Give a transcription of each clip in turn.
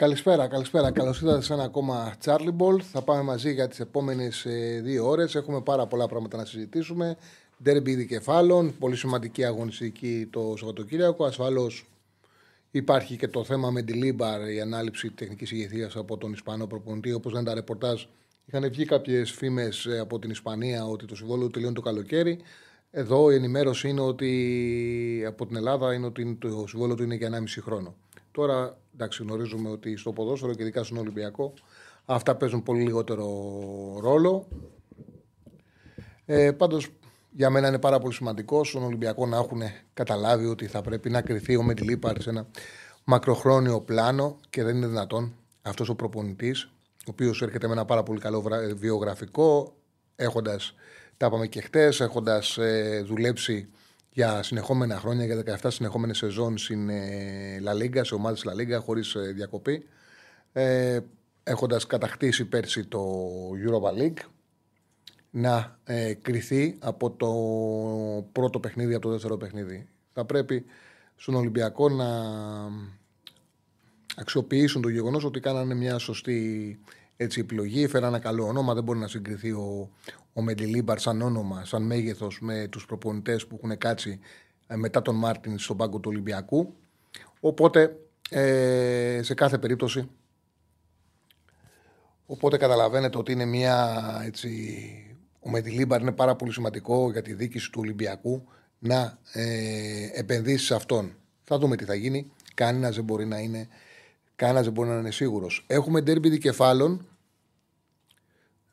Καλησπέρα, καλησπέρα. Καλώς ήρθατε σε ένα ακόμα Charlie Ball. Θα πάμε μαζί για τις επόμενες δύο ώρες. Έχουμε πάρα πολλά πράγματα να συζητήσουμε. Ντέρμπι δικεφάλων, πολύ σημαντική αγωνιστική το Σαββατοκύριακο. Ασφαλώς υπάρχει και το θέμα με τη Λίμπαρ, η ανάληψη τεχνικής ηγεσίας από τον Ισπανό προπονητή. Όπως λένε τα ρεπορτάζ, είχαν βγει κάποιες φήμες από την Ισπανία ότι το συμβόλαιο τελειώνει το καλοκαίρι. Εδώ η ενημέρωση είναι ότι από την Ελλάδα είναι ότι το συμβόλαιο του είναι για 1,5 χρόνο. Τώρα, εντάξει, γνωρίζουμε ότι στο ποδόσφαιρο και ειδικά στον Ολυμπιακό αυτά παίζουν πολύ λιγότερο ρόλο. Ε, Πάντως, για μένα είναι πάρα πολύ σημαντικό στον Ολυμπιακό να έχουν καταλάβει ότι θα πρέπει να κρυθεί ο Μεντιλίπαρ σε ένα μακροχρόνιο πλάνο και δεν είναι δυνατόν αυτός ο προπονητής, ο οποίος έρχεται με ένα πάρα πολύ καλό βιογραφικό, έχοντας, τα είπαμε και χτες, έχοντας ε, δουλέψει για συνεχόμενα χρόνια, για 17 συνεχόμενες σεζόνς στην ε, La Liga, σε ομάδες La Liga, χωρίς ε, διακοπή. Ε, Έχοντας κατακτήσει πέρσι το Europa League, να ε, κρυθεί από το πρώτο παιχνίδι, από το δεύτερο παιχνίδι. Θα πρέπει στον Ολυμπιακό να αξιοποιήσουν το γεγονός ότι κάνανε μια σωστή έτσι, επιλογή, φέραν ένα καλό όνομα. Δεν μπορεί να συγκριθεί ο, ο Μεντιλίμπαρ σαν όνομα, σαν μέγεθος με τους προπονητές που έχουν κάτσει ε, μετά τον Μάρτιν στον πάγκο του Ολυμπιακού. Οπότε ε, σε κάθε περίπτωση. Οπότε καταλαβαίνετε ότι είναι μια έτσι. Ο Μεντιλίμπαρ είναι πάρα πολύ σημαντικό για τη δίκηση του Ολυμπιακού να ε, επενδύσει σε αυτόν. Θα δούμε τι θα γίνει. Κανένας δεν μπορεί να είναι, κανένας δεν μπορεί να είναι σίγουρος. Έχουμε ντέρμπι δικεφάλων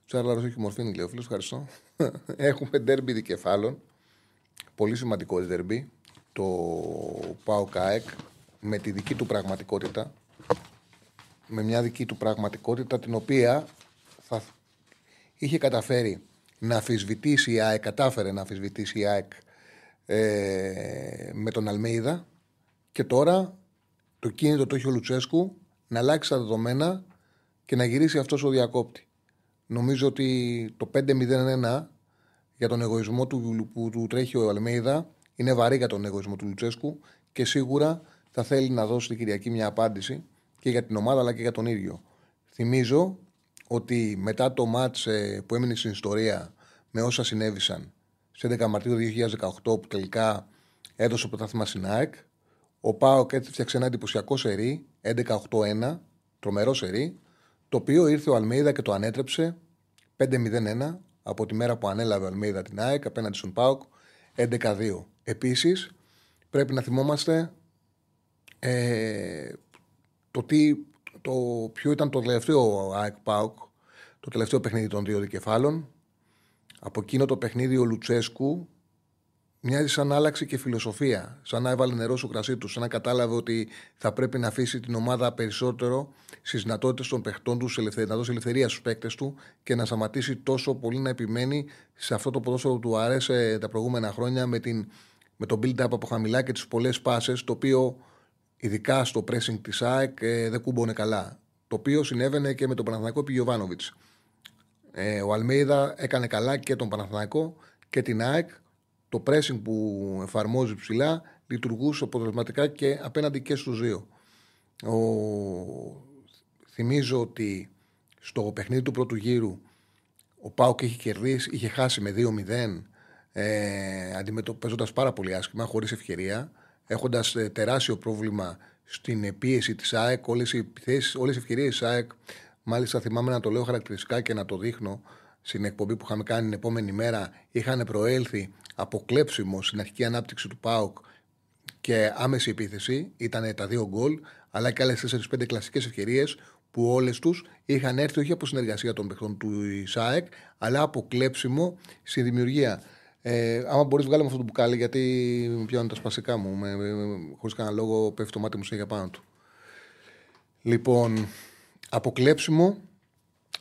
Τσάρλαρος έχει μορφή, λέει ο φίλο. Ευχαριστώ. Έχουμε ντέρμπι δικεφάλων. Πολύ σημαντικό ντέρμπι. Το Πάο Κάεκ με τη δική του πραγματικότητα. Με μια δική του πραγματικότητα την οποία θα είχε καταφέρει να αφισβητήσει η ΑΕΚ, κατάφερε να αφισβητήσει η ΑΕΚ ε, με τον Αλμέιδα και τώρα το κίνητο το έχει ο Λουτσέσκου να αλλάξει τα δεδομένα και να γυρίσει αυτός ο διακόπτη. Νομίζω ότι το 5-0-1 για τον εγωισμό του, που του τρέχει ο Αλμέιδα είναι βαρύ για τον εγωισμό του Λουτσέσκου και σίγουρα θα θέλει να δώσει την Κυριακή μια απάντηση και για την ομάδα αλλά και για τον ίδιο. Θυμίζω ότι μετά το μάτς ε, που έμεινε στην ιστορία με όσα συνέβησαν σε 11 Μαρτίου 2018 που τελικά έδωσε το πρωτάθλημα στην ΑΕΚ, ο Πάοκ έφτιαξε ένα εντυπωσιακό σερί 11-8-1, τρομερό σερί, το οποίο ήρθε ο Αλμέιδα και το ανέτρεψε 5-0-1 από τη μέρα που ανέλαβε ο Αλμέιδα την ΑΕΚ απέναντι στον ΠΑΟΚ 11-2. Επίσης, πρέπει να θυμόμαστε ε, το, τι, το ποιο ήταν το τελευταίο ΑΕΚ ΠΑΟΚ, το τελευταίο παιχνίδι των δύο δικεφάλων. Από εκείνο το παιχνίδι ο Λουτσέσκου μοιάζει σαν να άλλαξε και φιλοσοφία. Σαν να έβαλε νερό στο κρασί του. Σαν να κατάλαβε ότι θα πρέπει να αφήσει την ομάδα περισσότερο στις δυνατότητες των παιχτών τους, να δώσει ελευθερίας στους παίκτες του και να σταματήσει τόσο πολύ να επιμένει σε αυτό το ποδόσφαιρο που του άρεσε τα προηγούμενα χρόνια με, την, με το build-up από χαμηλά και τις πολλές πάσες, το οποίο ειδικά στο pressing της ΑΕΚ ε, δεν κούμπονε καλά. Το οποίο συνέβαινε και με τον Παναθηναϊκό επί Ε, ο Αλμέιδα έκανε καλά και τον Παναθηναϊκό και την ΑΕΚ το pressing που εφαρμόζει ψηλά λειτουργούσε αποτελεσματικά και απέναντι και στους δύο. Ο... Θυμίζω ότι στο παιχνίδι του πρώτου γύρου ο Πάουκ είχε κερδίσει, είχε χάσει με 2-0 ε, αντιμετωπίζοντας πάρα πολύ άσχημα, χωρίς ευκαιρία, έχοντας ε, τεράστιο πρόβλημα στην πίεση της ΑΕΚ, όλες οι, όλες οι ευκαιρίες της ΑΕΚ, μάλιστα θυμάμαι να το λέω χαρακτηριστικά και να το δείχνω, στην εκπομπή που είχαμε κάνει την επόμενη μέρα είχαν προέλθει από κλέψιμο στην αρχική ανάπτυξη του ΠΑΟΚ και άμεση επίθεση. Ήταν τα δύο γκολ, αλλά και άλλες 4-5 κλασικές ευκαιρίες που όλες τους είχαν έρθει όχι από συνεργασία των παιχτών του ΙΣΑΕΚ, αλλά από κλέψιμο στη δημιουργία. Ε, άμα μπορείς, βγάλε με αυτό το μπουκάλι, γιατί πιάνουν τα σπασικά μου. Με, με, με, Χωρίς κανένα λόγο πέφτει το μάτι μου σε για πάνω του. Λοιπόν, αποκλέψιμο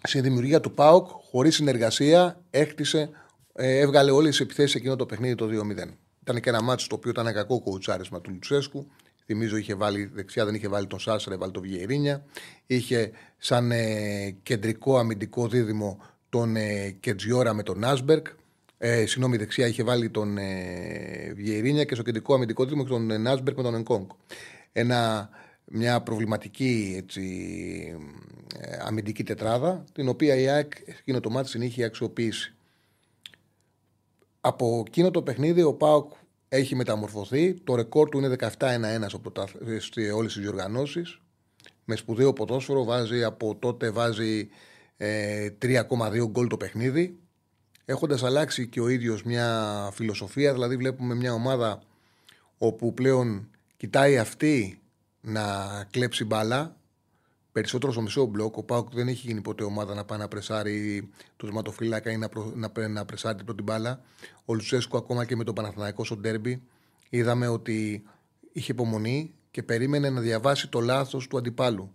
στη δημιουργία του ΠΑΟΚ, χωρίς συνεργασία, έκτισε, ε, έβγαλε όλες τις επιθέσεις εκείνο το παιχνίδι το 2-0. Ήταν και ένα μάτσο το οποίο ήταν κακό κουτσάρισμα του Λουτσέσκου. Θυμίζω είχε βάλει δεξιά, δεν είχε βάλει τον Σάσερ, έβαλε τον Βιερίνια. Είχε σαν ε, κεντρικό αμυντικό δίδυμο τον ε, Κετζιόρα με τον Νάσμπερκ. Ε, συγγνώμη, δεξιά είχε βάλει τον ε, Βιερίνια και στο κεντρικό αμυντικό δίδυμο τον ε, Νάσμπερκ με τον Ενκόγκ. Ένα, μια προβληματική έτσι, ε, αμυντική τετράδα, την οποία η ΑΕΚ εκείνο το μάτι την είχε αξιοποιήσει. Από εκείνο το παιχνίδι ο Πάοκ έχει μεταμορφωθεί. Το ρεκόρ του είναι 17-1-1 σε όλες τις διοργανώσεις. Με σπουδαίο ποδόσφαιρο βάζει από τότε βάζει ε, 3,2 γκολ το παιχνίδι. Έχοντας αλλάξει και ο ίδιος μια φιλοσοφία, δηλαδή βλέπουμε μια ομάδα όπου πλέον κοιτάει αυτή να κλέψει μπάλα, περισσότερο στο μισό μπλοκ. Ο Πάουκ δεν έχει γίνει ποτέ ομάδα να πάει να πρεσάρει το σωματοφύλακα ή να, προ, να, να πρεσάρει την πρώτη μπάλα. Ο Λουτσέσκου ακόμα και με το Παναθηναϊκό στο ντέρμπι είδαμε ότι είχε υπομονή και περίμενε να διαβάσει το λάθος του αντιπάλου.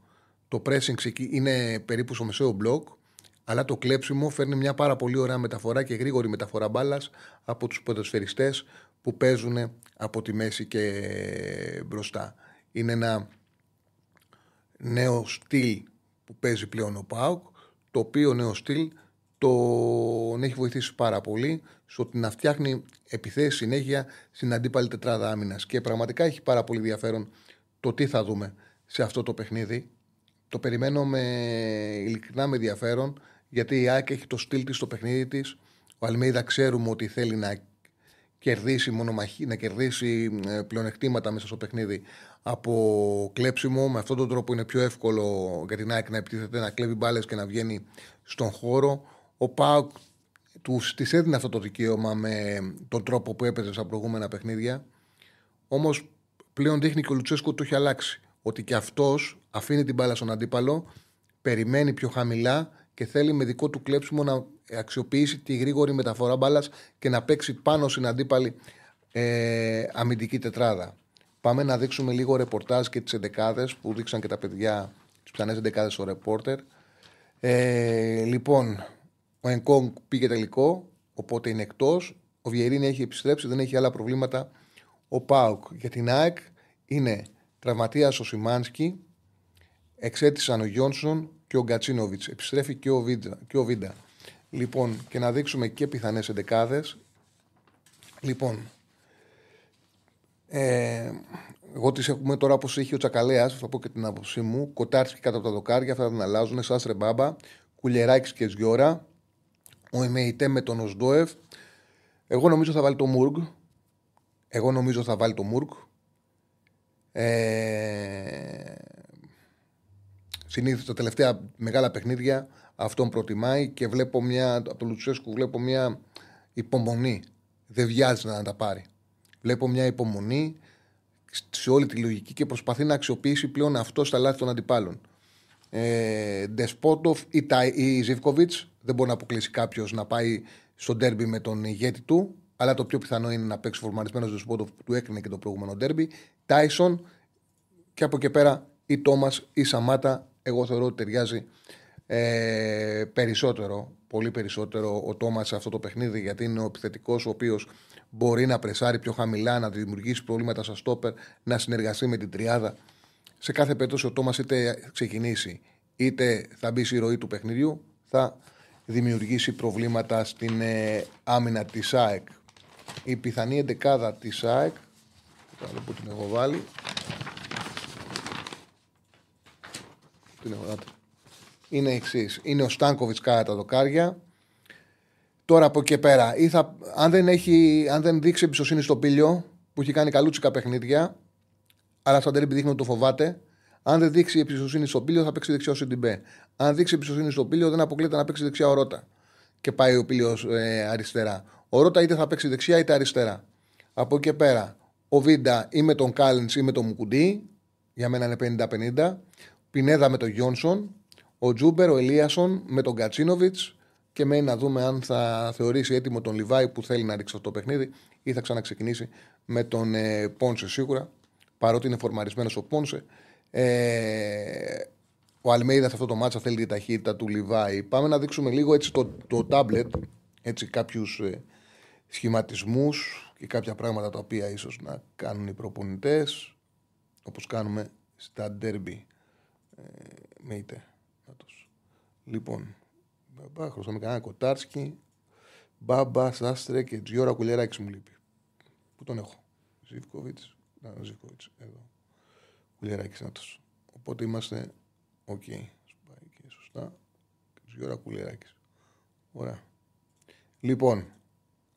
Το pressing είναι περίπου στο μεσαίο μπλοκ, αλλά το κλέψιμο φέρνει μια πάρα πολύ ωραία μεταφορά και γρήγορη μεταφορά μπάλας από τους ποδοσφαιριστές που παίζουν από τη μέση και μπροστά. Είναι ένα νέο στυλ που παίζει πλέον ο ΠΑΟΚ, το οποίο νέο στυλ τον έχει βοηθήσει πάρα πολύ στο ότι να φτιάχνει επιθέσεις συνέχεια στην αντίπαλη τετράδα άμυνας. Και πραγματικά έχει πάρα πολύ ενδιαφέρον το τι θα δούμε σε αυτό το παιχνίδι. Το περιμένω με ειλικρινά με ενδιαφέρον, γιατί η ΑΕΚ έχει το στυλ της στο παιχνίδι της. Ο Αλμέιδα ξέρουμε ότι θέλει να κερδίσει μονομαχή, να κερδίσει ε, πλεονεκτήματα μέσα στο παιχνίδι από κλέψιμο. Με αυτόν τον τρόπο είναι πιο εύκολο για την ΑΕΚ να επιτίθεται, να κλέβει μπάλες και να βγαίνει στον χώρο. Ο Πάουκ τους τη έδινε αυτό το δικαίωμα με τον τρόπο που έπαιζε στα προηγούμενα παιχνίδια. Όμως πλέον δείχνει και ο Λουτσέσκο ότι το έχει αλλάξει. Ότι και αυτός αφήνει την μπάλα στον αντίπαλο, περιμένει πιο χαμηλά και θέλει με δικό του κλέψιμο να αξιοποιήσει τη γρήγορη μεταφορά μπάλας και να παίξει πάνω στην αντίπαλη ε, αμυντική τετράδα. Πάμε να δείξουμε λίγο ρεπορτάζ και τις εντεκάδες που δείξαν και τα παιδιά, τις πιθανές εντεκάδες στο ρεπόρτερ. Ε, λοιπόν, ο Ενκόγκ πήγε τελικό, οπότε είναι εκτός. Ο Βιερίνη έχει επιστρέψει, δεν έχει άλλα προβλήματα. Ο Πάουκ για την ΑΕΚ είναι τραυματίας ο Σιμάνσκι, εξέτησαν ο Γιόνσον και ο Γκατσίνοβιτς. Επιστρέφει και ο, Βίντα, και ο Βίντα. Λοιπόν, και να δείξουμε και πιθανές εντεκάδες. Λοιπόν, ε, εγώ τις έχουμε τώρα όπως έχει ο Τσακαλέας, θα πω και την άποψή μου. Κοτάρσκι κάτω από τα δοκάρια, αυτά δεν αλλάζουν. Σάστρε Μπάμπα, Κουλεράκης και Σγιώρα. Ο Εμεϊτέ με τον Οσντόεφ. Εγώ νομίζω θα βάλει το Μουργκ. Εγώ νομίζω θα βάλει το Μουργκ. Ε, Συνήθως τα τελευταία μεγάλα παιχνίδια αυτόν προτιμάει και βλέπω μια. Από τον Λουτσέσκου βλέπω μια υπομονή. Δεν βιάζει να τα πάρει. Βλέπω μια υπομονή σε όλη τη λογική και προσπαθεί να αξιοποιήσει πλέον αυτό στα λάθη των αντιπάλων. Ε, Ντεσπότοφ ή, ή Ζιβκοβιτ δεν μπορεί να αποκλείσει κάποιος να πάει στο ντέρμπι με τον ηγέτη του. Αλλά το πιο πιθανό είναι να παίξει φορμαρισμένος Ντεσπότοφ που του έκρινε και το προηγούμενο ντέρμπι. Τάισον και από εκεί πέρα ή Τόμας ή Σαμάτα. Εγώ θεωρώ ότι ταιριάζει ε, περισσότερο, πολύ περισσότερο ο Τόμας σε αυτό το παιχνίδι γιατί είναι ο επιθετικός ο οποίος μπορεί να πρεσάρει πιο χαμηλά, να δημιουργήσει προβλήματα στα στόπερ, να συνεργαστεί με την τριάδα. Σε κάθε περίπτωση ο Τόμας είτε ξεκινήσει είτε θα μπει στη ροή του παιχνιδιού, θα δημιουργήσει προβλήματα στην ε, άμυνα της ΑΕΚ. Η πιθανή εντεκάδα της ΑΕΚ, που την έχω βάλει. Την έχω, είναι εξής. Είναι ο Στάνκοβιτς κάτω τα δοκάρια. Τώρα από εκεί πέρα, ή θα, αν, δεν έχει, αν δεν δείξει εμπιστοσύνη στο πήλιο, που έχει κάνει καλούτσικα παιχνίδια, αλλά σαν τερίπι δείχνει ότι το φοβάται, αν δεν δείξει εμπιστοσύνη στο πήλιο, θα παίξει δεξιά ο Σιντιμπέ. Αν δείξει εμπιστοσύνη στο πήλιο, δεν αποκλείεται να παίξει δεξιά ο Ρότα. Και πάει ο πήλιο ε, αριστερά. Ο Ρότα είτε θα παίξει δεξιά είτε αριστερά. Από εκεί πέρα, ο Βίντα ή με τον Κάλεν ή με τον Μουκουντή. Για μένα είναι 50-50. Πινέδα με τον Γιόνσον. Ο Τσούμπερ, ο Ελίασον με τον Γκατσίνοβιτς και μένει να δούμε αν θα θεωρήσει έτοιμο τον Λιβάι που θέλει να ρίξει αυτό το παιχνίδι ή θα ξαναξεκινήσει με τον ε, Πόνσε σίγουρα. Παρότι είναι φορμαρισμένος ο Πόνσε. Ε, ο Αλμέιδα σε αυτό το ματς θέλει τη ταχύτητα του Λιβάι. Πάμε να δείξουμε λίγο έτσι το, το τάμπλετ, έτσι κάποιους ε, σχηματισμούς και κάποια πράγματα τα οποία ίσως να κάνουν οι προπονητές όπως κάνουμε στα ντέρμπι ε, με είτε. Λοιπόν, μπαμπά, χρωστάμε κανένα κοτάρσκι, μπάμπα, σάστρε και τζιόρα κουλεράκι μου λείπει. Πού τον έχω, Ζιβκοβίτς, να, Ζιβκοβίτς, εδώ. Κουλεράκι νάτος. Οπότε είμαστε Οκ. Okay. Πάει και σωστά. Γιώρα Κουλεράκης. Ωραία. Λοιπόν,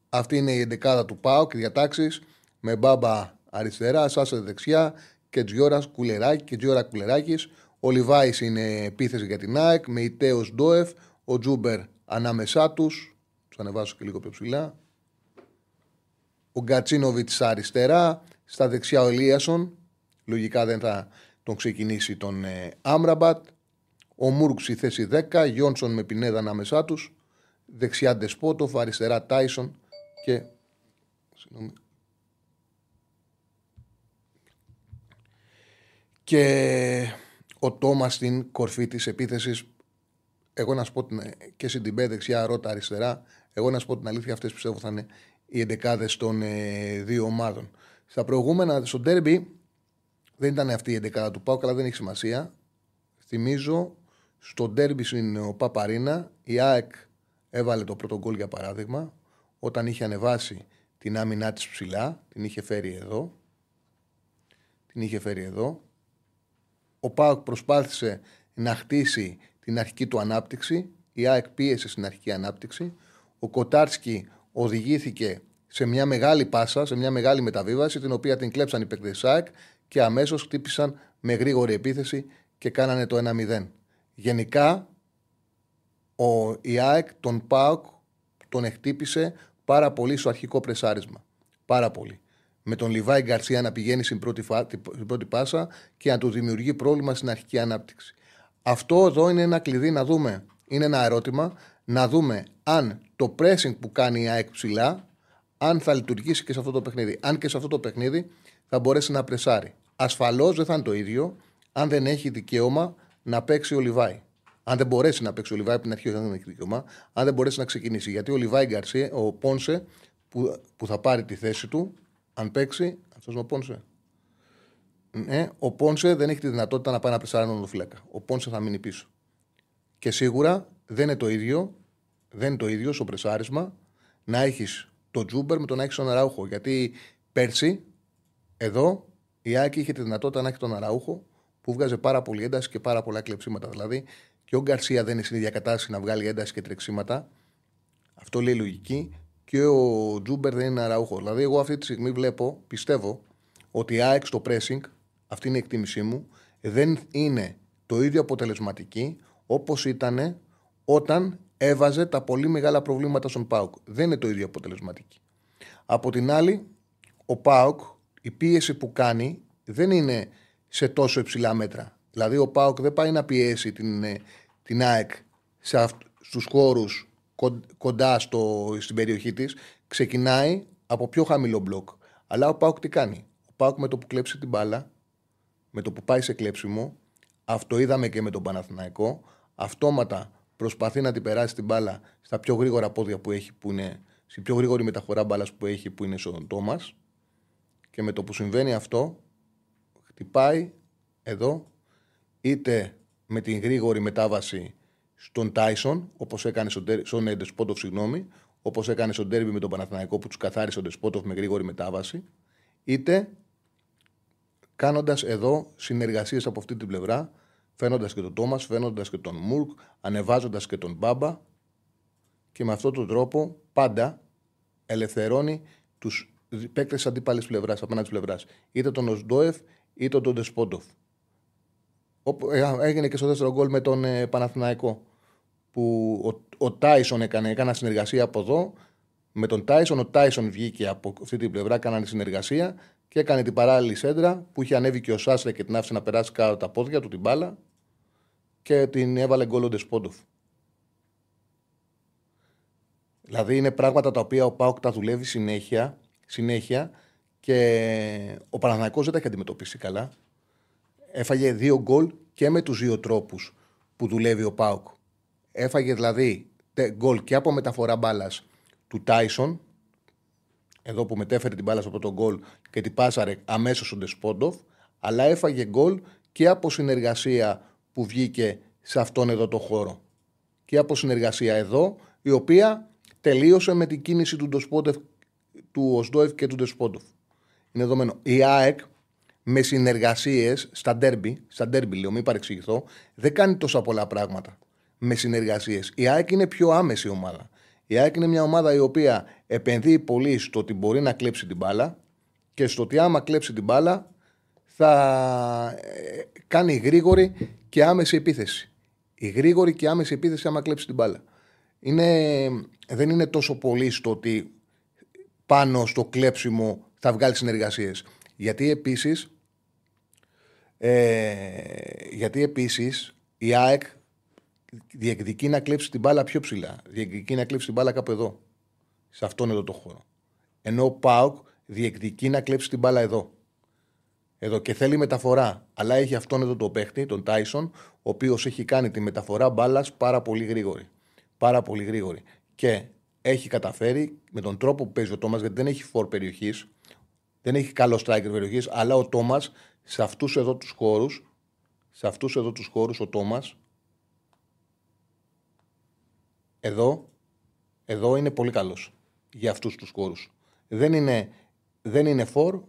αυτή είναι η εντεκάδα του ΠΑΟ και διατάξεις με μπάμπα αριστερά, Σάσα δεξιά και Τζιώρα Κουλεράκη και Τζιώρα Κουλεράκης. Ο Λιβάης είναι επίθεση για την ΑΕΚ με Ιτέος Ντόεφ, ο Τζούμπερ ανάμεσά τους. Τους ανεβάσω και λίγο πιο ψηλά. Ο Γκατσίνοβιτς αριστερά, στα δεξιά ο Ελίασον. Λογικά δεν θα τον ξεκινήσει τον ε, Άμραμπατ. Ο Μούρκ στη θέση 10, Γιόνσον με Πινέδα ανάμεσά τους. Δεξιά Ντεσπότοφ, αριστερά Τάισον και. Συγγνώμη. Και ο Τόμας στην κορφή της επίθεσης. Εγώ να σου πω την, και στην Τιμπέ δεξιά, Ρώτα αριστερά. Εγώ να σου πω την αλήθεια, αυτές πιστεύω θα είναι οι εντεκάδες των ε, δύο ομάδων. Στα προηγούμενα, στο ντέρμπι, δεν ήταν αυτή η 11 του Πάου, αλλά δεν έχει σημασία. Θυμίζω στο ντέρμπι στην Παπαρίνα η ΑΕΚ έβαλε το πρώτο γκολ για παράδειγμα όταν είχε ανεβάσει την άμυνά της ψηλά, την είχε φέρει εδώ. Την είχε φέρει εδώ. Ο Πάουκ προσπάθησε να χτίσει την αρχική του ανάπτυξη. Η ΑΕΚ πίεσε στην αρχική ανάπτυξη. Ο Κοτάρσκι οδηγήθηκε σε μια μεγάλη πάσα, σε μια μεγάλη μεταβίβαση, την οποία την κλέψαν οι παίκτες ΑΕΚ και αμέσως χτύπησαν με γρήγορη επίθεση και κάνανε το 1-0. Γενικά, ο ΙΑΕΚ τον ΠΑΟΚ τον εκτύπησε πάρα πολύ στο αρχικό πρεσάρισμα. Πάρα πολύ. Με τον Λιβάη Γκαρσία να πηγαίνει στην πρώτη, στην πρώτη πάσα και να του δημιουργεί πρόβλημα στην αρχική ανάπτυξη. Αυτό εδώ είναι ένα κλειδί να δούμε. Είναι ένα ερώτημα να δούμε αν το pressing που κάνει η ΑΕΚ ψηλά, αν θα λειτουργήσει και σε αυτό το παιχνίδι. Αν και σε αυτό το παιχνίδι θα μπορέσει να πρεσάρει. Ασφαλώς δεν θα είναι το ίδιο αν δεν έχει δικαίωμα να παίξει ο Λιβάη. Αν δεν μπορέσει να παίξει ο Λιβάη από την αρχή, δεν έχει δικαίωμα. Αν δεν μπορέσει να ξεκινήσει. Γιατί ο Λιβάη Γκαρσία, ο Πόνσε, που, που θα πάρει τη θέση του, αν παίξει. Αυτός είναι ο Πόνσε. Ναι, ο Πόνσε δεν έχει τη δυνατότητα να πάει να πρεσάρει έναν φύλακα. Ο Πόνσε θα μείνει πίσω. Και σίγουρα δεν είναι το ίδιο, δεν είναι το ίδιο στο πρεσάρισμα να έχεις το Τσούμπερ με το να έχεις τον Αραούχο. Γιατί πέρσι εδώ η ΑΕΚ είχε τη δυνατότητα να έχει τον Αραούχο που βγάζει πάρα πολύ ένταση και πάρα πολλά κλεψίματα. Δηλαδή και ο Γκαρσία δεν είναι στην ίδια κατάσταση να βγάλει ένταση και τρεξίματα. Αυτό λέει λογική. Και ο Τσούμπερ δεν είναι Αραούχο. Δηλαδή, εγώ αυτή τη στιγμή βλέπω, πιστεύω, ότι η ΑΕΚ στο pressing, αυτή είναι η εκτίμησή μου, δεν είναι το ίδιο αποτελεσματική όπως ήταν όταν έβαζε τα πολύ μεγάλα προβλήματα στον Πάουκ. Δεν είναι το ίδιο αποτελεσματική. Από την άλλη, ο Πάουκ η πίεση που κάνει δεν είναι σε τόσο υψηλά μέτρα. Δηλαδή ο Πάοκ δεν πάει να πιέσει την, ε, την ΑΕΚ στους χώρους κοντά στο, στην περιοχή της. Ξεκινάει από πιο χαμηλό μπλοκ. Αλλά ο Πάοκ τι κάνει; Ο Πάοκ με το που κλέψει την μπάλα, με το που πάει σε κλέψιμο, αυτό είδαμε και με τον Παναθηναϊκό, αυτόματα προσπαθεί να την περάσει την μπάλα στα πιο γρήγορα πόδια που έχει, που είναι, στη πιο γρήγορη μεταφορά μπάλας που έχει, που είναι στον Τόμας. Και με το που συμβαίνει αυτό, χτυπάει εδώ, είτε με την γρήγορη μετάβαση στον Τάισον, όπως έκανε στον Ντεσπότοφ, συγγνώμη, όπως έκανε στον Τέρμπι με τον Παναθηναϊκό που τους καθάρισε ο Ντεσπότοφ με γρήγορη μετάβαση, είτε κάνοντας εδώ συνεργασίες από αυτή την πλευρά, φαίνοντας και τον Τόμας, φαίνοντας και τον Μουρκ, ανεβάζοντας και τον Μπάμπα και με αυτόν τον τρόπο πάντα ελευθερώνει τους παίκτες αντίπαλης πλευράς, απέναντι πλευράς. Είτε τον Οσντόεφ είτε τον Ντεσπόντοφ. Ε, έγινε και στο δεύτερο γκολ με τον ε, Παναθηναϊκό. Που ο, ο Τάισον έκανε, έκανε συνεργασία από εδώ. Με τον Τάισον, ο Τάισον βγήκε από αυτή την πλευρά, έκαναν συνεργασία και έκανε την παράλληλη σέντρα που είχε ανέβει και ο Σάσρε και την άφησε να περάσει κάτω τα πόδια του την μπάλα και την έβαλε γκολ ο Ντεσπόντοφ. Δηλαδή είναι πράγματα τα οποία ο Πάοκ τα δουλεύει συνέχεια, συνέχεια και ο Παναθηναϊκός δεν τα έχει αντιμετωπίσει καλά. Έφαγε δύο γκολ και με τους δύο τρόπους που δουλεύει ο Πάοκ. Έφαγε δηλαδή γκολ και από μεταφορά μπάλας του Τάισον, εδώ που μετέφερε την μπάλα στο πρώτο γκολ και την πάσαρε αμέσως ο Ντεσπόντοφ, αλλά έφαγε γκολ και από συνεργασία που βγήκε σε αυτόν εδώ το χώρο. Και από συνεργασία εδώ, η οποία τελείωσε με την κίνηση του, Ντοσπόντεφ, του Οσδόεφ και του Ντεσπόντοφ. Είναι δεδομένο. Η ΑΕΚ με συνεργασίες στα ντέρμπι, στα ντέρμπι λέω, μην παρεξηγηθώ, δεν κάνει τόσα πολλά πράγματα με συνεργασίες. Η ΑΕΚ είναι πιο άμεση ομάδα. Η ΑΕΚ είναι μια ομάδα η οποία επενδύει πολύ στο ότι μπορεί να κλέψει την μπάλα και στο ότι άμα κλέψει την μπάλα θα ε, κάνει γρήγορη και άμεση επίθεση. Η γρήγορη και άμεση επίθεση άμα κλέψει την μπάλα. Είναι, δεν είναι τόσο πολύ στο ότι πάνω στο κλέψιμο θα βγάλει συνεργασίες. Γιατί επίσης ε, γιατί επίσης η ΑΕΚ διεκδικεί να κλέψει την μπάλα πιο ψηλά. Διεκδικεί να κλέψει την μπάλα κάπου εδώ. Σε αυτόν εδώ το χώρο. Ενώ ο ΠΑΟΚ διεκδικεί να κλέψει την μπάλα εδώ. Εδώ και θέλει μεταφορά. Αλλά έχει αυτόν εδώ το παίχτη, τον Τάισον, ο οποίος έχει κάνει τη μεταφορά μπάλας πάρα πολύ γρήγορη. Πάρα πολύ γρήγορη. Και έχει καταφέρει με τον τρόπο που παίζει ο Τόμας, γιατί δεν έχει φόρ περιοχής, δεν έχει καλό striker περιοχής, αλλά ο Τόμας σε αυτούς εδώ τους χώρους, σε αυτούς εδώ τους χώρους ο Τόμας, εδώ, εδώ είναι πολύ καλός για αυτούς τους χώρους. Δεν είναι, δεν είναι φόρ,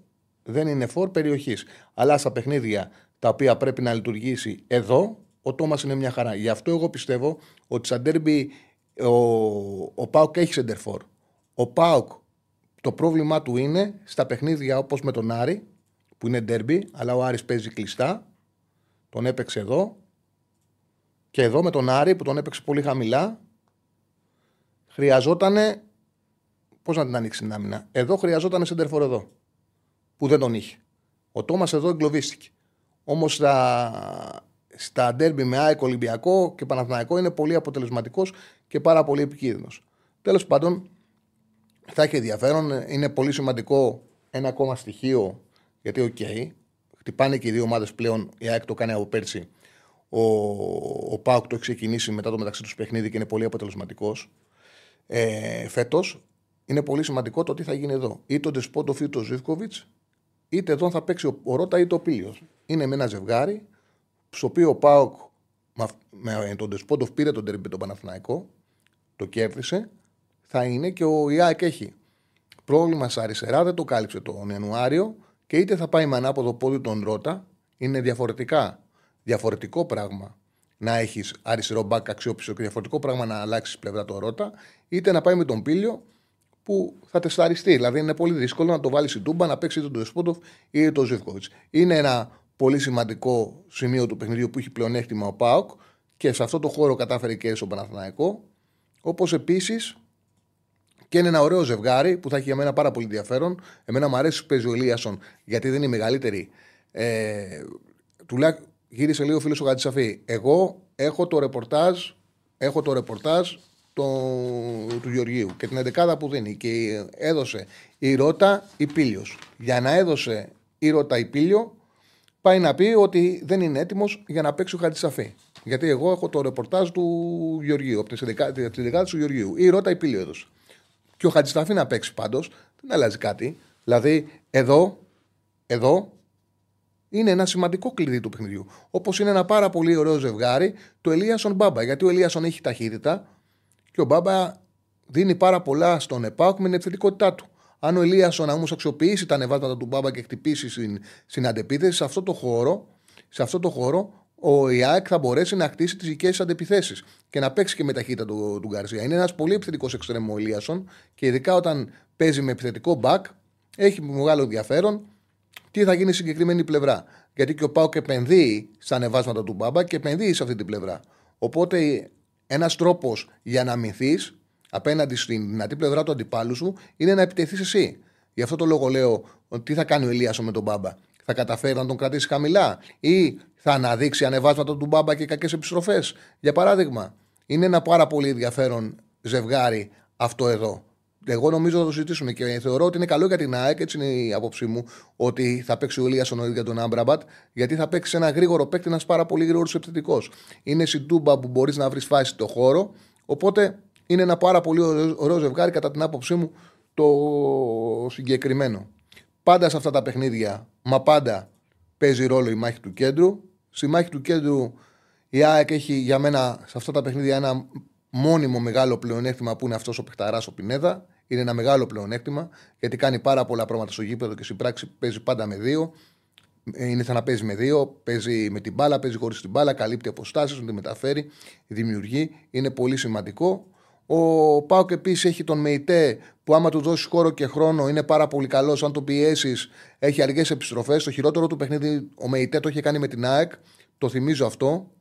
δεν είναι φόρ περιοχής. Αλλά στα παιχνίδια τα οποία πρέπει να λειτουργήσει εδώ, ο Τόμας είναι μια χαρά. Γι' αυτό εγώ πιστεύω ότι σαν ντέρμπι ο, ο Πάουκ έχει σεντερφόρ. Ο Πάουκ το πρόβλημά του είναι στα παιχνίδια όπως με τον Άρη, που είναι ντέρμπι, αλλά ο Άρης παίζει κλειστά. Τον έπαιξε εδώ. Και εδώ με τον Άρη που τον έπαιξε πολύ χαμηλά. Χρειαζόταν. Πώς να την ανοίξει την άμυνα; Εδώ χρειαζόταν σεντερφόρ εδώ. Που δεν τον είχε. Ο Τόμας εδώ εγκλωβίστηκε. Όμως στα, στα ντέρμπι με ΑΕΚ Ολυμπιακό και Παναθηναϊκό είναι πολύ αποτελεσματικός και πάρα πολύ επικίνδυνος. Τέλος πάντων, θα έχει ενδιαφέρον. Είναι πολύ σημαντικό ένα ακόμα στοιχείο γιατί, OK, okay, χτυπάνε και οι δύο ομάδες πλέον. Η ΑΕΚ το κάνει από πέρσι. Ο, ο ΠΑΟΚ το έχει ξεκινήσει μετά το μεταξύ τους παιχνίδι και είναι πολύ αποτελεσματικός. Ε, Φέτος είναι πολύ σημαντικό το τι θα γίνει εδώ. Είτε ο Ντέσποντοφ είτε ο Ζίβκοβιτς, είτε εδώ θα παίξει ο, ο Ρότα είτε ο Πήλιο. Είναι με ένα ζευγάρι, στο οποίο ο Πάουκ με τον Ντεσπόντοφ πήρε τον τερμπι τον Παναθηναϊκό, το κέρδισε. Θα είναι και ο Ιάκ έχει πρόβλημα στα αριστερά, δεν το κάλυψε τον Ιανουάριο και είτε θα πάει με ανάποδο πόδι τον Ρότα, είναι διαφορετικά. Διαφορετικό πράγμα να έχεις αριστερό μπακ αξιόπιστο και διαφορετικό πράγμα να αλλάξεις πλευρά το Ρότα, είτε να πάει με τον Πίλιο που θα τεσταριστεί. Δηλαδή είναι πολύ δύσκολο να το βάλεις στην τούμπα, να παίξει είτε τον Δεσπότοφ είτε τον Ζήφκοβιτ. Είναι ένα πολύ σημαντικό σημείο του παιχνιδιού που έχει πλεονέκτημα ο Πάοκ και σε αυτό το χώρο κατάφερε και στον Παναθηναϊκό. Όπως επίσης και είναι ένα ωραίο ζευγάρι που θα έχει για μένα πάρα πολύ ενδιαφέρον. Εμένα μου αρέσει που παίζει ο Ελίασον γιατί δεν είναι η μεγαλύτερη. Ε, τουλάχιστον γύρισε λίγο φίλος ο Γατζησαφή. Εγώ έχω το ρεπορτάζ, έχω το ρεπορτάζ το, του Γεωργίου και την 11 που δίνει. Και έδωσε η Ρότα η Πίλιο. Για να έδωσε η Ρότα η Πίλιο, πάει να πει ότι δεν είναι έτοιμος για να παίξει ο Χατζησαφή. Γιατί εγώ έχω το ρεπορτάζ του Γεωργίου, από τις 11 του Γεωργίου. Η Ρότα η Πίλιο έδωσε και ο Χατζησταφή να παίξει πάντως, δεν αλλάζει κάτι. Δηλαδή, εδώ, εδώ είναι ένα σημαντικό κλειδί του παιχνιδιού. Όπως είναι ένα πάρα πολύ ωραίο ζευγάρι το Ελίασον Μπάμπα. Γιατί ο Ελίασον έχει ταχύτητα και ο Μπάμπα δίνει πάρα πολλά στον ΕΠΑΚ με την επιθετικότητά του. Αν ο Ελίασον όμως αξιοποιήσει τα ανεβάσματα του Μπάμπα και χτυπήσει στην, στην αντεπίθεση, σε αυτό το χώρο, σε αυτό το χώρο ο Ιάκ θα μπορέσει να χτίσει τις δικές αντιπιθέσει και να παίξει και με ταχύτητα του, του Γκαρσία. Είναι ένας πολύ επιθετικός εξτρεμό ο Ηλίασον και ειδικά όταν παίζει με επιθετικό μπακ, έχει μεγάλο ενδιαφέρον τι θα γίνει στην συγκεκριμένη πλευρά. Γιατί και ο Πάοκ επενδύει στα ανεβάσματα του Μπάμπα και επενδύει σε αυτή την πλευρά. Οπότε ένας τρόπος για να μυθεί απέναντι στην δυνατή πλευρά του αντιπάλου σου είναι να επιτεθείς εσύ. Γι' αυτό το λόγο λέω τι θα κάνει ο Ηλίασον με τον Μπάμπα. Θα καταφέρει να τον κρατήσει χαμηλά ή θα αναδείξει ανεβάσματα του Μπάμπα και κακές επιστροφές. Για παράδειγμα, είναι ένα πάρα πολύ ενδιαφέρον ζευγάρι αυτό εδώ. Εγώ νομίζω θα το συζητήσουμε και θεωρώ ότι είναι καλό για την ΑΕΚ, έτσι είναι η άποψή μου, ότι θα παίξει ο Ηλία Νωρί για τον Άμπραμπατ, γιατί θα παίξει ένα γρήγορο παίκτη, ένας πάρα πολύ γρήγορος επιθετικός. Είναι συντούμπα που μπορείς να βρεις φάση στο χώρο, οπότε είναι ένα πάρα πολύ ωραίο ζευγάρι κατά την άποψή μου το συγκεκριμένο. Πάντα σε αυτά τα παιχνίδια, μα πάντα παίζει ρόλο η μάχη του κέντρου. Στη μάχη του κέντρου η ΑΕΚ έχει για μένα σε αυτά τα παιχνίδια ένα μόνιμο μεγάλο πλεονέκτημα που είναι αυτός ο παιχταρά ο Πινέδα. Είναι ένα μεγάλο πλεονέκτημα γιατί κάνει πάρα πολλά πράγματα στο γήπεδο και στην πράξη παίζει πάντα με δύο. Είναι σαν να παίζει με δύο, παίζει με την μπάλα, παίζει χωρίς την μπάλα, καλύπτει αποστάσεις, τη μεταφέρει, δημιουργεί. Είναι πολύ σημαντικό. Ο Πάοκ επίσης έχει τον Μεϊτέ που άμα του δώσει χώρο και χρόνο είναι πάρα πολύ καλός. Αν το πιέσεις, έχει αργές επιστροφές. Το χειρότερο του παιχνίδι ο Μεϊτέ το είχε κάνει με την ΑΕΚ. Το θυμίζω αυτό.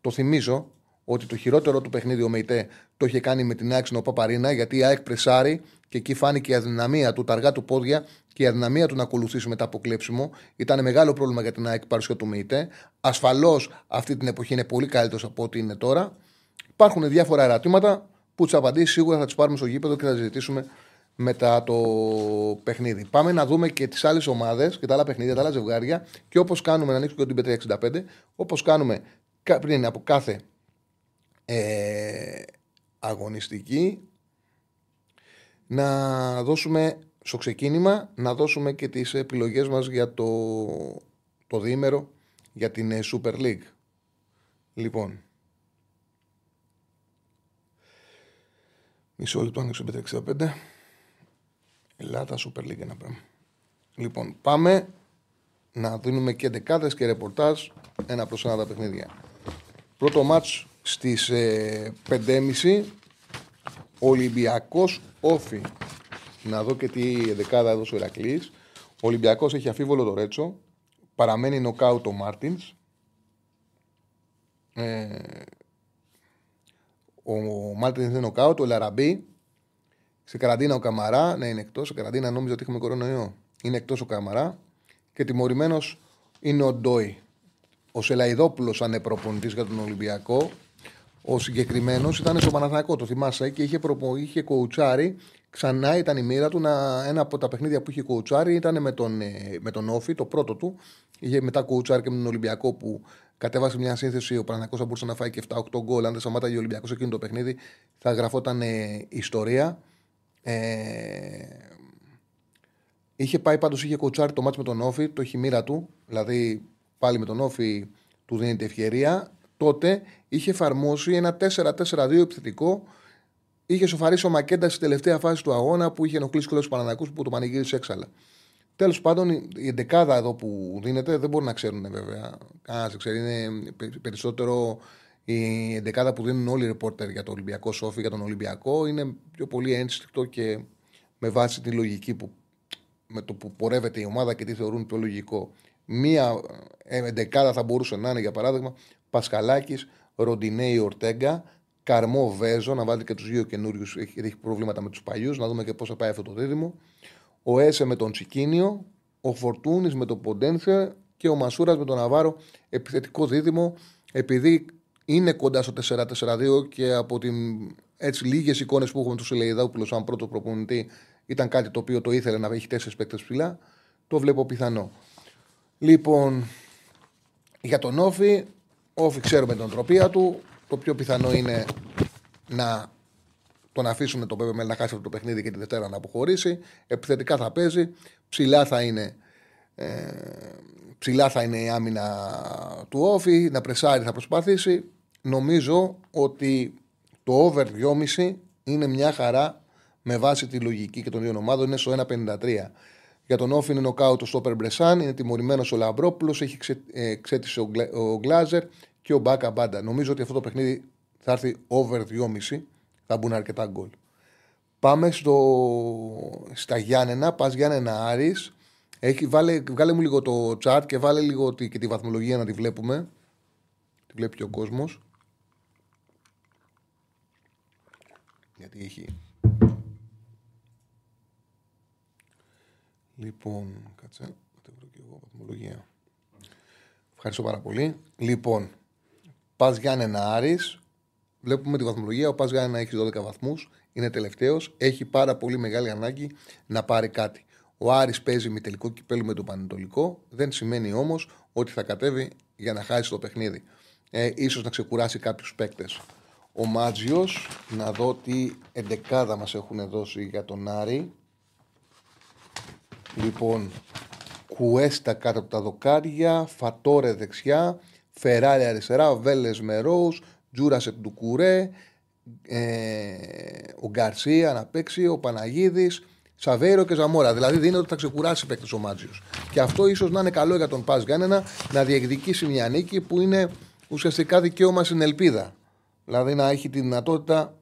Το θυμίζω ότι το χειρότερο του παιχνίδι ο Μεϊτέ το είχε κάνει με την ΑΕΚ στην Παπαρίνα γιατί η ΑΕΚ πρεσάρει και εκεί φάνηκε η αδυναμία του, τα αργά του πόδια και η αδυναμία του να ακολουθήσει μετά από κλέψιμο. Ήταν μεγάλο πρόβλημα για την ΑΕΚ παρουσία του Μεϊτέ. Ασφαλώς αυτή την εποχή είναι πολύ καλύτερος από ό,τι είναι τώρα. Υπάρχουν διάφορα ερωτήματα που τις απαντήσεις σίγουρα θα τις πάρουμε στο γήπεδο και θα συζητήσουμε μετά το παιχνίδι. Πάμε να δούμε και τις άλλες ομάδες και τα άλλα παιχνίδια, τα άλλα ζευγάρια και όπως κάνουμε, να ανοίξουμε και την B365, όπως κάνουμε πριν από κάθε ε, αγωνιστική, να δώσουμε στο ξεκίνημα να δώσουμε και τις επιλογές μας για το, το διήμερο για την ε, Super League. Λοιπόν, Μισό λεπτό ανοίξω 65. Ελλάδα Super League να πάμε. Λοιπόν, πάμε να δίνουμε και ενδεκάδες και ρεπορτάζ ένα προς ένα τα παιχνίδια. Πρώτο μάτς στις ε, 5.30 Ολυμπιακός ΟΦΗ. Να δω και τι ενδεκάδα έδωσε ο Ηρακλής. Ο Ολυμπιακός έχει αμφίβολο το Ρέτσο. Παραμένει νοκάουτ ο Μάρτινς. Ε, ο Μάρτινς είναι νοκάουτ, ο Ελ Αραμπί. Σε καραντίνα ο Καμαρά. Ναι, είναι εκτός. Σε καραντίνα νόμιζα ότι έχουμε κορονοϊό. Είναι εκτός ο Καμαρά. Και τιμωρημένος είναι ο Ντόι. Ο Σελαϊδόπουλος ανεπροπονητή για τον Ολυμπιακό. Ο συγκεκριμένος ήταν στο Παναθανικό, το θυμάσαι, και είχε, προπο... είχε κοουτσάρι. Ξανά ήταν η μοίρα του. Να... Ένα από τα παιχνίδια που είχε κοουτσάρι ήταν με τον, ε, με τον Όφη, το πρώτο του. Είχε μετά κοουτσάρι και με τον Ολυμπιακό που κατέβασε μια σύνθεση. Ο Παναγιώ θα μπορούσε να φάει και 7-8 γκολ. Αν δεν σταμάταγε ο Ολυμπιακός εκείνο το παιχνίδι, θα γραφόταν ε, ιστορία. Ε, είχε πάει πάντως, είχε κοτσάρει το μάτι με τον Όφη, το έχει μοίρα του. Δηλαδή πάλι με τον Όφη του δίνεται ευκαιρία. Τότε είχε εφαρμόσει ένα 4-4-2 επιθετικό. Είχε σοφαρίσει ο Μακέντα στη τελευταία φάση του αγώνα που είχε ενοχλήσει και τους Πανανακού που το πανηγύρισε έξαλα. Τέλος πάντων, η εντεκάδα εδώ που δίνεται δεν μπορεί να ξέρουν βέβαια. Κανένας δεν ξέρει. Είναι περισσότερο η εντεκάδα που δίνουν όλοι οι ρεπόρτερ για το Ολυμπιακό Σόφι, για τον Ολυμπιακό. Είναι πιο πολύ ένστικτο και με βάση τη λογική που, με το που πορεύεται η ομάδα και τι θεωρούν πιο λογικό. Μία εντεκάδα θα μπορούσε να είναι για παράδειγμα Πασχαλάκης, Ροντινέη, Ορτέγκα, Καρμό Βέζο, να βάλει και τους δύο καινούριους, έχει, έχει προβλήματα με τους παλιούς, να δούμε και πώς θα πάει αυτό το δίδυμο ο Έσε με τον Τσικίνιο, ο Φορτούνης με τον Ποντένσε και ο Μασούρας με τον Ναβάρο. Επιθετικό δίδυμο, επειδή είναι κοντά στο 4-4-2 και από τι έτσι λίγες εικόνες που έχουμε του Σελεϊδάουπουλου σαν πρώτο προπονητή ήταν κάτι το οποίο το ήθελε να έχει τέσσερις παίκτες ψηλά. Το βλέπω πιθανό. Λοιπόν, για τον Όφη, Όφη ξέρουμε την τροπία του. Το πιο πιθανό είναι να τον αφήσουν τον Πέπε να χάσει αυτό το παιχνίδι και τη Δευτέρα να αποχωρήσει. Επιθετικά θα παίζει. Ψηλά θα είναι, ε, ψηλά θα είναι η άμυνα του Όφη. Να πρεσάρει θα προσπαθήσει. Νομίζω ότι το over 2,5 είναι μια χαρά με βάση τη λογική και των δύο ομάδων. Είναι στο 1,53. Για τον Όφη είναι νοκάου το Στόπερ Μπρεσάν. Είναι τιμωρημένος ο Λαμπρόπουλος. Έχει ξέ, ε, ξέτησε ο, ο Γκλάζερ και ο Μπάκα Μπάντα. Νομίζω ότι αυτό το παιχνίδι θα έρθει over 2,5 θα μπουν αρκετά γκολ. Πάμε στο, στα Γιάννενα. Πας Γιάννενα Άρης. Έχει, βάλε, βγάλε μου λίγο το chat και βάλε λίγο τη, και τη βαθμολογία να τη βλέπουμε. Τη βλέπει και ο κόσμος. Γιατί έχει. Λοιπόν, κάτσε. Θα βρω και εγώ βαθμολογία. Ευχαριστώ πάρα πολύ. Λοιπόν, πα Γιάννενα Άρης, Βλέπουμε τη βαθμολογία. Ο Πα να έχει 12 βαθμούς. είναι τελευταίος. Έχει πάρα πολύ μεγάλη ανάγκη να πάρει κάτι. Ο Άρης παίζει με τελικό κυπέλο με το Πανετολικό. Δεν σημαίνει όμως ότι θα κατέβει για να χάσει το παιχνίδι. Ε, ίσως να ξεκουράσει κάποιους παίκτες. Ο Μάτζιος, να δω τι εντεκάδα μας έχουν δώσει για τον Άρη. Λοιπόν, Κουέστα κάτω από τα δοκάρια, Φατόρε δεξιά, Φεράρι αριστερά, Βέλε με Ρόου, Τζούρασεκ του Κουρέ, ε, ο Γκαρσία να παίξει, ο Παναγίδης, Σαβέρο και Ζαμόρα. Δηλαδή δίνει ότι θα ξεκουράσει παίκτη ο Μάτζιος. Και αυτό ίσως να είναι καλό για τον Πας Γιάννενα να διεκδικήσει μια νίκη που είναι ουσιαστικά δικαίωμα στην ελπίδα. Δηλαδή να έχει τη δυνατότητα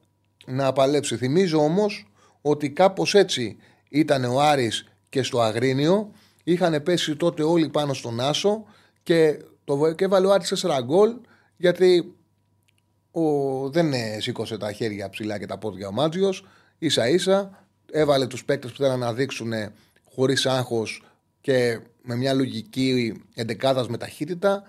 να παλέψει. Θυμίζω όμως ότι κάπως έτσι ήταν ο Άρης και στο Αγρίνιο. Είχαν πέσει τότε όλοι πάνω στον Άσο και, το, και έβαλε ο Άρης 4 γκολ γιατί ο, δεν σήκωσε τα χέρια ψηλά και τα πόδια ο Μάτζιος. Ίσα ίσα έβαλε τους παίκτες που θέλαν να δείξουν χωρίς άγχος και με μια λογική εντεκάδας με ταχύτητα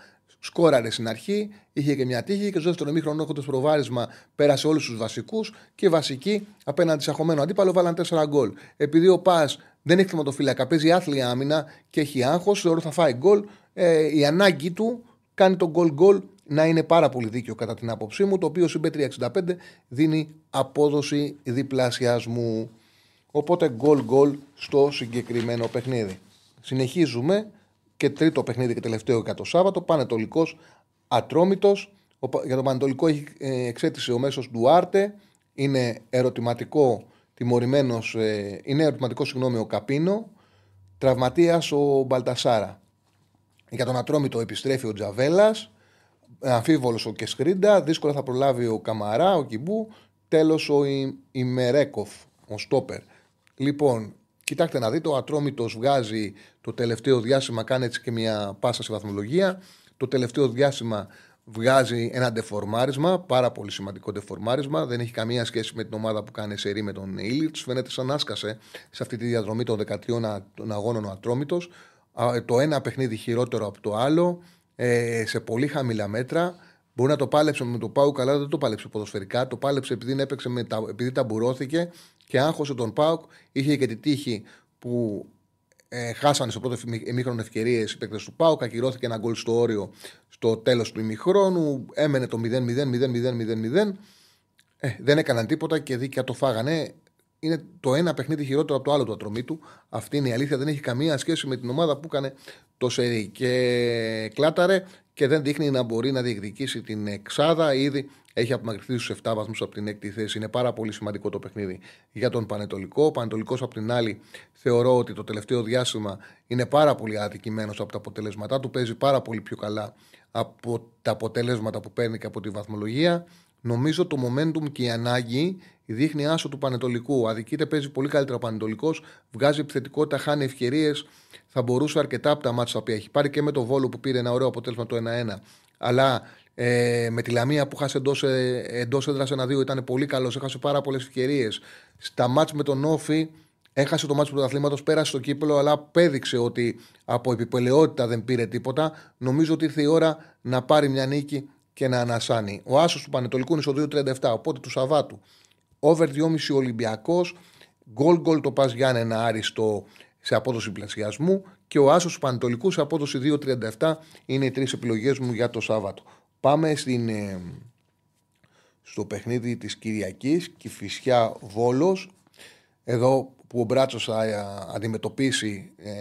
Σκόραρε στην αρχή, είχε και μια τύχη και στο δεύτερο μήχρονο έχοντας προβάρισμα πέρασε όλους τους βασικούς και βασικοί απέναντι σε αχωμένο αντίπαλο βάλαν 4 γκολ. Επειδή ο Πας δεν έχει θεματοφύλακα, παίζει άθλια άμυνα και έχει άγχος, θεωρώ θα φάει γκολ. Ε, η ανάγκη του κάνει τον γκολ γκολ να είναι πάρα πολύ δίκαιο κατά την άποψή μου, το οποίο συμπέ 365 δίνει απόδοση διπλασιασμού. Οπότε γκολ γκολ στο συγκεκριμένο παιχνίδι. Συνεχίζουμε και τρίτο παιχνίδι και τελευταίο για το Σάββατο. Πανετολικός Ατρόμητος. Για το Πανετολικό έχει ε, εξέτηση ο μέσος Ντουάρτε. Είναι ερωτηματικό τιμωρημένος, ε, είναι ερωτηματικός συγγνώμη ο Καπίνο. Τραυματίας ο Μπαλτασάρα. Για τον Ατρόμητο επιστρέφει ο Τζαβέλας. Αμφίβολος ο Κεσχρίντα. Δύσκολα θα προλάβει ο Καμαρά, ο Κιμπού. Τέλος ο Ιμερέκοφ, ο Στόπερ. Λοιπόν, Κοιτάξτε να δείτε, ο Ατρόμητος βγάζει το τελευταίο διάστημα, κάνει έτσι και μια πάσα στη βαθμολογία. Το τελευταίο διάστημα βγάζει ένα ντεφορμάρισμα, πάρα πολύ σημαντικό ντεφορμάρισμα. Δεν έχει καμία σχέση με την ομάδα που κάνει σερή με τον Ήλιτ. Φαίνεται σαν άσκασε σε αυτή τη διαδρομή των 13 αγώνων ο Ατρόμητος. Το ένα παιχνίδι χειρότερο από το άλλο, ε, σε πολύ χαμηλά μέτρα. Μπορεί να το πάλεψε με το Πάου καλά, δεν το πάλεψε ποδοσφαιρικά. Το πάλεψε επειδή, έπαιξε με τα, επειδή ταμπουρώθηκε και άγχωσε τον Πάουκ. Είχε και τη τύχη που ε, χάσανε στο πρώτο ημίχρονο ευκαιρίες οι παίκτες του Πάουκ. Ακυρώθηκε ένα γκολ στο όριο στο τέλος του ημίχρονου. Έμενε το 0-0-0-0-0-0. Ε, δεν έκαναν τίποτα και δίκαια το φάγανε. Είναι το ένα παιχνίδι χειρότερο από το άλλο του ατρομή του. Αυτή είναι η αλήθεια. Δεν έχει καμία σχέση με την ομάδα που έκανε το σερί. Και κλάταρε και δεν δείχνει να μπορεί να διεκδικήσει την εξάδα. Ήδη έχει απομακρυνθεί στους 7 βαθμούς από την έκτη θέση. Είναι πάρα πολύ σημαντικό το παιχνίδι για τον Πανετολικό. Ο Πανετολικός, από την άλλη, θεωρώ ότι το τελευταίο διάστημα είναι πάρα πολύ αδικημένος από τα αποτελέσματά του. Παίζει πάρα πολύ πιο καλά από τα αποτελέσματα που παίρνει και από τη βαθμολογία. Νομίζω το momentum και η ανάγκη δείχνει άσο του Πανετολικού. Αδικείται, παίζει πολύ καλύτερα ο Πανετολικός, βγάζει επιθετικότητα, χάνει ευκαιρίες. Θα μπορούσε αρκετά από τα μάτια τα οποία έχει πάρει και με το Βόλο που πήρε ένα ωραίο αποτέλεσμα το 1-1. Αλλά ε, με τη Λαμία που χάσε εντός εντός έδρας ένα-δύο ήταν πολύ καλός. Έχασε πάρα πολλές ευκαιρίες. Στα μάτια με τον Όφη έχασε το μάτι του πρωταθλήματος, πέρασε στο κύπελο, αλλά πέδειξε ότι από επιπελαιότητα δεν πήρε τίποτα. Νομίζω ότι ήρθε η ώρα να πάρει μια νίκη και να ανασάνει. Ο Άσος του Πανετολικού είναι στο 2,37. Οπότε του Σαββάτου over 2,5 Ολυμπιακός. Γκολ γκολ το πας ένα άριστο σε απόδοση πλασιασμού και ο Άσος του Πανετολικού σε απόδοση 2,37 είναι οι τρεις επιλογές μου για το Σάββατο. Πάμε στην, ε, στο παιχνίδι της Κυριακής, Κηφισιά Βόλος. Εδώ που ο Μπράτσος θα ε, αντιμετωπίσει ε,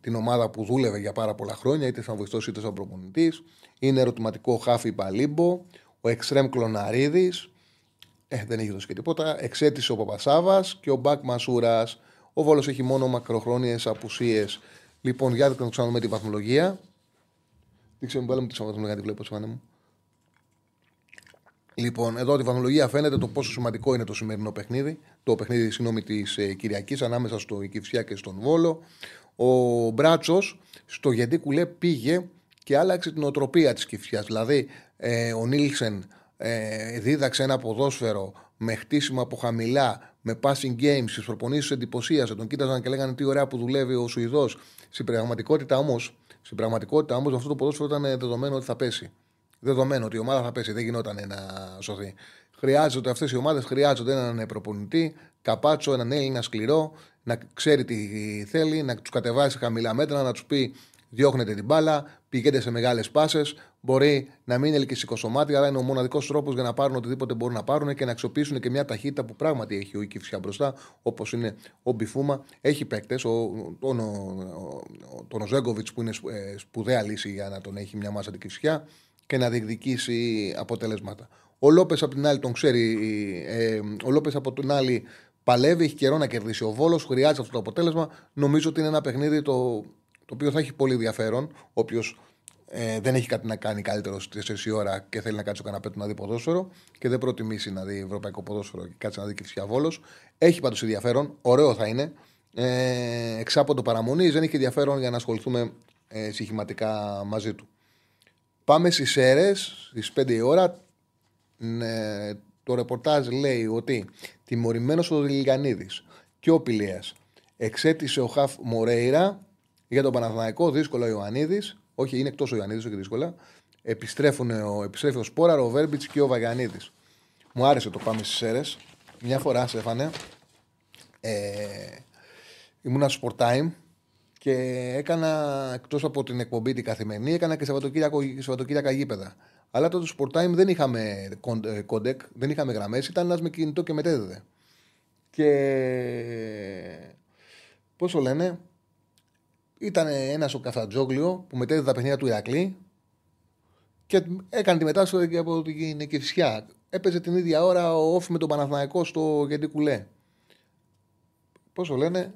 την ομάδα που δούλευε για πάρα πολλά χρόνια, είτε σαν βοηθός είτε σαν προπονητής. Είναι ερωτηματικό Χάφι Παλίμπο, ο Εξτρέμ Κλωναρίδης. Ε, δεν έχει δώσει και τίποτα. Εξέτησε ο Παπασάβας και ο Μπακ Μασούρας. Ο Βόλος έχει μόνο μακροχρόνιες απουσίες. Λοιπόν, για να το ξαναδούμε τη βαθμολογία. Δεν ξέρω, βάλαμε τη βαθμολογία, τη βλέπω στη μου. Λοιπόν, εδώ τη βαθμολογία φαίνεται το πόσο σημαντικό είναι το σημερινό παιχνίδι. Το παιχνίδι, συγγνώμη, της ε, Κυριακής ανάμεσα στο Οικηφσιά και στον Βόλο. Ο Μπράτσος στο Γιατί Κουλέ πήγε και άλλαξε την οτροπία της Κυφσιάς. Δηλαδή, ε, ο Νίλσεν ε, δίδαξε ένα ποδόσφαιρο με χτίσιμο από χαμηλά, με passing games, στι προπονήσεις εντυπωσίασε. Τον κοίταζαν και λέγανε τι ωραία που δουλεύει ο Σουηδός. Στην πραγματικότητα όμως στην πραγματικότητα όμως αυτό το ποδόσφαιρο ήταν δεδομένο ότι θα πέσει. Δεδομένο ότι η ομάδα θα πέσει, δεν γινόταν να σωθεί. Χρειάζονται αυτές οι ομάδες χρειάζονται έναν προπονητή, καπάτσο, έναν Έλληνα σκληρό, να ξέρει τι θέλει, να τους κατεβάσει χαμηλά μέτρα, να τους πει διώχνετε την μπάλα, πηγαίνετε σε μεγάλες πάσες. Μπορεί να μην είναι ελκυστικό σωμάτι, αλλά είναι ο μοναδικός τρόπος για να πάρουν οτιδήποτε μπορούν να πάρουν και να αξιοποιήσουν και μια ταχύτητα που πράγματι έχει ο Ικηφσιά μπροστά, όπως είναι ο Μπιφούμα. Έχει παίκτες, τον, τον Οζέγκοβιτς που είναι ε, σπουδαία λύση για να τον έχει μια μάσα την Κυφσιά και να διεκδικήσει αποτελέσματα. Ο Λόπες από την άλλη τον ξέρει. Ε, ο Λόπες από την άλλη παλεύει, έχει καιρό να κερδίσει. Ο Βόλος χρειάζεται αυτό το αποτέλεσμα. Νομίζω ότι είναι ένα παιχνίδι το, το οποίο θα έχει πολύ ενδιαφέρον. Όποιος ε, δεν έχει κάτι να κάνει καλύτερο στις 4 ώρα και θέλει να κάτσει στο καναπέ του να δει ποδόσφαιρο και δεν προτιμήσει να δει ευρωπαϊκό ποδόσφαιρο και κάτσει να δει και Βόλος. Έχει πάντως ενδιαφέρον. Ωραίο θα είναι. Ε, εξάποντο παραμονή δεν έχει ενδιαφέρον για να ασχοληθούμε ε, συχηματικά μαζί του. Πάμε στις αίρες, στις 5 η ώρα. Ναι, το ρεπορτάζ λέει ότι τιμωρημένος ο Δηλικανίδη και ο Πηλέα εξέτησε ο Χαφ Μορέιρα για τον Παναθηναϊκό. Δύσκολο ο Ιωαννίδης. Όχι, είναι εκτός ο Ιωαννίδης, όχι δύσκολα. Επιστρέφουν ο, επιστρέφει ο Σπόρα, ο Βέρμπιτς και ο Βαγιανίδης. Μου άρεσε το πάμε στις έδρες. Μια φορά, Στέφανε, ε, ήμουνα στο Sport Time και έκανα εκτός από την εκπομπή την καθημερινή, έκανα και Σαββατοκύριακα γήπεδα. Αλλά τότε στο Sport Time δεν είχαμε codec, δεν είχαμε γραμμές, ήταν ένας με κινητό και μετέδιδε. Και πώς το λένε, ήταν ένας στο Καυτανζόγλειο που μετέδιδε τα παιχνίδια του Ηρακλή και έκανε τη μετάσταση από την Εκεφυσιά. Έπαιζε την ίδια ώρα ο Όφη με τον Παναθηναϊκό στο Γεντή Κουλέ. Πώ το λένε,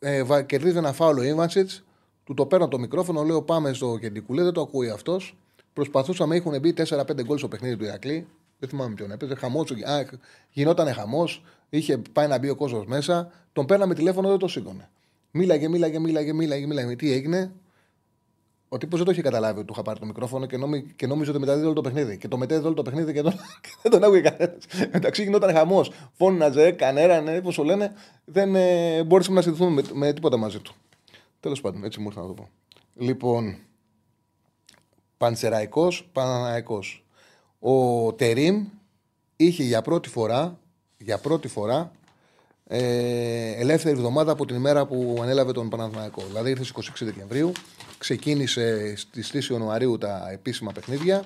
ε, κερδίζει ένα φάουλο Ιβανσιτς, του το παίρνω το μικρόφωνο, λέω πάμε στο Γεντή Κουλέ, δεν το ακούει αυτός. Προσπαθούσαμε, έχουν μπει 4-5 γκολ στο παιχνίδι του Ηρακλή. Δεν θυμάμαι ποιον έπαιζε. Χαμός, γινόταν χαμός. Είχε πάει να μπει ο κόσμος μέσα. Τον παίρναμε τηλέφωνο, δεν το σήκωνε. Μίλαγε, μίλαγε, μίλαγε, μίλαγε, μίλαγε. Τι έγινε. Ο τύπος δεν το είχε καταλάβει ότι του είχα πάρει το μικρόφωνο και, νόμι, και νόμιζε ότι μεταδίδει όλο το παιχνίδι. Και το μετέδιδε όλο το παιχνίδι και, τον, και δεν τον άκουγε κανένας. Εντάξει, γινόταν χαμός. Φώναζε, κανένα, όπω το λένε. Δεν ε, μπορούσαμε να συνδεθούμε με, με τίποτα μαζί του. Τέλος πάντων, έτσι μου ήρθε να το πω. Λοιπόν, Πανσεραϊκός, Παναναϊκό. Ο Τερίμ είχε για πρώτη φορά, για πρώτη φορά ε, ελεύθερη εβδομάδα από την ημέρα που ανέλαβε τον Παναθηναϊκό. Δηλαδή ήρθε στις 26 Δεκεμβρίου, ξεκίνησε στις 3 Ιανουαρίου τα επίσημα παιχνίδια.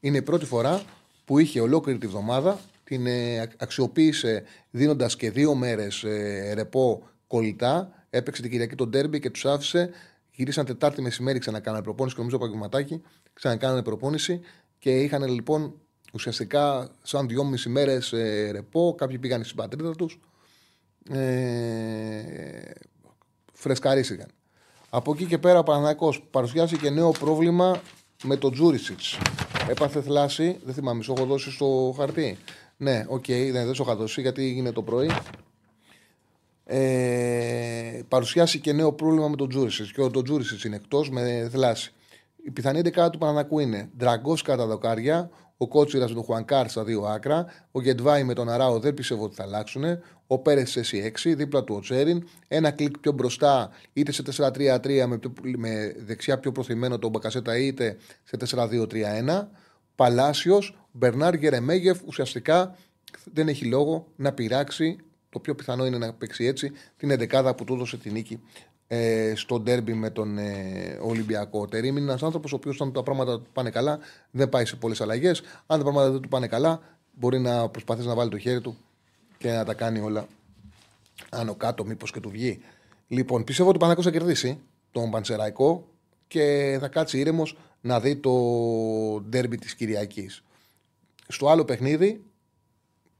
Είναι η πρώτη φορά που είχε ολόκληρη τη βδομάδα, την ε, αξιοποίησε δίνοντας και δύο μέρες ε, ρεπό κολλητά. Έπαιξε την Κυριακή τον Τέρμπι και τους άφησε. Γυρίσαν Τετάρτη μεσημέρι, ξανακάνανε προπόνηση και νομίζω απογευματάκι. Ξανακάνανε προπόνηση και είχαν λοιπόν ουσιαστικά σαν δυόμιση μέρες ε, ρεπό. Κάποιοι πήγαν στην πατρίδα τους ε, φρεσκαρίστηκαν. Από εκεί και πέρα ο Παναθηναϊκό παρουσιάζει και νέο πρόβλημα με τον Τζούρισιτς. Έπαθε θλάση, δεν θυμάμαι, σου έχω δώσει στο χαρτί; Ναι, OK, okay, δεν σου είχα δώσει γιατί είναι το πρωί. Ε, παρουσιάσει και νέο πρόβλημα με τον Τζούρισιτς. Και ο Τζούρισιτς είναι εκτός με θλάση. Η πιθανή ενδεκάδα του Παναθηναϊκού είναι Ντραγκόφσκι κάτω απ' τα δοκάρια, ο Κότσιρας με τον Χουανκάρ στα δύο άκρα, ο Γεντβάι με τον Αράο δεν πιστεύω ότι θα αλλάξουν, ο Πέρες σε 6, δίπλα του ο Τσέριν, ένα κλικ πιο μπροστά, είτε σε 4-3-3 με, με δεξιά πιο προθυμένο τον Μπακασέτα, είτε σε 4-2-3-1. Παλάσιος, Μπερνάρ Γερεμέγεφ ουσιαστικά δεν έχει λόγο να πειράξει. Το πιο πιθανό είναι να παίξει έτσι την 11 που του έδωσε τη νίκη ε, στο ντέρμπι με τον ε, Ολυμπιακό. Ο Τερήμ είναι ένας άνθρωπος ο οποίος, αν τα πράγματα του πάνε καλά, δεν πάει σε πολλές αλλαγές. Αν τα πράγματα δεν του πάνε καλά, μπορεί να προσπαθήσει να βάλει το χέρι του και να τα κάνει όλα άνω κάτω, μήπως και του βγει. Λοιπόν, πιστεύω ότι ο Παναγό θα κερδίσει τον Πανσεραϊκό και θα κάτσει ήρεμος να δει το ντέρμπι της Κυριακής. Στο άλλο παιχνίδι,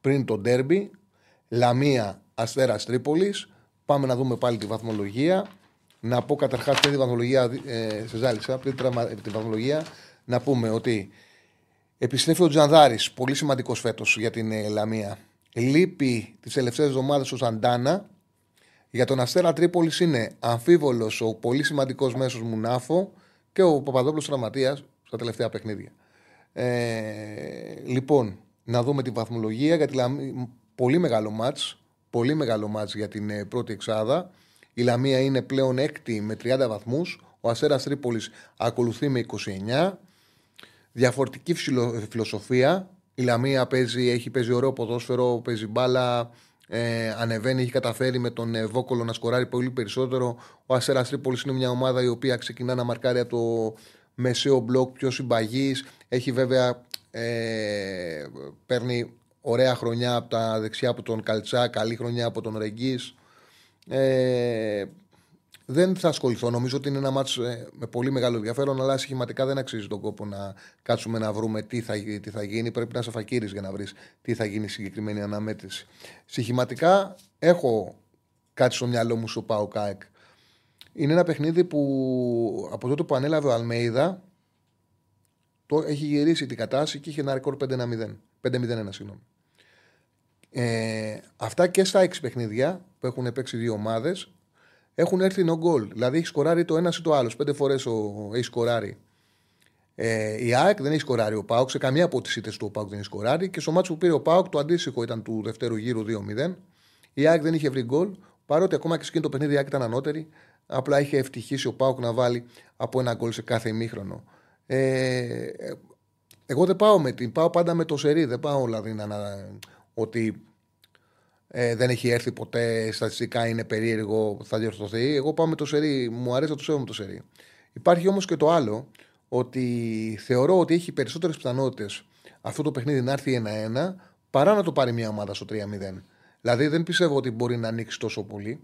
πριν το ντέρμπι, Λαμία Αστέρας Τρίπολης. Πάμε να δούμε πάλι τη βαθμολογία. Να πω καταρχάς πριν τη βαθμολογία, ε, σε ζάλισα, πριν τη βαθμολογία, να πούμε ότι επιστρέφει ο Τζανδάρης, πολύ σημαντικός φέτος για την ε, Λαμία. Λείπει τις τελευταίες εβδομάδες ο Σαντάνα. Για τον Αστέρα Τρίπολης είναι αμφίβολος ο πολύ σημαντικός μέσος Μουνάφο και ο Παπαδόπουλος Τραματία στα τελευταία παιχνίδια. Ε, λοιπόν, να δούμε τη βαθμολογία γιατί πολύ μεγάλο μάτς, πολύ μεγάλο μάτς για την ε, πρώτη εξάδα. Η Λαμία είναι πλέον έκτη με 30 βαθμούς. Ο Αστέρας Τρίπολης ακολουθεί με 29. Διαφορετική φιλοσοφία. Η Λαμία παίζει, έχει παίζει ωραίο ποδόσφαιρο, παίζει μπάλα, ε, ανεβαίνει, έχει καταφέρει με τον ε, Βόκολο να σκοράρει πολύ περισσότερο. Ο Αστέρας Τρίπολης είναι μια ομάδα η οποία ξεκινά να μαρκάρει από το μεσαίο μπλοκ πιο συμπαγής. Έχει βέβαια. Ε, παίρνει ωραία χρονιά από τα δεξιά από τον Καλτσά, καλή χρονιά από τον Ρεγγί. Ε, δεν θα ασχοληθώ. Νομίζω ότι είναι ένα μάτσο ε, με πολύ μεγάλο ενδιαφέρον, αλλά σχηματικά δεν αξίζει τον κόπο να κάτσουμε να βρούμε τι θα, τι θα γίνει. Πρέπει να είσαι φακύρης για να βρεις τι θα γίνει η συγκεκριμένη αναμέτρηση. Συχηματικά έχω κάτι στο μυαλό μου στο Πάο ΚΑΕΚ. Είναι ένα παιχνίδι που από τότε που ανέλαβε ο Αλμέιδα το έχει γυρίσει την κατάσταση και είχε ένα ρεκόρ 5-1-0. 5-0-1, συγγνώμη. Ε, αυτά και στα έξι παιχνίδια που έχουν παίξει δύο ομάδες έχουν έρθει no goal. Δηλαδή έχει σκοράρει το ένας ή το άλλος. Πέντε φορές έχει σκοράρει. Ε, η ΑΕΚ δεν έχει σκοράρει ο Πάουκ. Σε καμία από τις ήττες του ο Πάουκ δεν έχει σκοράρει. Και στο μάτσο που πήρε ο Πάουκ το αντίστοιχο ήταν του δευτέρου γύρου 2-0. Η ΑΕΚ δεν είχε βρει γκολ. Παρότι ακόμα και σε εκείνο το παιχνίδι η ΑΕΚ ήταν ανώτερη. Απλά είχε ευτυχήσει ο Πάουκ να βάλει από ένα γκολ σε κάθε ημίχρονο. Ε, εγώ δεν πάω με την. Πάω πάντα με το σερί. Δεν πάω δηλαδή να, ότι ε, δεν έχει έρθει ποτέ, στατιστικά είναι περίεργο, θα διορθωθεί. Εγώ πάω με το σερί, μου αρέσει να το σέβομαι το σερί. Υπάρχει όμως και το άλλο, ότι θεωρώ ότι έχει περισσότερες πιθανότητες αυτό το παιχνίδι να έρθει 1-1 παρά να το πάρει μια ομάδα στο 3-0. Δηλαδή δεν πιστεύω ότι μπορεί να ανοίξει τόσο πολύ.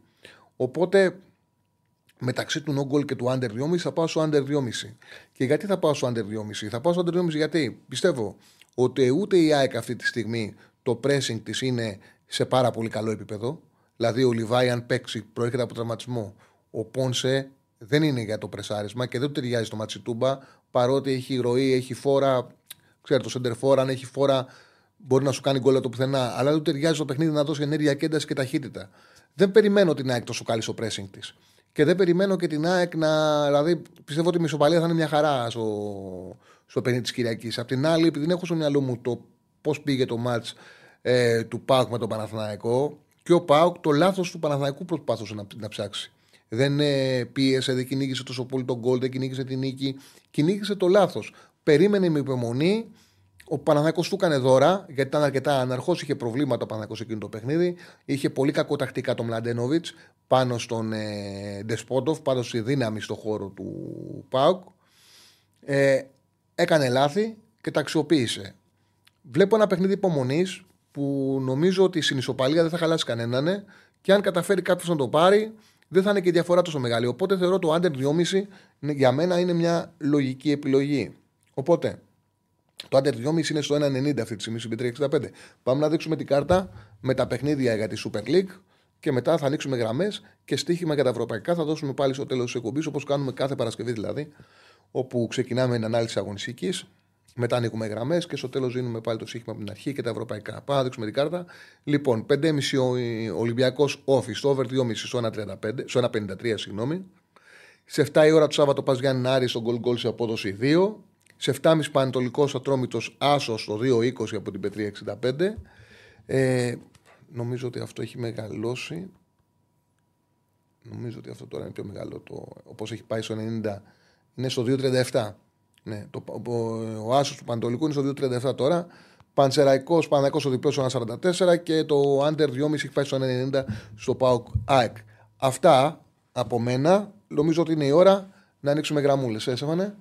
Οπότε μεταξύ του no goal και του under 2,5 θα πάω στο under 2,5. Και γιατί θα πάω στο under 2,5. Θα πάω στο under 2,5 γιατί πιστεύω ότι ούτε η ΑΕΚ αυτή τη στιγμή το pressing της είναι σε πάρα πολύ καλό επίπεδο. Δηλαδή, ο Λιβάη, αν παίξει, προέρχεται από τραυματισμό. Ο Πόνσε δεν είναι για το πρεσάρισμα και δεν του ταιριάζει το Ματσιτούμπα, παρότι έχει ροή, έχει φόρα. Ξέρετε, το σέντερ αν έχει φόρα, μπορεί να σου κάνει γκολ το πουθενά. Αλλά δεν του ταιριάζει το παιχνίδι να δώσει ενέργεια και ένταση και ταχύτητα. Δεν περιμένω την ΑΕΚ τόσο καλή στο pressing της. Και δεν περιμένω και την ΑΕΚ να. Δηλαδή, πιστεύω ότι η Μισοπαλία θα είναι μια χαρά στο, στο παιχνίδι της Κυριακής. Απ' την άλλη, επειδή δεν έχω στο μυαλό μου το πώς πήγε το match ε, του Πάουκ με τον Παναθηναϊκό και ο Πάουκ το λάθος του Παναθηναϊκού προσπάθησε να, να ψάξει. Δεν ε, πίεσε, δεν κυνήγησε τόσο πολύ τον γκολ, δεν κυνήγησε την νίκη. Κυνήγησε το λάθος. Περίμενε με υπομονή. Ο Παναθηναϊκός του έκανε δώρα, γιατί ήταν αρκετά αναρχός, είχε προβλήματα ο Παναθηναϊκός εκείνο το παιχνίδι. Είχε πολύ κακό τακτικά τον Μλαντένοβιτς πάνω στον ε, Ντεσπότοφ, πάνω στη δύναμη στον χώρο του Πάουκ. Ε, έκανε λάθη και τα αξιοποίησε. Βλέπω ένα παιχνίδι υπομονής που νομίζω ότι στην ισοπαλία δεν θα χαλάσει κανέναν ε, και αν καταφέρει κάποιος να το πάρει, δεν θα είναι και η διαφορά τόσο μεγάλη. Οπότε θεωρώ το under 2,5 για μένα είναι μια λογική επιλογή. Οπότε το under 2,5 είναι στο 1,90 αυτή τη στιγμή στην 365. Πάμε να δείξουμε την κάρτα με τα παιχνίδια για τη Super League και μετά θα ανοίξουμε γραμμές και στοίχημα για τα ευρωπαϊκά θα δώσουμε πάλι στο τέλος της εκπομπής όπως κάνουμε κάθε Παρασκευή δηλαδή, όπου ξεκινάμε την ανάλυση αγωνιστικής. Μετά ανοίγουμε γραμμές και στο τέλος δίνουμε πάλι το σύγχυμα από την αρχή και τα ευρωπαϊκά. Πάμε να δείξουμε την κάρτα. Λοιπόν, 5,5 Ολυμπιακός όφη στο over 2,5 στο 1,53, στο 1,53 συγγνώμη. Σε 7 η ώρα το Σάββατο πας Γιάννη Νάρη στο γκολ γκολ σε απόδοση 2. Σε 7,5 Πανετολικός Ατρόμητος Άσος στο 2,20 από την Πετρία 65. Ε, νομίζω ότι αυτό έχει μεγαλώσει. Νομίζω ότι αυτό τώρα είναι πιο μεγάλο. Το, όπως έχει πάει στο 90, είναι στο 2,37. Ναι, το, ο, ο Άσος του Πανατολικού είναι στο 2,37 τώρα. Πανσεραϊκός Παναγικό στο διπλός στο 1,44 και το Under 2,5 έχει πάει στο 1,90 στο Πάοκ ΑΕΚ. Αυτά από μένα. Νομίζω ότι είναι η ώρα να ανοίξουμε γραμμούλες. Ε, Σέφανε.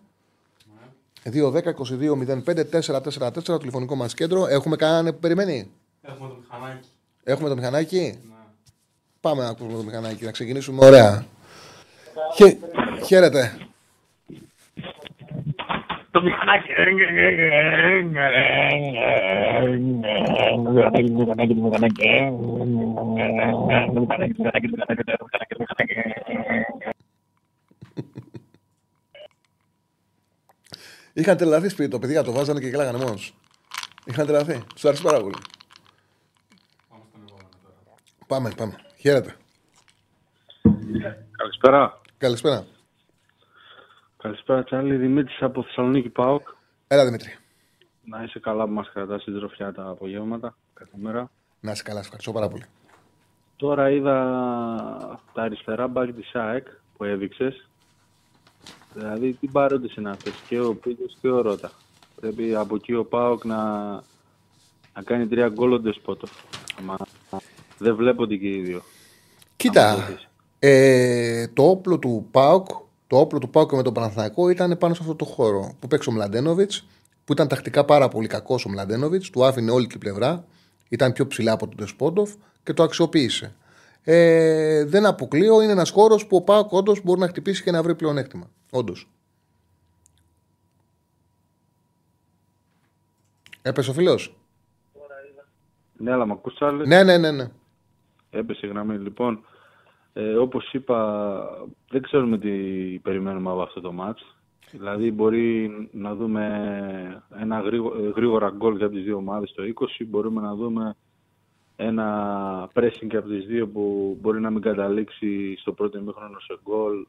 2-10-22-05-4-4-4 το τηλεφωνικό μας κέντρο. Έχουμε κανέναν που περιμένει; Έχουμε το μηχανάκι. Έχουμε το μηχανάκι. Ναι. Πάμε να ακούσουμε το μηχανάκι, να ξεκινήσουμε. Ωραία. Χε... Χαίρετε. Το μηχανάκι. Είχαν τρελαθεί σπίτι το παιδιά, το βάζανε και γελάγανε μόνος. Είχαν τρελαθεί. Τους άρεσε πάρα πολύ. Πάμε, πάμε. Χαίρετε. Καλησπέρα. Καλησπέρα. Καλησπέρα, Τσάρλι. Δημήτρης από Θεσσαλονίκη ΠΑΟΚ. Έλα Δημήτρη. Να είσαι καλά που μας κρατάς στην τροφιά τα απογεύματα κάθε μέρα. Να είσαι καλά, σε ευχαριστώ πάρα πολύ. Τώρα είδα τα αριστερά μπακ της ΑΕΚ που έδειξες. Δηλαδή, τι παρόντες είναι αυτές, και ο Πίτο και ο Ρότα. Πρέπει από εκεί ο ΠΑΟΚ να να κάνει τρία γκολ ο Ντεσπότο. Μα δεν βλέπονται και οι δύο. Κοίτα, Άμα βοηθήσει. ε, το όπλο του ΠΑΟΚ, το όπλο του ΠΑΟΚ με τον Παναθηναϊκό ήταν πάνω σε αυτό το χώρο που παίξε ο Μλαντένοβιτς, που ήταν τακτικά πάρα πολύ κακός ο Μλαντένοβιτς, του άφηνε όλη την πλευρά, ήταν πιο ψηλά από τον Τεσπόντοφ και το αξιοποίησε. Ε, δεν αποκλείω, είναι ένας χώρος που ο ΠΑΟΚ όντως μπορεί να χτυπήσει και να βρει πλεονέκτημα. Όντως. Έπεσε ο φίλος; Ναι, αλλά με ακούς Τσάρλι. Ναι, ναι, ναι, ναι. Έπεσε η γραμμή. Λοιπόν, ε, όπως είπα, δεν ξέρουμε τι περιμένουμε από αυτό το μάτς. Δηλαδή μπορεί να δούμε ένα γρήγο- ε, γρήγορα γκολ για τις δύο ομάδες στο 20, μπορούμε να δούμε ένα pressing από τις δύο που μπορεί να μην καταλήξει στο πρώτο ημίχρονο σε γκολ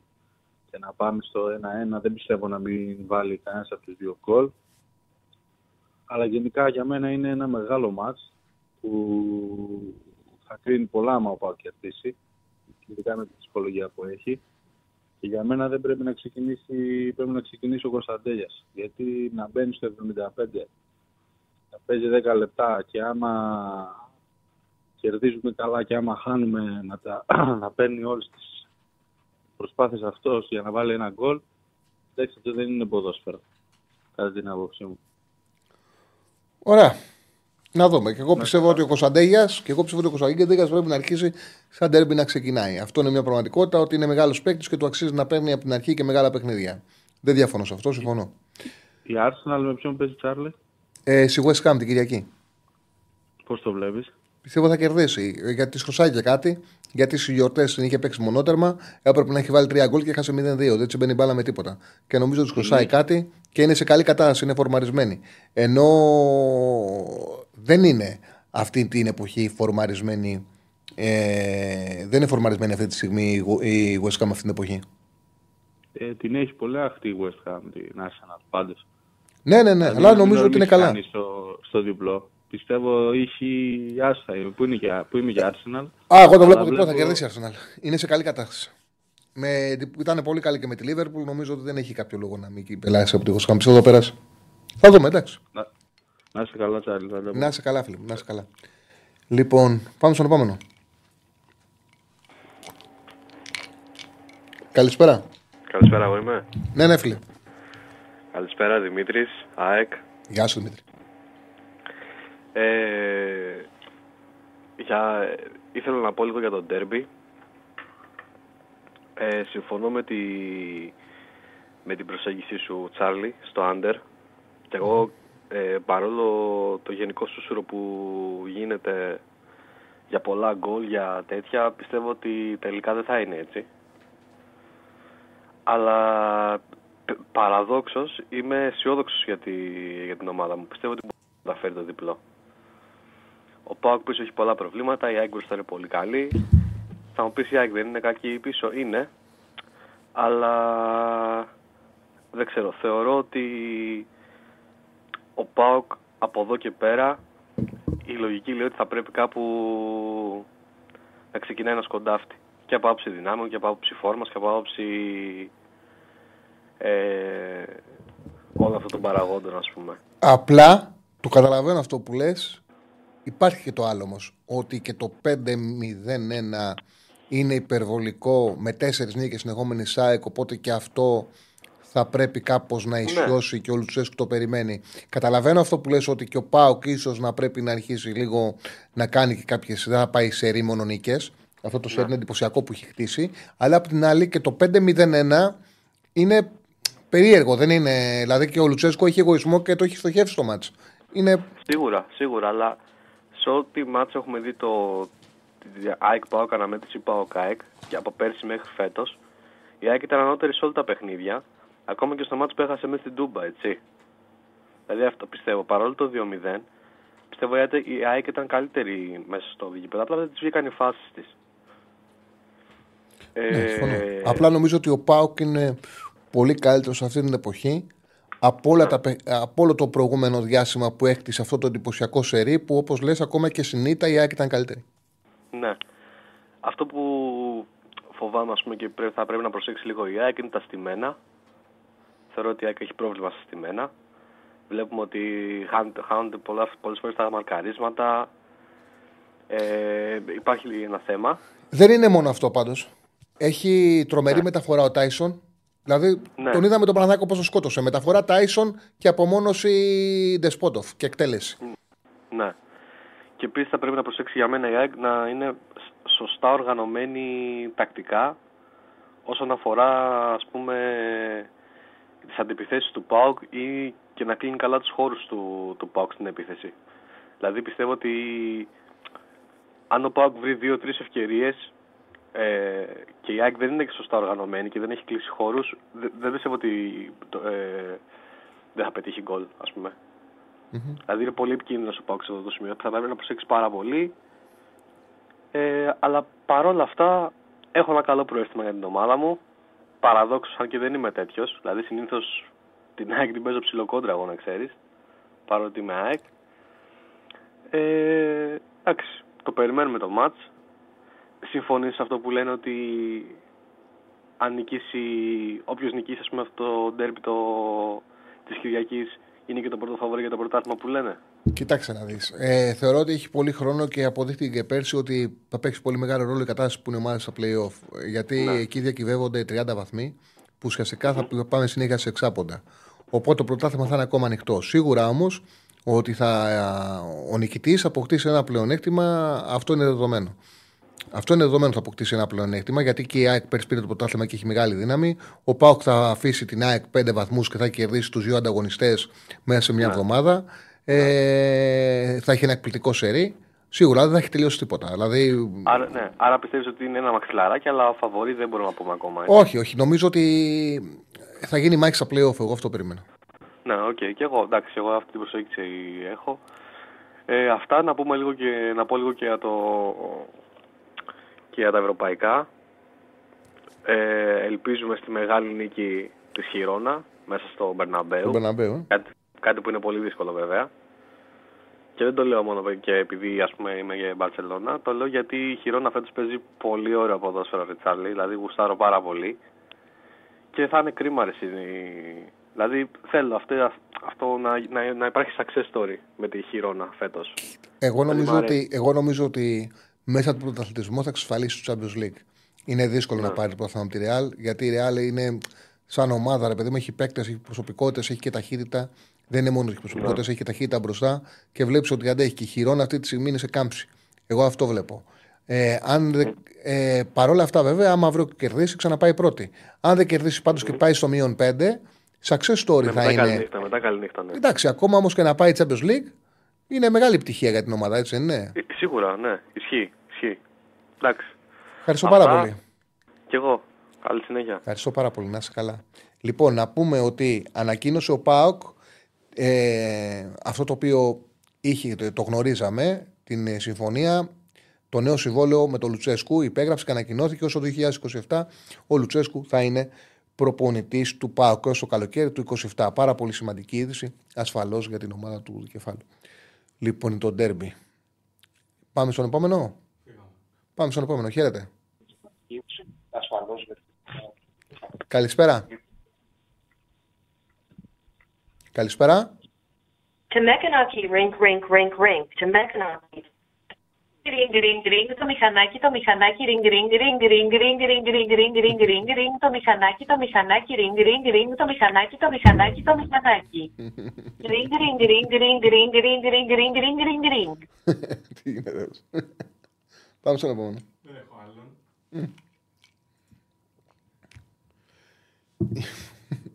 και να πάμε στο 1-1. Δεν πιστεύω να μην βάλει κανένας από τους δύο γκολ. Αλλά γενικά για μένα είναι ένα μεγάλο μάτς που θα κρίνει πολλά άμα ο Πάο κερδίσει, ειδικά με τη ψυχολογία που έχει. Και για μένα δεν πρέπει να ξεκινήσει, πρέπει να ξεκινήσει ο Κωνσταντέλιας. Γιατί να μπαίνει στο 75, να παίζει 10 λεπτά και άμα κερδίζουμε καλά και άμα χάνουμε να, τα, να παίρνει όλες τις προσπάθειες αυτός για να βάλει ένα γκολ, εντάξει αυτό δεν είναι ποδόσφαιρο, κατά την άποψή μου. Ωραία. Να δούμε. Και εγώ πιστεύω ότι ο Κωνσταντέγιας και εγώ πιστεύω ότι ο Κωνσταντέγιας πρέπει να αρχίσει σαν τέρμπι να ξεκινάει. Αυτό είναι μια πραγματικότητα ότι είναι μεγάλος παίκτης και του αξίζει να παίρνει από την αρχή και μεγάλα παιχνίδια. Δεν διαφωνώ σε αυτό, συμφωνώ. Η Arsenal με ποιον παίζει Τσάρλε, Ε, στη West Ham την Κυριακή. πώς το βλέπεις; Πιστεύω θα κερδίσει. ε, Γιατί χρωστάει και κάτι. Γιατί στις γιορτές την είχε παίξει μονότερμα. Έπρεπε να έχει βάλει τρία γκολ και έχασε 0-2. Δεν τσιμπαίνει μπάλα με τίποτα. Και νομίζω ότι χρωστάει κάτι και είναι σε καλή κατάσταση. Είναι φορμαρισμένη. Ενώ δεν είναι αυτή την εποχή φορμαρισμένη. Ε, δεν είναι φορμαρισμένη αυτή τη στιγμή η Γου- η West Ham αυτή την εποχή. Ε, την έχει πολύ αχτή η West Ham, την Arsenal, πάντως. Ναι, ναι, ναι. Δηλαδή, αλλά μην νομίζω ότι είναι νομίζεις καλά. κανείς Στο, στο διπλό. Πιστεύω έχει άστα, που, είναι και, που είμαι για Arsenal. Α, εγώ το βλέπω Αλλά διπλό, θα βλέπω- κερδίσει η Arsenal. Είναι σε καλή κατάσταση. Με, ήταν πολύ καλή και με τη Liverpool. Νομίζω ότι δεν έχει κάποιο λόγο να μην περάσει από τη West Ham. Πιστεύω θα περάσει. Θα δούμε, εντάξει. Να, να είσαι καλά, Τσάρλι. θα τα πούμε. Να είσαι καλά, φίλε μου, να είσαι καλά. Λοιπόν, πάμε στον επόμενο. Καλησπέρα. Καλησπέρα, εγώ είμαι. Ναι, ναι, φίλε. Καλησπέρα, Δημήτρης, ΑΕΚ. Γεια σου, Δημήτρη. Ε, για, ήθελα να πω λίγο για τον ντέρμπι. Ε, συμφωνώ με, τη, με την προσέγγιση σου, Τσάρλι, στο Άντερ. Και εγώ, ε, παρόλο το γενικό σούσουρο που γίνεται για πολλά γκολ, για τέτοια, πιστεύω ότι τελικά δεν θα είναι έτσι. Αλλά π- παραδόξως είμαι αισιόδοξος για, τη, για την ομάδα μου. Πιστεύω ότι μπορεί να φέρει το διπλό. Ο Πάοκ πίσω έχει πολλά προβλήματα, η ΑΕΚ μπροστά είναι πολύ καλή. Θα μου πεις η ΑΕΚ δεν είναι κακή πίσω, είναι. Αλλά δεν ξέρω, θεωρώ ότι ο Πάοκ από εδώ και πέρα η λογική λέει ότι θα πρέπει κάπου να ξεκινάει ένας σκοντάφτη. Και από άποψη δυνάμεων και από άποψη φόρμας και από άποψη ε, όλων αυτών των παραγόντων ας πούμε. Απλά το καταλαβαίνω αυτό που λες. Υπάρχει και το άλλο όμως. Ότι και το 5-0-1 είναι υπερβολικό με τέσσερις νίκες συνεχόμενη ΣΑΕΚ. Οπότε και αυτό θα πρέπει κάπως να ισιώσει και ο Λουτσέσκου το περιμένει. Καταλαβαίνω αυτό που λες ότι και ο Πάοκ ίσως να πρέπει να αρχίσει λίγο να κάνει και κάποιες. Δεν θα πάει σε ρή μόνο νίκες. Αυτό το σερ είναι εντυπωσιακό που έχει χτίσει. Αλλά απ' την άλλη και το 5-0-1 είναι περίεργο. Δεν είναι. Δηλαδή και ο Λουτσέσκο έχει εγωισμό και το έχει στοχεύσει στο μάτς. Είναι. Σίγουρα, σίγουρα, αλλά σε ό,τι μάτς έχουμε δει το τη ΑΕΚ ΠΑΟΚ αναμέτρηση ΠΑΟΚ ΑΕΚ και από πέρσι μέχρι φέτος η ΑΕΚ ήταν ανώτερη σε όλα τα παιχνίδια ακόμα και στο μάτς που έχασε μέσα στην Τούμπα, έτσι. Δηλαδή αυτό πιστεύω, παρόλο το 2-0 πιστεύω η ΑΕΚ- η ΑΕΚ ήταν καλύτερη μέσα στο γήπεδο, απλά δεν της βγήκαν οι φάσεις της. Ναι, συμφωνώ. Ε, Απλά νομίζω ότι ο Πάοκ είναι πολύ καλύτερος σε αυτή την εποχή από, όλα τα, παι- από όλο το προηγούμενο διάστημα που έκτισε αυτό το εντυπωσιακό σερί που όπως λες ακόμα και συνήθα η ΑΕΚ ήταν καλύτερη. Ναι. Αυτό που φοβάμαι ας πούμε, και πρέ- θα πρέπει να προσέξει λίγο η ΑΕΚ είναι τα στημένα. Θεωρώ ότι η ΑΕΚ έχει πρόβλημα στα στημένα. Βλέπουμε ότι χάνονται, χάνονται πολλά, πολλές φορές τα μαρκαρίσματα. Ε, υπάρχει ένα θέμα. Δεν είναι μόνο αυτό πάντως. Έχει τρομερή μεταφορά ο Τάισον. Δηλαδή Ναι. τον είδαμε τον Παναθάκο πώ σκότωσε. Μεταφορά Τάισον και απομόνωση Ντεσπότοφ και εκτέλεση. Ναι. Και επίσης θα πρέπει να προσέξει για μένα η ΑΕΚ να είναι σ- σωστά οργανωμένη τακτικά όσον αφορά ας πούμε τις αντιπιθέσεις του ΠΑΟΚ ή και να κλείνει καλά τους χώρους του, του ΠΑΟΚ στην επίθεση. Δηλαδή πιστεύω ότι αν ο ΠΑΟΚ βρει δύο-τρεις ευκαιρίες ε, και η ΑΕΚ δεν είναι και σωστά οργανωμένη και δεν έχει κλείσει χώρους, δε- δεν πιστεύω ότι το, ε, δεν θα πετύχει γκολ, ας πούμε. Δηλαδή είναι πολύ επικίνδυνος ο Πάουκ σε αυτό το σημείο. Θα πρέπει να προσέξει πάρα πολύ. Ε, αλλά παρόλα αυτά έχω ένα καλό προέστημα για την ομάδα μου. Παραδόξως, αν και δεν είμαι τέτοιος. Δηλαδή συνήθως την ΑΕΚ την παίζω ψιλοκόντρα, εγώ να ξέρεις. Παρότι είμαι ΑΕΚ. Ε, εντάξει, το περιμένουμε το μάτς. Συμφωνείς σε αυτό που λένε ότι αν νικήσει, όποιος νικήσει ας πούμε αυτό το ντέρμπι το, της Κυριακής είναι και το πρώτο φαβορή για το πρωτάθλημα που λένε. Κοιτάξτε να δεις. Ε, θεωρώ ότι έχει πολύ χρόνο και αποδείχτηκε και πέρσι ότι θα παίξει πολύ μεγάλο ρόλο η κατάσταση που είναι ομάδα στα playoff. Ε, Γιατί Ναι. εκεί διακυβεύονται 30 βαθμοί που ουσιαστικά θα πάμε συνέχεια σε εξάποντα. Οπότε το πρωτάθλημα θα είναι ακόμα ανοιχτό. Σίγουρα όμως ότι θα, ο νικητής αποκτήσει ένα πλεονέκτημα, αυτό είναι δεδομένο. Αυτό είναι δεδομένο ότι θα αποκτήσει ένα πλεονέκτημα γιατί και η ΑΕΚ πέρσι πήρε το πρωτάθλημα και έχει μεγάλη δύναμη. Ο ΠΑΟΚ θα αφήσει την ΑΕΚ 5 βαθμούς και θα κερδίσει τους δύο ανταγωνιστές μέσα σε μια εβδομάδα. Ε, θα έχει ένα εκπληκτικό σερί. Σίγουρα δεν θα έχει τελειώσει τίποτα. Δηλαδή, Άρα, ναι, άρα πιστεύεις ότι είναι ένα μαξιλαράκι, αλλά φαβορί δεν μπορούμε να πούμε ακόμα. έτσι. όχι, όχι. Νομίζω ότι θα γίνει μάχη στα playoff. Εγώ αυτό περίμενα. Ναι, οκ. Και εγώ, εντάξει, εγώ αυτή την προσέγγιση έχω. Ε, αυτά να, πούμε λίγο και, να πω λίγο και για, το, και για τα ευρωπαϊκά. Ε, ελπίζουμε στη μεγάλη νίκη της Χιρόνα μέσα στο Μπερναμπέου. Τον Μπερναμπέου, ε. Κάτι, κάτι που είναι πολύ δύσκολο βέβαια. Και δεν το λέω μόνο και επειδή ας πούμε είμαι για Μπαρσελόνα. Το λέω γιατί η Χιρόνα φέτος παίζει πολύ ωραίο ποδόσφαιρο Ριτσάρλι. Δηλαδή γουστάρω πάρα πολύ. Και θα είναι κρίμα ρε εσύ. Δηλαδή θέλω αυτό, αυτό να, να, να υπάρχει success story με τη Χιρόνα φέτος. Εγώ νομίζω, μ' αρέσει. ότι, εγώ νομίζω ότι μέσα από τον πρωταθλητισμό θα εξασφαλίσει το Champions League. Είναι δύσκολο να πάρει το πρωτάθλημα από τη Real, γιατί η Real είναι σαν ομάδα, ρε παιδί μου, έχει παίκτες, έχει προσωπικότητες, έχει και ταχύτητα. Δεν είναι μόνος ότι έχει προσωπικότητες, έχει και ταχύτητα μπροστά και βλέπεις ότι αντέχει. Και η Χιρόνα αυτή τη στιγμή είναι σε κάμψη. Εγώ αυτό βλέπω. Ε, αν δεν- ε, παρόλα αυτά, βέβαια, άμα αύριο κερδίσει, ξαναπάει πρώτη. Αν δεν κερδίσει πάντως και πάει στο μείον 5, success story Ναι, θα μετά καλή είναι. νύχτα, μετά καλή νύχτα, ναι. Εντάξει, ακόμα όμως και να πάει Champions League, είναι μεγάλη επιτυχία για την ομάδα, έτσι δεν είναι. Ε, Σίγουρα, ναι. Ισχύει, ισχύει. Εντάξει. Ευχαριστώ Αυτά. πάρα πολύ. Κι εγώ. Καλή συνέχεια. Ευχαριστώ πάρα πολύ. Να είσαι καλά. Λοιπόν, να πούμε ότι ανακοίνωσε ο ΠΑΟΚ ε, αυτό το οποίο είχε, το, το γνωρίζαμε, την ε, συμφωνία, το νέο συμβόλαιο με τον Λουτσέσκου. Υπέγραψε και ανακοινώθηκε όσο 2027 ο Λουτσέσκου θα είναι προπονητής του ΠΑΟΚ έως το καλοκαίρι του 27. Πάρα πολύ σημαντική είδηση, ασφαλώς για την ομάδα του δικεφάλου. Λοιπόν, το ντέρμπι. Πάμε στον επόμενο; Πάμε στον επόμενο. Χαίρετε. Καλησπέρα. Καλησπέρα. Τεμέκανακι, ring, ring, ring, ring. Τεμέκανακι. Ring, ring, ring, το μηχανάκι, το μηχανάκι, ring, ring, ring, ring, ring, ring, ring, ring, ring, ring, ring, το μηχανάκι, το μηχανάκι, ring, ring, ring, το μηχανάκι, το μηχανάκι, το μηχανάκι. Ring, ring, ring, ring, ring, ring, ring, ring, ring, ring, ring. Τι γίνεται. Πάμε στον επόμενο. Δεν έχω άλλον.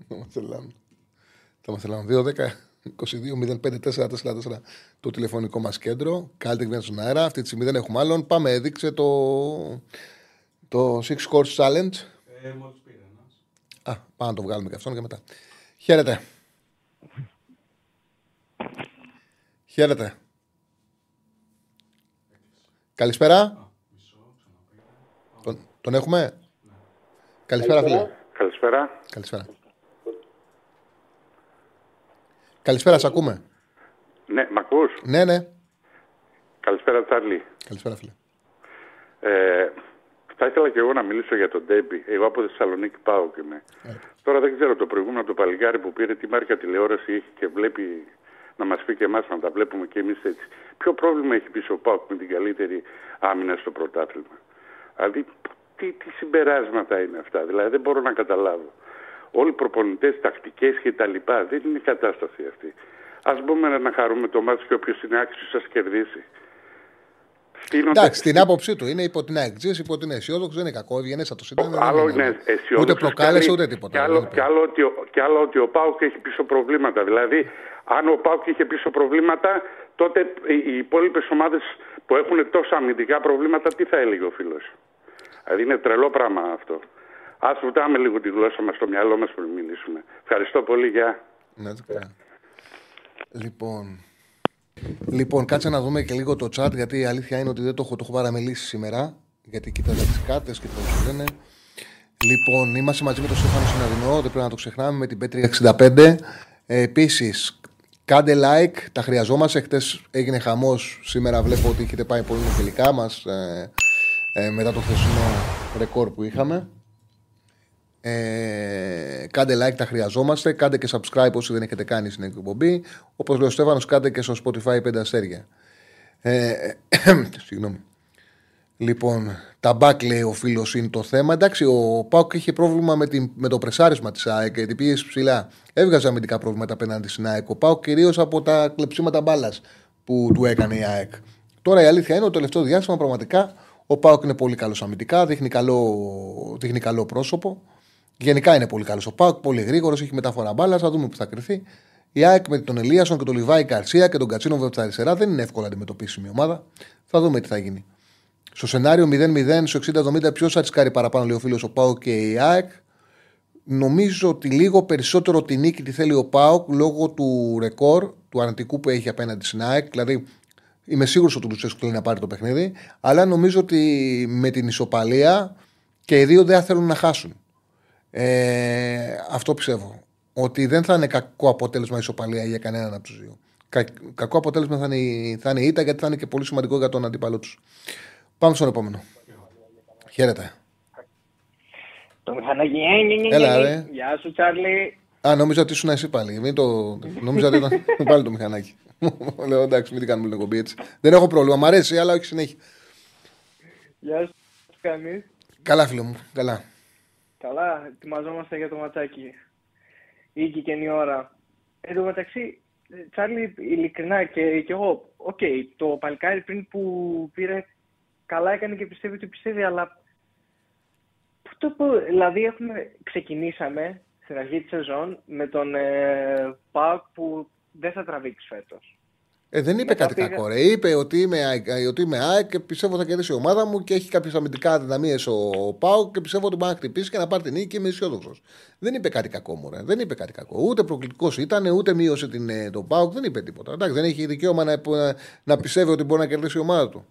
Θα μας ελάνε. Θα μας ελάνε. 2, 10, 22, 05, 4, 4, 4 το τηλεφωνικό μας κέντρο. Κάλτε βγαίνει στον αέρα. Αυτή τη στιγμή δεν έχουμε άλλον. Πάμε, δείξε το, το Six Course Challenge. Ε, μόλις πήρε ένας. Α, πάμε να το βγάλουμε και αυτόν και μετά. Χαίρετε. Χαίρετε. Καλησπέρα. Τον, τον έχουμε; Καλησπέρα, φίλε. Καλησπέρα. Καλησπέρα. Καλησπέρα, σε ακούμε. Ναι, μ' ακούς; Ναι, ναι. Καλησπέρα, Τσάρλι. Καλησπέρα, φίλε. Ε, Θα ήθελα και εγώ να μιλήσω για τον Ντέμπι. Εγώ από Θεσσαλονίκη πάω και είμαι. Τώρα δεν ξέρω το προηγούμενο το παλικάρι που πήρε τι μάρκα τηλεόραση έχει και βλέπει να μας πει και εμάς να τα βλέπουμε και εμείς έτσι. Ποιο πρόβλημα έχει πίσω ο Πάουκ με την καλύτερη άμυνα στο πρωτάθλημα; Δηλαδή, τι, τι συμπεράσματα είναι αυτά; Δηλαδή, δεν μπορώ να καταλάβω. Όλοι οι προπονητές, τακτικές κτλ. Δεν είναι η κατάσταση αυτή. Α μπούμε να χαρούμε το μάτι και όποιος είναι άξιος σας κερδίσει. Στείνονται- Εντάξει, την άποψή του είναι υπό την ΑΕΚ. Ζήσει υπό την αισιόδοξο, δεν είναι κακό. Ευγενέστατο ήταν. δεν Άλλο είναι είναι άλλο. αισιόδοξος Ούτε και προκάλεσε άλλη- ούτε τίποτα. Και άλλο, δεν είπε. και άλλο ότι, ο- και άλλο ότι ο Πάουκ έχει πίσω προβλήματα. Δηλαδή, αν ο Πάουκ είχε πίσω προβλήματα, τότε οι, οι υπόλοιπες ομάδες που έχουν τόσα αμυντικά προβλήματα, τι θα έλεγε ο φίλος. Δηλαδή, είναι τρελό πράγμα αυτό. Α βουτάμε λίγο τη γλώσσα μας στο μυαλό μας πριν μιλήσουμε. Ευχαριστώ πολύ. Γεια. Ναι, έτσι καλά. Λοιπόν, λοιπόν, κάτσε να δούμε και λίγο το chat γιατί η αλήθεια είναι ότι δεν το έχω, το έχω παραμελήσει σήμερα. Γιατί κοίταζα τις κάρτες και το λένε. Λοιπόν, είμαστε μαζί με τον Στέφανο Συναδεινό, δεν πρέπει να το ξεχνάμε, με την Πέτρια 65. Ε, Επίσης, κάντε like, τα χρειαζόμαστε. Χτες έγινε χαμός. Σήμερα βλέπω ότι έχετε πάει πολύ με φιλικά μας ε, ε, μετά το χθεσινό ρεκόρ που είχαμε. Ε, κάντε like, τα χρειαζόμαστε. Κάντε και subscribe όσοι δεν έχετε κάνει στην εκπομπή. Όπως λέει ο Στέφανος, κάντε και στο Spotify 5 αστέρια. Ε, συγγνώμη. Λοιπόν, τα back λέει ο φίλος είναι το θέμα. Εντάξει, ο Πάουκ είχε πρόβλημα με, την, με το πρεσάρισμα της ΑΕΚ γιατί πήγε ψηλά. Έβγαζε αμυντικά προβλήματα απέναντι στην ΑΕΚ. Ο Πάουκ κυρίως από τα κλεψίματα μπάλας που του έκανε η ΑΕΚ. Τώρα η αλήθεια είναι ότι το τελευταίο διάστημα πραγματικά ο Πάουκ είναι πολύ καλός αμυντικά, δείχνει καλό, δείχνει καλό πρόσωπο. Γενικά είναι πολύ καλός ο Πάουκ, πολύ γρήγορος, έχει μεταφορά μπάλας. Θα δούμε που θα κρυθεί. Η ΑΕΚ με τον Ελίασον και τον Λιβάη Καρσία και τον Κατσίνο από τα αριστερά δεν είναι εύκολα αντιμετωπίσιμη ομάδα. Θα δούμε τι θα γίνει. Στο σενάριο 0-0, στο 60-70, ποιος θα ρισκάρει παραπάνω, λέει ο φίλος ο Πάουκ και η ΑΕΚ. Νομίζω ότι λίγο περισσότερο τη νίκη τη θέλει ο Πάουκ λόγω του ρεκόρ, του αρνητικού που έχει απέναντι στην ΑΕΚ. Δηλαδή, είμαι σίγουρος ότι ο Λουτσέσκου θέλει να πάρει το παιχνίδι, αλλά νομίζω ότι με την ισοπαλία και οι δύο δεν θέλουν να χάσουν. Ε, αυτό πιστεύω. Ότι δεν θα είναι κακό αποτέλεσμα η ισοπαλία για κανέναν από τους δύο. Κα, κακό αποτέλεσμα θα είναι, η- θα είναι η ήττα γιατί θα είναι και πολύ σημαντικό για τον αντίπαλό τους. Πάμε στον επόμενο. Χαίρετε. Το μηχανάκι. νι, νι, νι, Έλα, νι. ρε. Γεια σου, Τσάρλι. Α, νόμιζα ότι ήσουν εσύ πάλι. Μην το... νόμιζα ότι ήταν πάλι το μηχανάκι. Λέω εντάξει, μην την κάνουμε την εκπομπή έτσι. Δεν έχω πρόβλημα. Μ' αρέσει, αλλά όχι συνέχεια. Γεια σου, τι κάνεις; Καλά, φίλο μου. Καλά. Καλά, ετοιμαζόμαστε για το ματσάκι. Ήγγικε η ώρα. Εν τω μεταξύ, Τσάρλι, ειλικρινά και, και εγώ, οκ, το παλικάρι πριν που πήρε, καλά έκανε και πιστεύει ό,τι πιστεύει, αλλά πού το πω, δηλαδή έχουμε, ξεκινήσαμε στην αρχή της σεζόν με τον ε, ΠΑΟΚ που δεν θα τραβήξει φέτος. Ε, δεν είπε Μετά κάτι πήγα- κακό. Ρε. Είπε ότι είμαι, ΑΕΚ- ε, ότι είμαι ΑΕΚ και πιστεύω θα κερδίσει η ομάδα μου και έχει κάποιες αμυντικά αδυναμίες ο Πάου και πιστεύω ότι μπορεί να χτυπήσει και να πάρει την νίκη και είμαι αισιόδοξος. Δεν είπε κάτι κακό μου, ρε. Δεν είπε κάτι κακό. Ούτε προκλητικός ήταν, ούτε μείωσε την, ε, τον Πάου, δεν είπε τίποτα. Εντάξει, δεν έχει δικαίωμα να, να, να πιστεύει ότι μπορεί να κερδίσει η ομάδα του.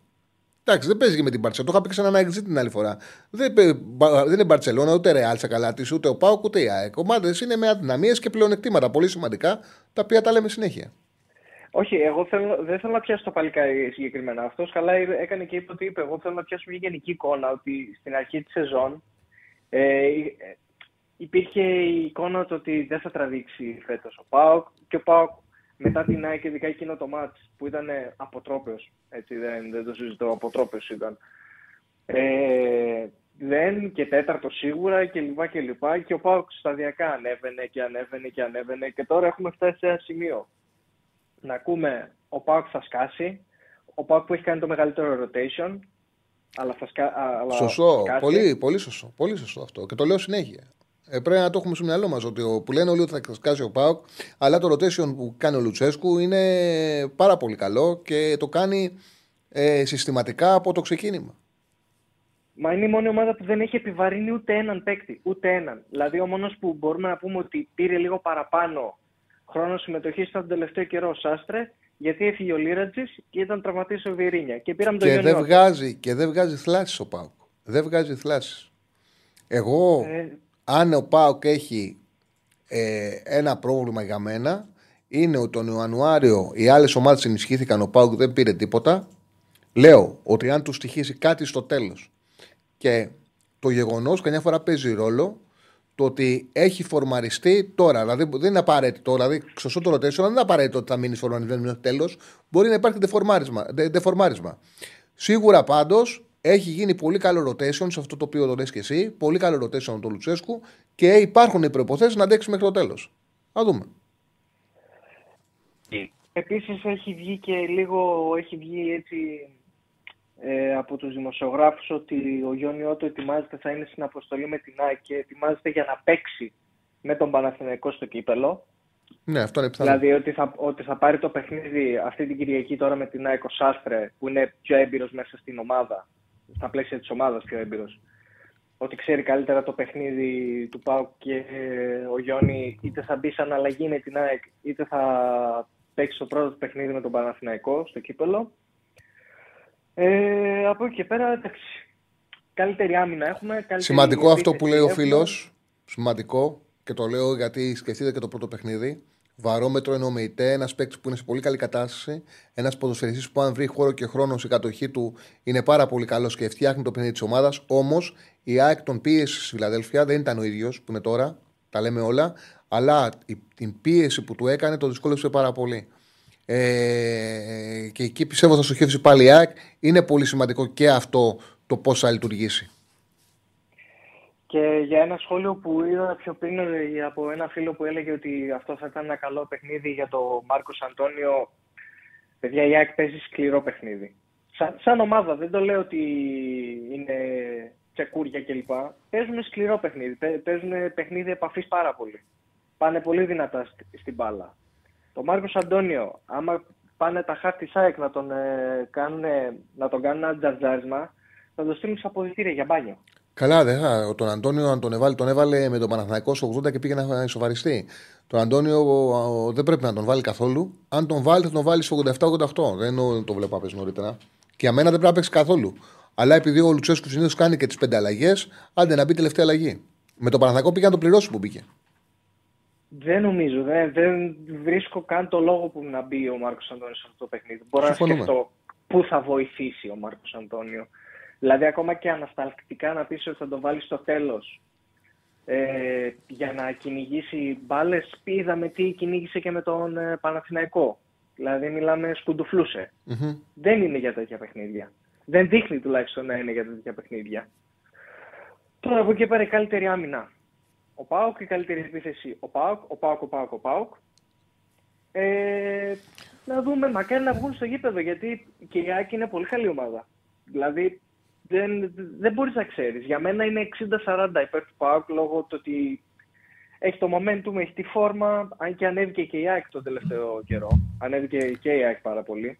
Εντάξει, δεν παίζει και με την Παρσελόνα. Το είχα πει ξανά ένα exit την άλλη φορά. Δεν, παι- μπα- δεν είναι Μπαρσελόνα, ούτε Ρεάλ στα καλά τη, ούτε ο Πάουκ, ούτε η ΑΕΚ. Ομάδες είναι με αδυναμίες και πλεονεκτήματα πολύ σημαντικά, τα οποία τα λέμε συνέχεια. Όχι, εγώ θέλω, δεν θέλω να πιάσω το παλικάρι συγκεκριμένα. Αυτός καλά είπε- έκανε και είπε ότι είπε. Εγώ θέλω να πιάσω μια γενική εικόνα ότι στην αρχή της σεζόν ε, ε, υπήρχε η εικόνα του ότι δεν θα τραβήξει φέτος ο Πάοκ και ο Πάοκ μετά την ΑΕΚ, ειδικά εκείνο το μάτς που ήταν αποτρόπαιος, έτσι δεν, δεν το συζητώ, αποτρόπαιος ήταν. Ε, δεν και τέταρτος σίγουρα και λοιπά και λοιπά και ο Πάοκ σταδιακά ανέβαινε και ανέβαινε και ανέβαινε και τώρα έχουμε φτάσει σε ένα σημείο να ακούμε ο Πάοκ θα σκάσει, ο Πάοκ που έχει κάνει το μεγαλύτερο rotation, αλλά θα, σκα... α, αλλά Σωστό. θα σκάσει. Πολύ, πολύ σωστό. Πολύ σωστό αυτό. Και το λέω συνέχεια. Ε, πρέπει να το έχουμε στο μυαλό μας ότι ο, που λένε όλοι ότι θα σκάσει ο Πάοκ, αλλά το rotation που κάνει ο Λουτσέσκου είναι πάρα πολύ καλό και το κάνει ε, συστηματικά από το ξεκίνημα. Μα είναι η μόνη ομάδα που δεν έχει επιβαρύνει ούτε έναν παίκτη. Ούτε έναν. Δηλαδή, ο μόνος που μπορούμε να πούμε ότι πήρε λίγο παραπάνω χρόνος συμμετοχής ήταν τον τελευταίο καιρό ο Σάστρε, γιατί έφυγε ο Λίρατζης και ήταν τραυματίσει ο Βιερίνια. Και πήραμε τον Και δεν, Γιονιώτη. βγάζει, και δεν βγάζει θλάσει ο Πάοκ. Δεν βγάζει θλάσει. Εγώ, Ε, αν ο Πάοκ έχει ε, ένα πρόβλημα για μένα, είναι ότι τον Ιανουάριο οι άλλες ομάδες ενισχύθηκαν, ο Πάοκ δεν πήρε τίποτα. Λέω ότι αν του στοιχήσει κάτι στο τέλος Και το γεγονός καμιά φορά παίζει ρόλο το ότι έχει φορμαριστεί τώρα. Δηλαδή δεν είναι απαραίτητο. Δηλαδή, σωστό το ρωτήσω, δεν είναι απαραίτητο ότι θα μείνει φορμαρισμένο μέχρι τέλος. Μπορεί να υπάρχει δεφορμάρισμα. δε- δεφορμάρισμα. Σίγουρα πάντως έχει γίνει πολύ καλό rotation σε αυτό το οποίο το λες και εσύ. Πολύ καλό rotation από τον Λουτσέσκου και υπάρχουν οι προποθέσει να αντέξεις μέχρι το τέλος. Θα δούμε. Επίσης έχει βγει και λίγο, έχει βγει έτσι ε, από τους δημοσιογράφους ότι ο Γιόνι Ότο ετοιμάζεται, θα είναι στην αποστολή με την ΑΕΚ και ετοιμάζεται για να παίξει με τον Παναθηναϊκό στο κύπελο. Ναι, αυτό είναι πιθανό. Δηλαδή ότι θα, ότι θα πάρει το παιχνίδι αυτή την Κυριακή τώρα με την ΑΕΚ ο Σάστρε που είναι πιο έμπειρος μέσα στην ομάδα, στα πλαίσια της ομάδας πιο έμπειρος. Ότι ξέρει καλύτερα το παιχνίδι του ΠΑΟΚ και ε, ο Γιόνι είτε θα μπει σαν αλλαγή με την ΑΕΚ είτε θα παίξει το πρώτο του παιχνίδι με τον Παναθηναϊκό στο κύπελο. Ε, από εκεί και πέρα, εντάξει, καλύτερη άμυνα έχουμε. Καλύτερη Σημαντικό αυτό που λέει ο επίθεση φίλος. έχουμε. Σημαντικό και το λέω γιατί σκεφτείτε και το πρώτο παιχνίδι. Βαρόμετρο εννοείται ένας παίκτης που είναι σε πολύ καλή κατάσταση. Ένας ποδοσφαιριστής που, αν βρει χώρο και χρόνο στην κατοχή του, είναι πάρα πολύ καλός και φτιάχνει το παιχνίδι της ομάδας. Όμως η ΑΕΚ τον πίεση στη Φιλαδέλφια δεν ήταν ο ίδιος που είναι τώρα. Τα λέμε όλα. Αλλά η- την πίεση που του έκανε το δυσκόλεψε πάρα πολύ. Ε, και εκεί πιστεύω θα στοχεύσει πάλι η ΑΕΚ. Είναι πολύ σημαντικό και αυτό το πώς θα λειτουργήσει. Και για ένα σχόλιο που είδα πιο πριν ε, από ένα φίλο που έλεγε ότι αυτό θα ήταν ένα καλό παιχνίδι για τον Μάρκος Αντώνιο. Παιδιά, η ΑΕΚ παίζει σκληρό παιχνίδι. Σαν, σαν ομάδα, δεν το λέω ότι είναι τσεκούρια κλπ. Παίζουν σκληρό παιχνίδι. Παι- Παίζουν παιχνίδι επαφής πάρα πολύ. Πάνε πολύ δυνατά στη- στην μπάλα. Το Μάρκος Αντώνιο, άμα πάνε τα χάρτη της ΑΕΚ να τον, ε, κάνουν, να τον κάνουν ένα τζαρτζάρισμα, θα το στείλουν σε αποδητήρια για μπάνιο. Καλά, δεν θα. Τον Αντώνιο, αν τον έβαλε, τον έβαλε με τον Παναθηναϊκός στο 80 και πήγε να ισοβαριστεί. Τον Αντώνιο ο, ο, δεν πρέπει να τον βάλει καθόλου. Αν τον βάλει, θα τον βάλει στο 87-88. Δεν εννοώ, το βλέπω να παίζει νωρίτερα. Και για μένα δεν πρέπει να παίξει καθόλου. Αλλά επειδή ο Λουτσέσκου συνήθως κάνει και τις πέντε αλλαγές, άντε να μπει τελευταία αλλαγή. Με τον Παναθηναϊκό πήγε να το πληρώσει που μπήκε. Δεν νομίζω. Δεν, δεν βρίσκω καν το λόγο που να μπει ο Μάρκος Αντώνιος σε αυτό το παιχνίδι. Μπορώ Συμφωνούμε. να σκεφτώ πού θα βοηθήσει ο Μάρκος Αντώνιο. Δηλαδή, ακόμα και ανασταλτικά να πεις ότι θα τον βάλεις στο τέλος ε, για να κυνηγήσει μπάλες. Είδαμε τι κυνήγησε και με τον ε, Παναθηναϊκό. Δηλαδή, μιλάμε σκουντουφλούσε. Μμμ. Δεν είναι για τέτοια παιχνίδια. Δεν δείχνει τουλάχιστον να είναι για τέτοια παιχνίδια. Τώρα από εκεί και πέρα η καλύτερη άμυνα. Ο Πάοκ, η καλύτερη επίθεση. Ο Πάοκ, ο Πάοκ, ο Πάοκ, ο Πάοκ. Ε, να δούμε, μακάρι να βγουν στο γήπεδο γιατί και η ΑΕΚ είναι πολύ καλή ομάδα. Δηλαδή δεν, δεν μπορείς να ξέρεις. Για μένα είναι 60-40 υπέρ του Πάοκ λόγω του ότι έχει το momentum, έχει τη φόρμα. Αν και ανέβηκε και η ΑΕΚ τον τελευταίο καιρό. Ανέβηκε και η ΑΕΚ πάρα πολύ.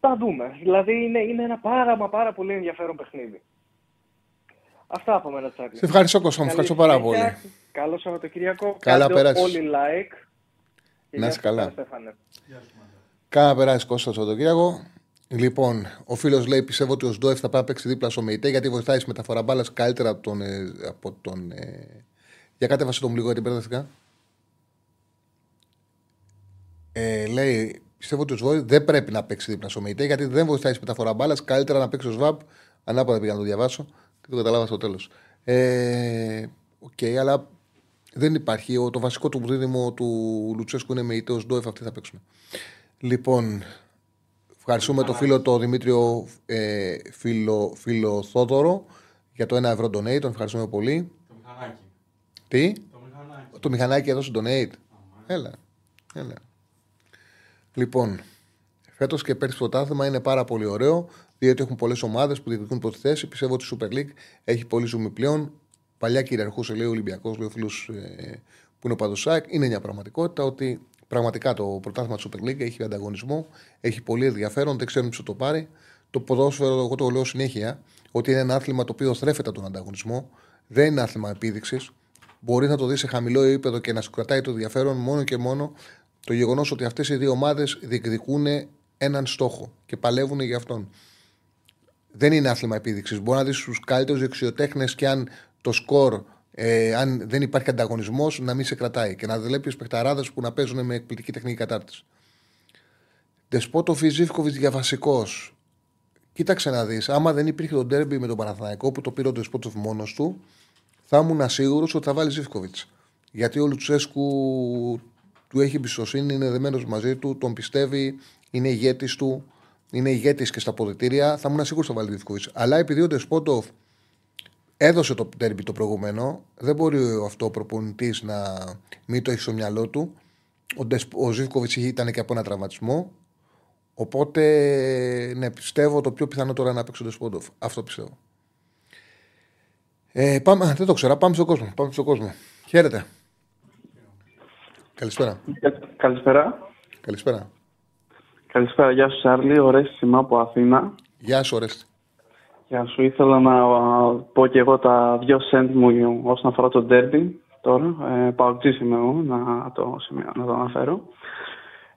Θα δούμε. Δηλαδή είναι, είναι ένα πάρα μα πάρα πολύ ενδιαφέρον παιχνίδι. Αυτά από μένα, Τσάρλι. Σε ευχαριστώ, Κώστα μου. Καλή Ευχαριστώ πάρα συνέχεια. πολύ. Καλό Σαββατοκύριακο. Καλά Κάντε πέρασεις. όλοι like. Και Να γεια είσαι σου, καλά. Στέφανε. Κάνα περάσεις Κώστα το Σαββατοκύριακο. Λοιπόν, ο φίλος λέει: Πιστεύω ότι ο Σντόεφ θα πάει να παίξει δίπλα στο ΜΕΙΤΕ γιατί βοηθάει στη μεταφορά μπάλας καλύτερα από τον. ε, από τον ε... Για κάτεβασε τον λίγο γιατί μπερδευτικά. Ε, λέει: Πιστεύω ότι ο Οζντόεφ δεν πρέπει να παίξει δίπλα στον Μεϊτέ γιατί δεν βοηθάει στη μεταφορά μπάλας. Καλύτερα να παίξει ο Σβαμπ. Ανάποδα πήγα να το διαβάσω και το καταλάβα στο τέλος. Ε, Οκ, αλλά δεν υπάρχει. Ο, το βασικό του δίδυμο του Λουτσέσκου είναι Μεϊτέ, Οζντόεφ αυτοί θα παίξουν. Λοιπόν, Ευχαριστούμε τον φίλο τον Δημήτριο ε, φίλο, φίλο Θόδωρο για το 1 ευρώ donate. Τον ευχαριστούμε πολύ. Το μηχανάκι. Τι; Το μηχανάκι. Το μηχανάκι έδωσε donate. Έλα. Έλα. Λοιπόν, φέτος και πέρσι το πρωτάθλημα είναι πάρα πολύ ωραίο, διότι έχουν πολλές ομάδες που διεκδικούν πρώτη θέση. Πιστεύω ότι η Super League έχει πολύ ζουμί πλέον. Παλιά κυριαρχούσε, λέει ο Ολυμπιακός, λέει ο φίλος ε, που είναι ο Παδοσάκ. Είναι μια πραγματικότητα ότι πραγματικά το πρωτάθλημα της Super League έχει ανταγωνισμό, έχει πολύ ενδιαφέρον, δεν ξέρουν ποιο θα το πάρει. Το ποδόσφαιρο, εγώ το λέω συνέχεια, ότι είναι ένα άθλημα το οποίο θρέφεται από τον ανταγωνισμό. Δεν είναι άθλημα επίδειξης. Μπορείς να το δεις σε χαμηλό επίπεδο και να σου κρατάει το ενδιαφέρον μόνο και μόνο το γεγονός ότι αυτές οι δύο ομάδες διεκδικούν έναν στόχο και παλεύουν για αυτόν. Δεν είναι άθλημα επίδειξης. Μπορεί να δεις τους καλύτερους δεξιοτέχνες και αν το σκορ, ε, αν δεν υπάρχει ανταγωνισμός, να μην σε κρατάει και να βλέπει παιχταράδες που να παίζουν με εκπληκτική τεχνική κατάρτιση. Δεσπότο Φιζίφκοβιτ για βασικός. Κοίταξε να δεις, άμα δεν υπήρχε το ντέρμπι με τον Παναθηναϊκό που το πήρε ο Ντεσπότοφ μόνος του, θα ήμουν σίγουρος ότι θα βάλει Ζήφκοβιτς. Γιατί ο Λουτσέσκου του έχει εμπιστοσύνη, είναι δεμένος μαζί του, τον πιστεύει, είναι ηγέτης του, είναι ηγέτης και στα αποδητήρια. Θα ήμουν σίγουρος ότι θα βάλει Ζήφκοβιτ. Αλλά επειδή ο Ντεσπότοφ έδωσε το ντέρμπι το προηγούμενο, δεν μπορεί αυτό ο προπονητή να μην το έχει στο μυαλό του. Ο, Ντεσ- ο Ζήφκοβιτς ήταν και από ένα τραυματισμό. Οπότε, ναι, πιστεύω το πιο πιθανό τώρα να παίξει ο Ντεσπότοφ. Αυτό πιστεύω. Ε, πάμε, α, δεν το ξέρα. Πάμε στον κόσμο. Πάμε στον κόσμο. Χαίρετε. Καλησπέρα. Καλησπέρα. Καλησπέρα. Καλησπέρα, γεια σου Σάρλι, Ορέστημα από Αθήνα. Γεια σου, Ορέστη. Γεια σου, ήθελα να α, πω και εγώ τα δυο σέντ μου όσον αφορά το ντέρμπι τώρα. Ε, Παουτζής είμαι εγώ, να το, σημειώ- να το αναφέρω.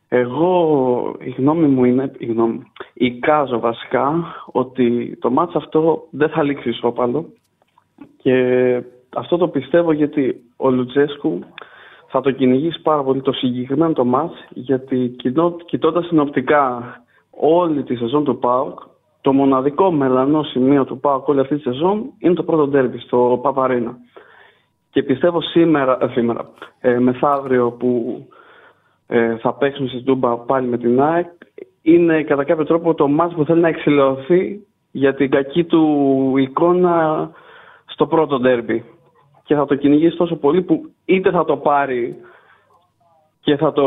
Εγώ, η γνώμη μου είναι, η γνώμη, μου, εικάζω βασικά ότι το μάτς αυτό δεν θα λήξει ισόπαλο και αυτό το πιστεύω γιατί ο Λουτζέσκου θα το κυνηγήσει πάρα πολύ το συγκεκριμένο το μάτς γιατί κοιτώντας συνοπτικά όλη τη σεζόν του ΠΑΟΚ το μοναδικό μελανό σημείο του ΠΑΟΚ όλη αυτή τη σεζόν είναι το πρώτο ντέρμπι στο Παπαρίνα. Και πιστεύω σήμερα, ε, σήμερα ε, μεθαύριο που ε, θα παίξουν στη Τούμπα πάλι με την ΑΕΚ είναι κατά κάποιο τρόπο το μάτς που θέλει να εξηλαιωθεί για την κακή του εικόνα στο πρώτο ντέρμπι. Και θα το κυνηγήσει τόσο πολύ που είτε θα το πάρει και θα, το,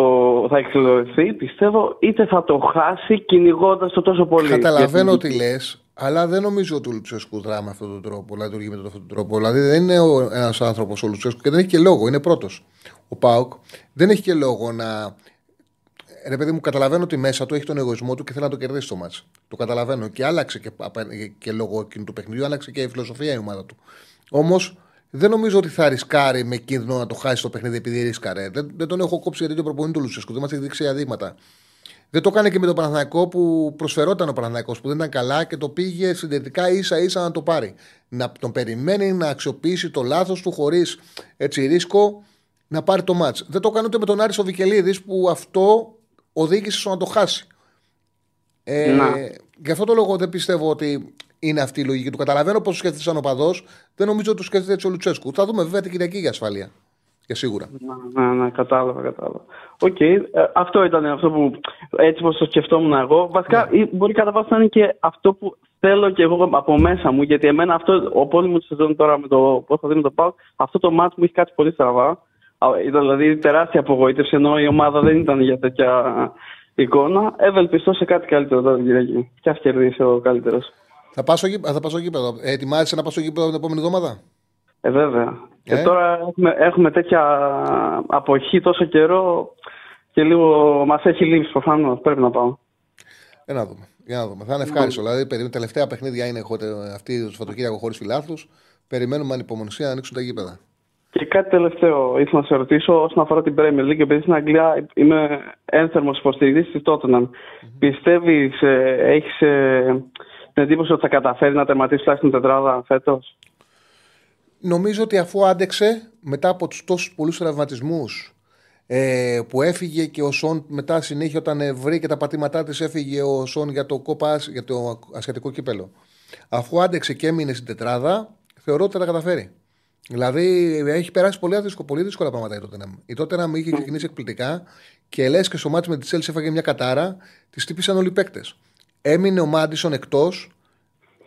θα εξηλαιωθεί, πιστεύω, είτε θα το χάσει κυνηγώντας το τόσο πολύ. Καταλαβαίνω Γιατί- τι λες, αλλά δεν νομίζω ότι ο Λουτσέσκου δρά με αυτόν τον τρόπο, δηλαδή λειτουργεί με αυτόν τον τρόπο. Δηλαδή δεν είναι ένας άνθρωπος ο Λουτσέσκου και δεν έχει και λόγο, είναι πρώτος. Ο Πάουκ δεν έχει και λόγο να. Ρε παιδί μου, καταλαβαίνω ότι μέσα του έχει τον εγωισμό του και θέλει να το κερδίσει το μάτς. Το καταλαβαίνω. Και άλλαξε και, απα- και λόγω εκείνου του παιχνιδιού, άλλαξε και η φιλοσοφία η ομάδα του. Όμως δεν νομίζω ότι θα ρισκάρει με κίνδυνο να το χάσει το παιχνίδι επειδή ρίσκαρε. Δεν, δεν τον έχω κόψει γιατί το προπονητής του Λουτσέσκου. Δεν μας έχει δείξει αδείγματα. Δεν το έκανε και με τον Παναθηναϊκό που προσφερόταν ο Παναθηναϊκός που δεν ήταν καλά και το πήγε συντηρητικά ίσα ίσα να το πάρει. Να τον περιμένει να αξιοποιήσει το λάθος του χωρίς έτσι ρίσκο να πάρει το μάτς. Δεν το έκανε ούτε με τον Άρης ο Βικελίδης που αυτό οδήγησε στο να το χάσει. Ε, Να. γι' αυτό το λόγο δεν πιστεύω ότι είναι αυτή η λογική του. Καταλαβαίνω πώς σκέφτεται σαν οπαδός. Δεν νομίζω ότι το σκέφτεται έτσι ο Λουτσέσκου. Θα δούμε βέβαια την Κυριακή για ασφάλεια. Για σίγουρα. Ναι, ναι, ναι, κατάλαβα, κατάλαβα. Οκ, ε, αυτό ήταν αυτό που έτσι πως το σκεφτόμουν εγώ. Βασικά ή μπορεί κατά βάση να είναι και αυτό που θέλω και εγώ από μέσα μου, γιατί εμένα αυτό, ο πόλεμος της σεζόν τώρα με το πώς θα δίνει το ΠΑΟΚ, αυτό το μάτς μου έχει κάτι πολύ στραβά. Α, Ήταν δηλαδή τεράστια απογοήτευση, ενώ η ομάδα δεν ήταν για τέτοια εικόνα. Ευελπιστώ σε κάτι καλύτερο τώρα την Κυριακή. Και ας κερδίσει ο καλύτερος. Θα πάω στο, γή- θα πάω στο γήπεδο. Ε, ετοιμάζεσαι να πάω στο γήπεδο την επόμενη εβδομάδα; Ε, βέβαια. Ε; Και τώρα έχουμε, έχουμε τέτοια αποχή τόσο καιρό και λίγο μας έχει λείψει προφανώς. Πρέπει να πάω. Για να δούμε. Για να δούμε. Θα είναι ευχάριστο. Δηλαδή, περι- τελευταία παιχνίδια είναι χω- αυτή το Σαββατοκύριακο χωρίς φιλάθλους. Περιμένουμε ανυπομονησία να ανοίξουν τα γήπεδα. Και κάτι τελευταίο ήθελα να σε ρωτήσω όσον αφορά την Premier League. Επειδή στην Αγγλία είμαι ένθερμος υποστηρικτής της Tottenham. Πιστεύεις, έχεις την εντύπωση ότι θα καταφέρει να τερματίσει τουλάχιστον τετράδα φέτος; Νομίζω ότι αφού άντεξε μετά από τους τόσους πολλούς τραυματισμούς ε, που έφυγε και ο Σον μετά συνέχεια όταν ε, βρήκε τα πατήματά της, έφυγε ο Σον για το κόπα για το ασιατικό κύπελο. Αφού άντεξε και έμεινε στην τετράδα, θεωρώ ότι θα τα καταφέρει. Δηλαδή έχει περάσει πολύ δύσκολα, πολύ δύσκολα πράγματα η Tottenham. Η Tottenham είχε ξεκινήσει εκπληκτικά και λες και στο μάτι με τη Chelsea έφαγε μια κατάρα, τη τύπησαν όλοι οι παίκτες. Έμεινε ο Μάντισον εκτός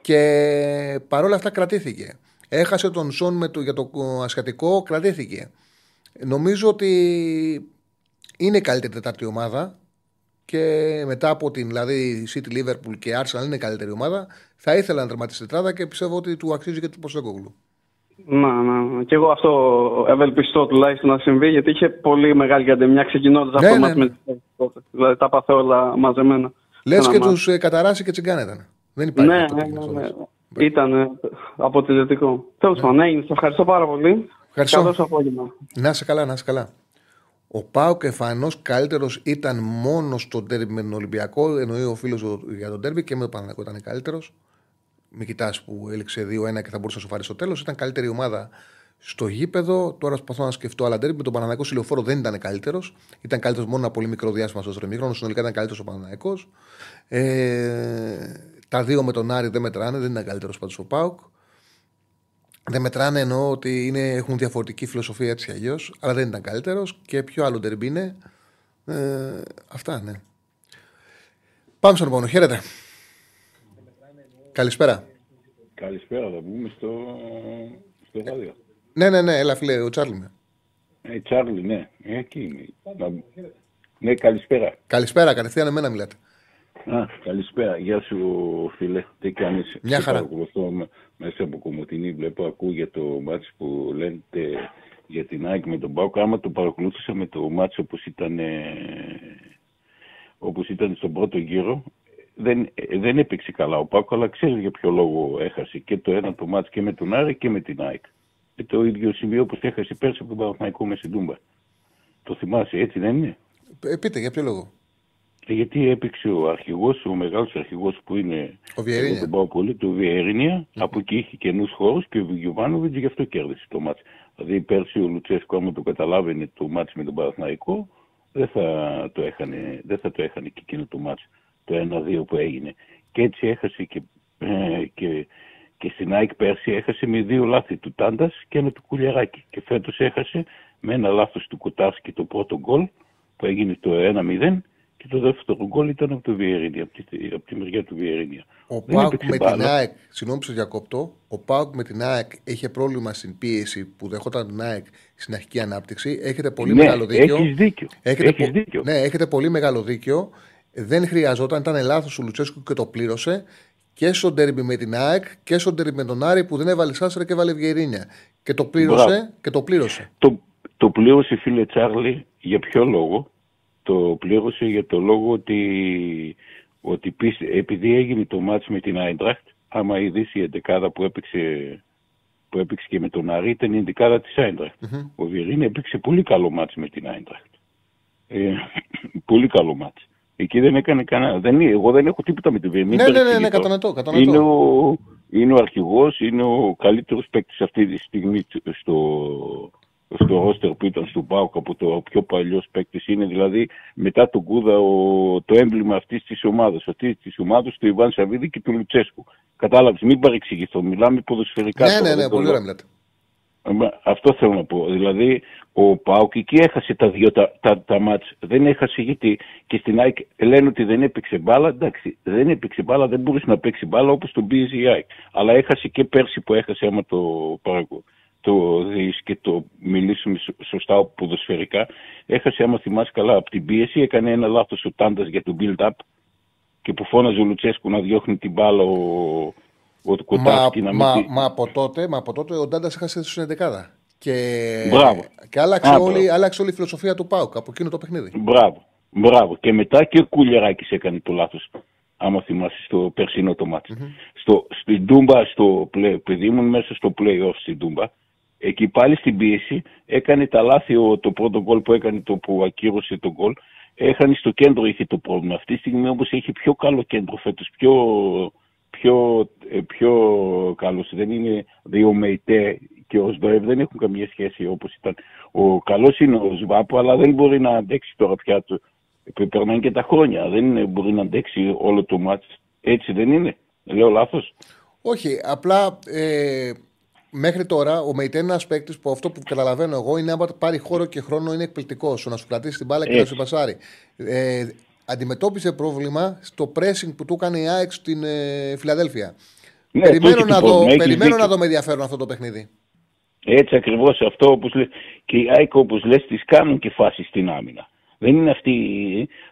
και παρόλα αυτά κρατήθηκε. Έχασε τον Σον με το, για το ασιατικό, κρατήθηκε. Νομίζω ότι είναι η καλύτερη τετάρτη ομάδα και μετά από την δηλαδή City, Liverpool και Arsenal είναι η καλύτερη ομάδα. Θα ήθελα να τερματίσει τετράδα και πιστεύω ότι του αξίζει και του Ποστέκογλου. Να, να. Και εγώ αυτό ευελπιστώ τουλάχιστον να συμβεί γιατί είχε πολύ μεγάλη καντεμιά ξεκινώντας Ναι, αυτό το ναι, μάτς με τη Chelsea τότε. Δηλαδή τα πάθε όλα μαζεμένα. Λες Ένα και μάτς. τους ε, καταράσει και τσιγκάνε ήταν. Δεν υπάρχει. Ναι, αυτό ναι, που ναι, είναι ναι. αυτό. Ήταν ε, αποτελεσματικό. Τέλος πάντων, ναι, σε ευχαριστώ πάρα πολύ. Ευχαριστώ. Καλό σου απόγευμα. Να είσαι καλά, να είσαι καλά. Ο Πάοκ εμφανώ καλύτερος ήταν μόνο στο τέρμι με τον Ολυμπιακό. Εννοεί ο φίλος για τον τέρμι και με τον Παναγιακό ήταν καλύτερος. Μην κοιτάς που έληξε 2-1 και θα μπορούσε να σου φάρει στο τέλος. Ήταν καλύτερη ομάδα στο γήπεδο. Τώρα προσπαθώ να σκεφτώ άλλα τέρμι. Με τον Παναγιακό Σιλοφόρο δεν ήταν καλύτερος. Ήταν καλύτερος μόνο ένα πολύ μικρό διάστημα στο τρεμίγρονο. Συνολικά ήταν καλύτερος ο Παναγιακό. Ε, Τα δύο με τον Άρη δεν μετράνε, δεν ήταν καλύτερος πάντως ο Πάουκ. Δεν μετράνε εννοώ ότι είναι, έχουν διαφορετική φιλοσοφία έτσι αλλιώς, αλλά δεν ήταν καλύτερος. Και ποιο άλλο τερμπι είναι. Ε, αυτά, ναι. Πάμε στον επόμενο. Χαίρετε. Καλησπέρα. Καλησπέρα, θα πούμε στο, στο ράδιο. Ναι, ναι, ναι, έλα φίλε, ο Τσάρλι με. Ε, Τσάρλι, ναι, ε, εκεί είμαι. Να- Ναι, καλησπέρα. Καλησπέρα, κατευθείαν εμένα μιλάτε. Α, καλησπέρα. Γεια σου, φίλε. Τι κάνεις; Μια Σε χαρά. παρακολουθώ με- μέσα από κομμωτινή. Βλέπω, ακούω για το μάτς που λένε για την ΑΕΚ με τον Πάουκ. Άμα το παρακολούθησα με το μάτς όπως ήταν, ε, όπως ήταν στον πρώτο γύρο, δεν, ε, δεν έπαιξε καλά ο Πάουκ, αλλά ξέρεις για ποιο λόγο έχασε και το ένα το μάτς και με τον Άρη και με την ΑΕΚ. Και το ίδιο σημείο όπως έχασε πέρσι από τον Παναθηναϊκό με στην Τούμπα. Το θυμάσαι, έτσι δεν είναι; Ε, πείτε, για ποιο λόγο; Ε, Γιατί έπαιξε ο αρχηγός, ο μεγάλος αρχηγός που είναι Ο Βιερίνια. εγώ τον πάω πολύ, το βιερινια από εκεί είχε καινούς χώρους και ο Γιωβάνοβιτς γι' αυτό κέρδισε το μάτς. Δηλαδή πέρσι ο Λουτσέσκο, άμα το καταλάβαινε το μάτς με τον Παναθηναϊκό, δεν θα το έχανε, δεν θα το έχανε και εκείνο το μάτς, το 1-2 που έγινε. Και έτσι έχασε και, ε, και, και στην ΑΕΚ πέρσι έχασε με δύο λάθη του Τάντας και ένα του Κουλιαράκη. Και φέτος έχασε με ένα λάθος του Κουτάσκι το πρώτο γκολ που έγινε το 1-0 και το δεύτερο γκολ ήταν από το Βιερίνια, από τη, από τη μεριά του Βιερίνια. Ο Δεν Πάουκ έπαιξε με την μπάλα. ΑΕΚ, συγγνώμη που σε διακόπτω, ο Πάουκ με την ΑΕΚ είχε πρόβλημα στην πίεση που δεχόταν την ΑΕΚ στην αρχική ανάπτυξη. Έχετε πολύ Ναι, μεγάλο δίκιο. έχεις δίκιο. Έχετε, Έχεις πο- δίκιο. Ναι, έχετε πολύ μεγάλο δίκιο. Δεν χρειαζόταν, ήταν λάθος ο Λουτσέσκου και το πλήρωσε και στο ντέρμπι με την ΑΕΚ και στο ντέρμπι με τον Άρη που δεν έβαλε Σάσερα και έβαλε Βιερίνια. Και το πλήρωσε. Μπράβο. Και το πλήρωσε. Το, το πλήρωσε φίλε Τσάρλι για ποιο λόγο; Το πλήρωσε για το λόγο ότι, ότι πίστε, επειδή έγινε το μάτς με την Άιντραχτ, άμα ειδήσει η εντεκάδα που έπαιξε, που έπαιξε και με τον Άρη ήταν η εντεκάδα της Άιντραχτ. Ο Βιερίνη έπαιξε πολύ καλό μάτς με την Άιντραχτ. Ε, πολύ καλό μάτς. Εκεί δεν έκανε κανένα. Δεν, είναι- εγώ δεν έχω τίποτα με τη Βιερίνη. Ναι, ναι, ναι, ναι, κατανοητό, κατανοητό. Είναι ο, είναι ο αρχηγός, είναι ο καλύτερος παίκτης αυτή τη στιγμή στο, στο ρόστερ που ήταν στο ΠΑΟΚ από το πιο παλιός παίκτης είναι δηλαδή μετά τον Κούδα ο, το έμβλημα αυτής της ομάδας. Αυτής της ομάδας του Ιβάν Σαββίδη και του Λουτσέσκου. Κατάλαβες, μην παρεξηγηθώ. Μιλάμε ποδοσφαιρικά. Ναι, τώρα, ναι, δεν ναι, το πολύ λέω. ωραία μιλάτε. Ε, μα, Αυτό θέλω να πω. Δηλαδή, ο Πάουκ εκεί έχασε τα δύο τα, τα, τα μάτς. Δεν έχασε γιατί και στην ΑΕΚ λένε ότι δεν έπαιξε μπάλα. Εντάξει, δεν έπαιξε μπάλα, δεν μπορούσε να παίξει μπάλα όπως τον πίεζε η ΑΕΚ. Αλλά έχασε και πέρσι που έχασε, άμα το, παρακο- το δεις και το μιλήσουμε σω- σωστά ποδοσφαιρικά, έχασε, άμα θυμάσαι καλά, από την πίεση. Έκανε ένα λάθος ο Τάντας για το build-up και που φώναζε ο Λουτσέσκου να διώχνει την μπάλα ο, ο Μα, Κοτάσκι να μην μα, τη- μα, από τότε, μα από τότε ο Ντάντα έχασε στην 11. Και, Μπράβο. και άλλαξε, Α, όλη, μπράβο. άλλαξε όλη η φιλοσοφία του Πάουκ από εκείνο το παιχνίδι. Μπράβο. Μπράβο. Και μετά και ο Κουλιαράκης έκανε το λάθος. Άμα θυμάσαι στο περσινό το μάτι. Στο, στην Τούμπα, στο play, παιδί ήμουν μέσα στο play-off στην Τούμπα, εκεί πάλι στην πίεση έκανε τα λάθη ο, το πρώτο γκολ που έκανε, το που ακύρωσε το γκολ. Έχανε στο κέντρο είχε το πρόβλημα. Αυτή τη στιγμή όμως έχει πιο καλό κέντρο φέτος, πιο, πιο, ε, πιο καλός. Δεν είναι δύο Μεϊτέ και ο Σβάμπ δεν έχουν καμία σχέση όπως ήταν. Ο καλός είναι ο Σβάπ, αλλά δεν μπορεί να αντέξει τώρα πια. Το, ε, περνάνε και τα χρόνια. Δεν είναι, μπορεί να αντέξει όλο το μάτς. Έτσι δεν είναι. Λέω λάθος. Όχι, απλά ε, μέχρι τώρα ο Μεϊτέ είναι ένας παίκτης που αυτό που καταλαβαίνω εγώ είναι άμα πάρει χώρο και χρόνο είναι εκπληκτικός. Στο να σου κρατήσει την μπάλα και να Έτσι. σου πασάρει. Ε, αντιμετώπισε πρόβλημα στο pressing που του έκανε η ΑΕΚ στην ε, Φιλαδέλφια. Ναι, περιμένω το έχει να, το δω, πρόβλημα, έχεις περιμένω δίκιο. να δω με ενδιαφέρον αυτό το παιχνίδι. Έτσι ακριβώς αυτό όπως λες. Και οι ΑΕΚ όπως λες τις κάνουν και φάσεις στην άμυνα. Δεν είναι αυτή,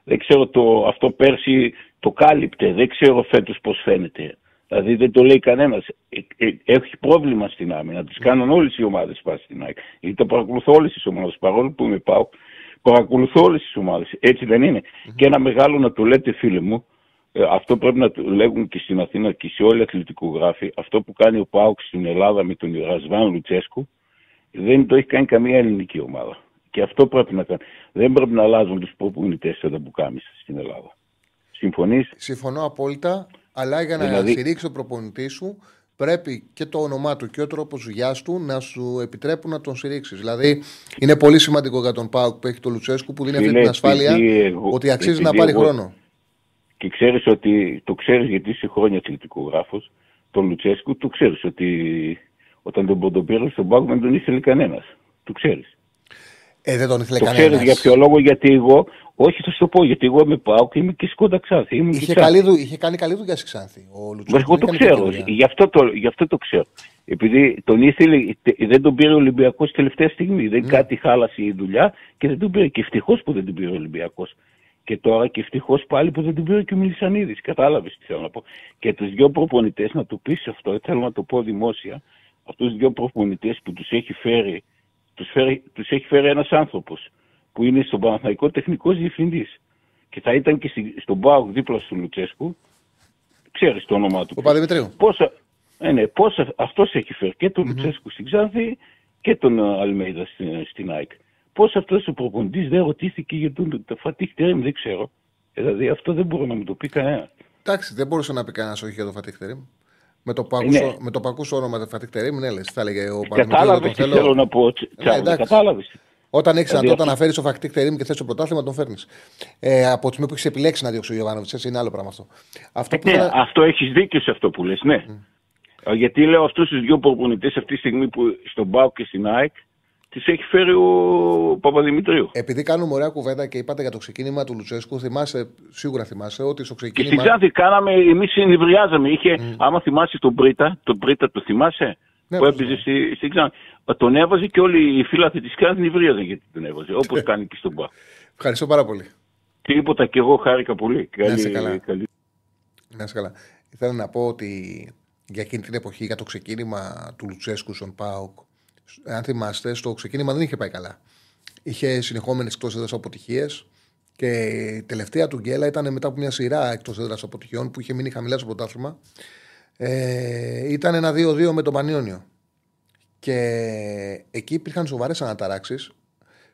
δεν ξέρω το, αυτό πέρσι το κάλυπτε, δεν ξέρω φέτος πώς φαίνεται. Δηλαδή δεν το λέει κανένας. Ε, ε, έχει πρόβλημα στην άμυνα. Τις κάνουν όλες οι ομάδες φάσεις στην ΑΕΚ. Γιατί το παρακολουθώ όλες τις ομάδες. Παρόλο που είμαι πάω, παρακολουθώ όλες τις ομάδες. Έτσι δεν είναι. Και ένα μεγάλο να το λέτε φίλε μου, ε, αυτό πρέπει να το λέγουν και στην Αθήνα και σε όλοι οι αθλητικογράφοι. Αυτό που κάνει ο Πάουκ στην Ελλάδα με τον Ρασβάν Λουτσέσκου δεν το έχει κάνει καμία ελληνική ομάδα. Και αυτό πρέπει να κάνει. Δεν πρέπει να αλλάζουν τους προπονητέ σε τα μπουκάμισα στην Ελλάδα. Συμφωνείς; Συμφωνώ απόλυτα, αλλά για να Δηλαδή- στηρίξει τον προπονητής σου πρέπει και το όνομά του και ο τρόπος δουλειά του να σου επιτρέπουν να τον στηρίξει. Δηλαδή, είναι πολύ σημαντικό για τον Πάουκ που έχει το Λουτσέσκου που δίνει αυτή Φίλε, την ασφάλεια επειδή εγώ- ότι αξίζει να επειδή πάρει εγώ- χρόνο. και ξέρεις ότι, το ξέρεις γιατί είσαι χρόνια αθλητικογράφος, τον Λουτσέσκου, το ξέρεις ότι όταν τον, τον πήρες στον πάγκο δεν τον ήθελε κανένας. Το ξέρεις. Ε, δεν τον ήθελε Το κανένας. ξέρεις για ποιο λόγο, γιατί εγώ, όχι θα σου το πω, γιατί εγώ είμαι πάω και είμαι και σκόντα ξάθη. Ήμουν και Είχε, Ξάνθη. καλή, δου- είχε κάνει καλή δουλειά στη Ξάνθη. Ο Λουτσέσκου Μα εγώ δεν το έκανε ξέρω, κακή δουλειά. γι αυτό το, γι' αυτό το ξέρω. Επειδή τον ήθελε, τε- δεν τον πήρε ο Ολυμπιακός τελευταία στιγμή. Δεν Ναι. κάτι χάλασε η δουλειά και δεν τον πήρε. Και ευτυχώς που δεν τον πήρε ο Ολυμπιακός. Και τώρα και ευτυχώς πάλι που δεν τον πήρε και ο Μιλισανίδη. Κατάλαβες τι θέλω να πω. Και τους δύο προπονητές, να το πεις αυτό, θέλω να το πω δημόσια, αυτούς τους δύο προπονητές που τους έχει φέρει, τους τους έχει φέρει ένας άνθρωπος που είναι στον Παναθηναϊκό τεχνικός διευθυντής. Και θα ήταν και στη- στον Πάοκ δίπλα του Λουτσέσκου. Ξέρεις το όνομά του. Ο Παδημητρίου. Πόσα, ε, ναι, πόσα αυτός έχει φέρει και τον Λουτσέσκου στην Ξάνθη και τον ε, Αλμέιδα στην, στην ΑΕΚ. Πώς αυτός ο προπονητής δεν ρωτήθηκε για τον το Φατίχ Τερέμ, δεν ξέρω. Ε, Δηλαδή αυτό δεν μπορεί να μου το πει κανένα. Εντάξει, δεν μπορούσε να πει κανένας όχι για τον Φατίχ Τερίμ. Με το που Ε, ναι. ακούσω- με το που ακούσω όνομα του Φατίχ Τερίμ, ναι, λες, θα έλεγε ο Παδημητρίου. Κατάλαβες δεν τι τον θέλω να πω, Τ- Ναι, Τσάρλι, εντάξει. κατάλαβες. Όταν έχεις Δηλαδή δυνατότητα αυτό- να φέρεις το Φατίχ Τερίμ και θες το πρωτάθλημα, τον φέρνεις. Ε, από τη στιγμή που έχεις επιλέξει να διώξει ο Γιωβάνοβιτ, έτσι είναι άλλο πράγμα αυτό. Αυτό που Ναι, ήθελα- αυτό έχεις δίκιο σε αυτό που λες, ναι. Ε, Γιατί λέω αυτούς τους δύο προπονητές αυτή τη στιγμή που στον ΠΑΟΚ και στην ΑΕΚ τις έχει φέρει ο Παπαδημητρίου. Επειδή κάνουμε ωραία κουβέντα και είπατε για το ξεκίνημα του Λουτσέσκου, θυμάσαι, σίγουρα θυμάσαι ότι στο Και στην ξεκίνημα. Ξάνθη κάναμε, εμείς συνευριάζαμε. Είχε, άμα θυμάσαι τον Πρίτα, τον Πρίτα το θυμάσαι, Ναι, που πώς έπαιζε δεν. στη, στην Ξάνθη. Ε, Τον έβαζε και όλοι οι φίλαθοι της Ξάνθη νευρίαζαν γιατί τον έβαζε, όπως Ναι. κάνει και στον Πα. Ευχαριστώ πάρα πολύ. Τίποτα και εγώ χάρηκα πολύ. Να είσαι Καλή- καλά. καλή- Να είσαι καλά. Ήθελα να πω ότι για εκείνη την εποχή, για το ξεκίνημα του Λουτσέσκου στον ΠΑΟΚ, αν θυμάστε, στο ξεκίνημα δεν είχε πάει καλά. Είχε συνεχόμενες εκτός έδρας αποτυχίες και η τελευταία του γκέλα ήταν μετά από μια σειρά εκτός έδρας αποτυχιών που είχε μείνει χαμηλά στο πρωτάθλημα. Ε, ήταν ένα 2-2 με τον Πανιόνιο. Και εκεί υπήρχαν σοβαρές αναταράξεις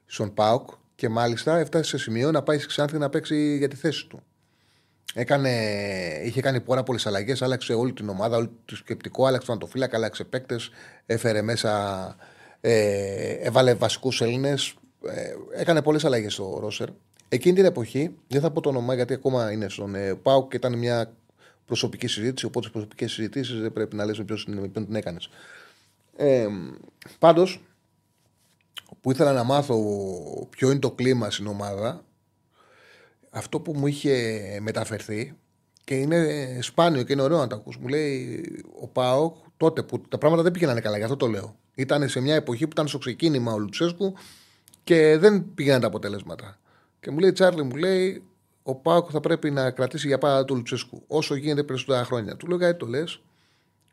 στον ΠΑΟΚ και μάλιστα έφτασε σε σημείο να πάει στη Ξάνθη να παίξει για τη θέση του. Έκανε, είχε κάνει πάρα πολλές αλλαγές, άλλαξε όλη την ομάδα, όλο το σκεπτικό, άλλαξε τον αντοφύλακα, άλλαξε παίκτες, έφερε μέσα, ε, έβαλε βασικούς Έλληνες. Ε, έκανε πολλές αλλαγές στο Ρόσερ. Εκείνη την εποχή, δεν θα πω το όνομα γιατί ακόμα είναι στον ε, ΠΑΟΚ και ήταν μια προσωπική συζήτηση. Οπότε τι προσωπικές συζητήσεις δεν πρέπει να λες με ποιος είναι- με ποιον την έκανες. Ε, Πάντως, που ήθελα να μάθω ποιο είναι το κλίμα στην ομάδα, αυτό που μου είχε μεταφερθεί και είναι σπάνιο και είναι ωραίο να το ακούς. Μου λέει ο Πάοκ τότε που τα πράγματα δεν πήγαιναν καλά, γι' αυτό το λέω. Ήταν σε μια εποχή που ήταν στο ξεκίνημα ο Λουτσέσκου και δεν πήγαιναν τα αποτελέσματα. Και μου λέει Τσάρλι, μου λέει ο Πάοκ θα πρέπει να κρατήσει για πάντα του Λουτσέσκου όσο γίνεται περισσότερα χρόνια. Του λέω γιατί το λες.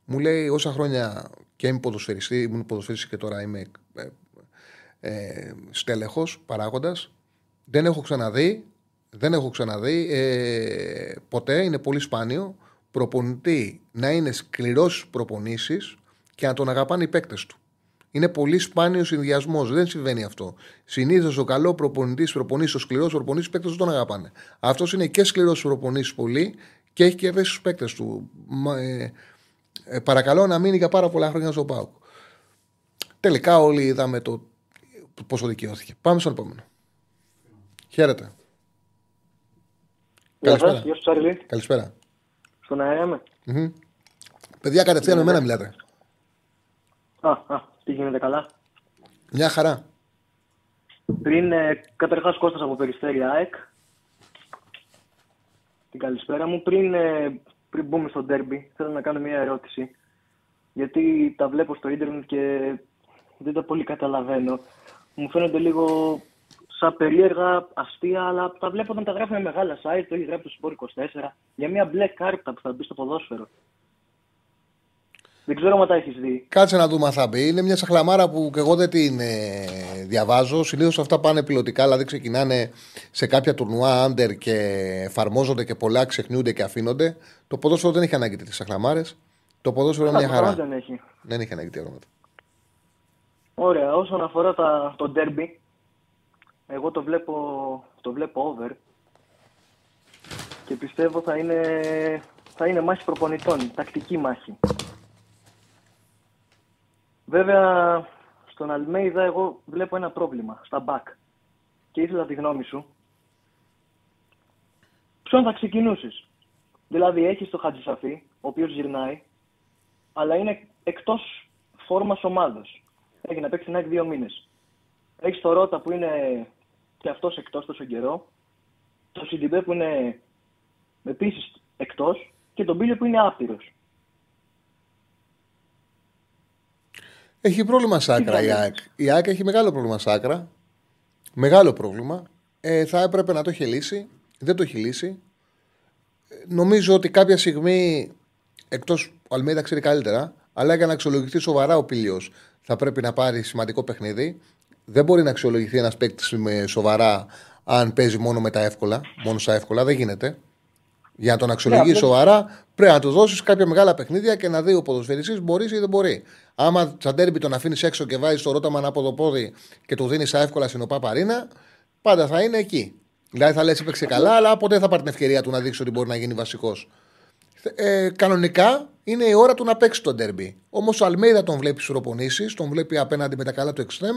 Μου λέει όσα χρόνια και είμαι ποδοσφαιριστή, ήμουν ποδοσφαιριστής και τώρα είμαι ε, ε, στέλεχος, παράγοντας. Δεν έχω ξαναδεί, δεν έχω ξαναδεί ε, ποτέ, είναι πολύ σπάνιο, προπονητή να είναι σκληρός προπονήσεις και να τον αγαπάνε οι παίκτες του. Είναι πολύ σπάνιος συνδυασμός. Δεν συμβαίνει αυτό. Συνήθως ο καλό προπονητής προπονήσεις, ο σκληρός προπονητή, οι παίκτες του τον αγαπάνε. Αυτός είναι και σκληρός προπονητή πολύ και έχει και ευαίσθητου παίκτες του. Μα, ε, ε, παρακαλώ να μείνει για πάρα πολλά χρόνια στο ΠΑΟΚ. Τελικά όλοι είδαμε το πόσο δικαιώθηκε. Πάμε στον επόμενο. Χαίρετε. Γεια Καλησπέρα. σας, γεια σου Τσάρλι. Καλησπέρα. Στον αέρα είμαι. Μμμ. Παιδιά, κατευθείαν με μένα μιλάτε. Α, α, τι γίνεται καλά; Μια χαρά. Πριν, ε, καταρχάς Κώστας από Περιστέρη ΑΕΚ. Την καλησπέρα μου. Πριν, ε, πριν μπούμε στο ντέρμπι, θέλω να κάνω μια ερώτηση. Γιατί τα βλέπω στο ίντερνετ και δεν τα πολύ καταλαβαίνω. Μου φαίνονται λίγο σαν περίεργα, αστεία, αλλά τα βλέπω όταν τα γράφουν με μεγάλα site, το έχει γράψει το Sport 24, για μια μπλε κάρτα που θα μπει στο ποδόσφαιρο. Δεν ξέρω αν τα έχεις δει. Κάτσε να δούμε αν θα μπει. Είναι μια σαχλαμάρα που και εγώ δεν την ε, διαβάζω. Συνήθως αυτά πάνε πιλωτικά, δηλαδή ξεκινάνε σε κάποια τουρνουά άντερ και εφαρμόζονται και πολλά ξεχνιούνται και αφήνονται. Το ποδόσφαιρο δεν έχει ανάγκη τέτοιες σαχλαμάρες. Το ποδόσφαιρο είναι μια Προφανώς χαρά. Δεν έχει. Δεν έχει ανάγκη τέτοια πράγματα. Ωραία, όσον αφορά τα, το derby, εγώ το βλέπω, το βλέπω over και πιστεύω θα είναι, θα είναι μάχη προπονητών, τακτική μάχη. Βέβαια, στον Αλμέιδα εγώ βλέπω ένα πρόβλημα, στα back. Και ήθελα τη γνώμη σου. ποιον θα ξεκινούσε. Δηλαδή, έχεις τον Χατζησαφή, ο οποίος γυρνάει, αλλά είναι εκτός φόρμας ομάδας. Έχει να παίξει την ΑΕΚ δύο μήνες. Έχεις το Ρότα που είναι και αυτός εκτός τόσο καιρό. Το Σιντιμπέ που είναι επίσης εκτός. Και τον Πίλιο που είναι άπειρος. Έχει πρόβλημα σάκρα η ΑΕΚ. Η ΑΕΚ έχει μεγάλο πρόβλημα σάκρα. Μεγάλο πρόβλημα. Ε, θα έπρεπε να το έχει λύσει. Δεν το έχει λύσει. Ε, Νομίζω ότι κάποια στιγμή, εκτός ο Αλμίδα ξέρει καλύτερα, αλλά για να αξιολογηθεί σοβαρά ο Πίλιο θα πρέπει να πάρει σημαντικό παιχνίδι. Δεν μπορεί να αξιολογηθεί ένας παίκτης με σοβαρά αν παίζει μόνο με τα εύκολα. Μόνο στα εύκολα. Δεν γίνεται. Για να τον αξιολογήσει Ναι, απλώς- σοβαρά, πρέπει να του δώσεις κάποια μεγάλα παιχνίδια και να δει ο ποδοσφαιριστής μπορείς ή δεν μπορεί. Άμα σαν τέρμπι τον αφήνεις έξω και βάζεις το ρόταμα από το πόδι και του δίνεις εύκολα στην οπά παρίνα, πάντα θα είναι εκεί. Δηλαδή θα λες έπαιξε καλά, αλλά ποτέ θα πάρει την ευκαιρία του να δείξει ότι μπορεί να γίνει βασικός. Ε, κανονικά είναι η ώρα του να παίξει το ντέρμπι. Όμως ο Αλμέιδα τον βλέπει στους προπονήσει, τον βλέπει απέναντι με τα καλά του εξτρέμ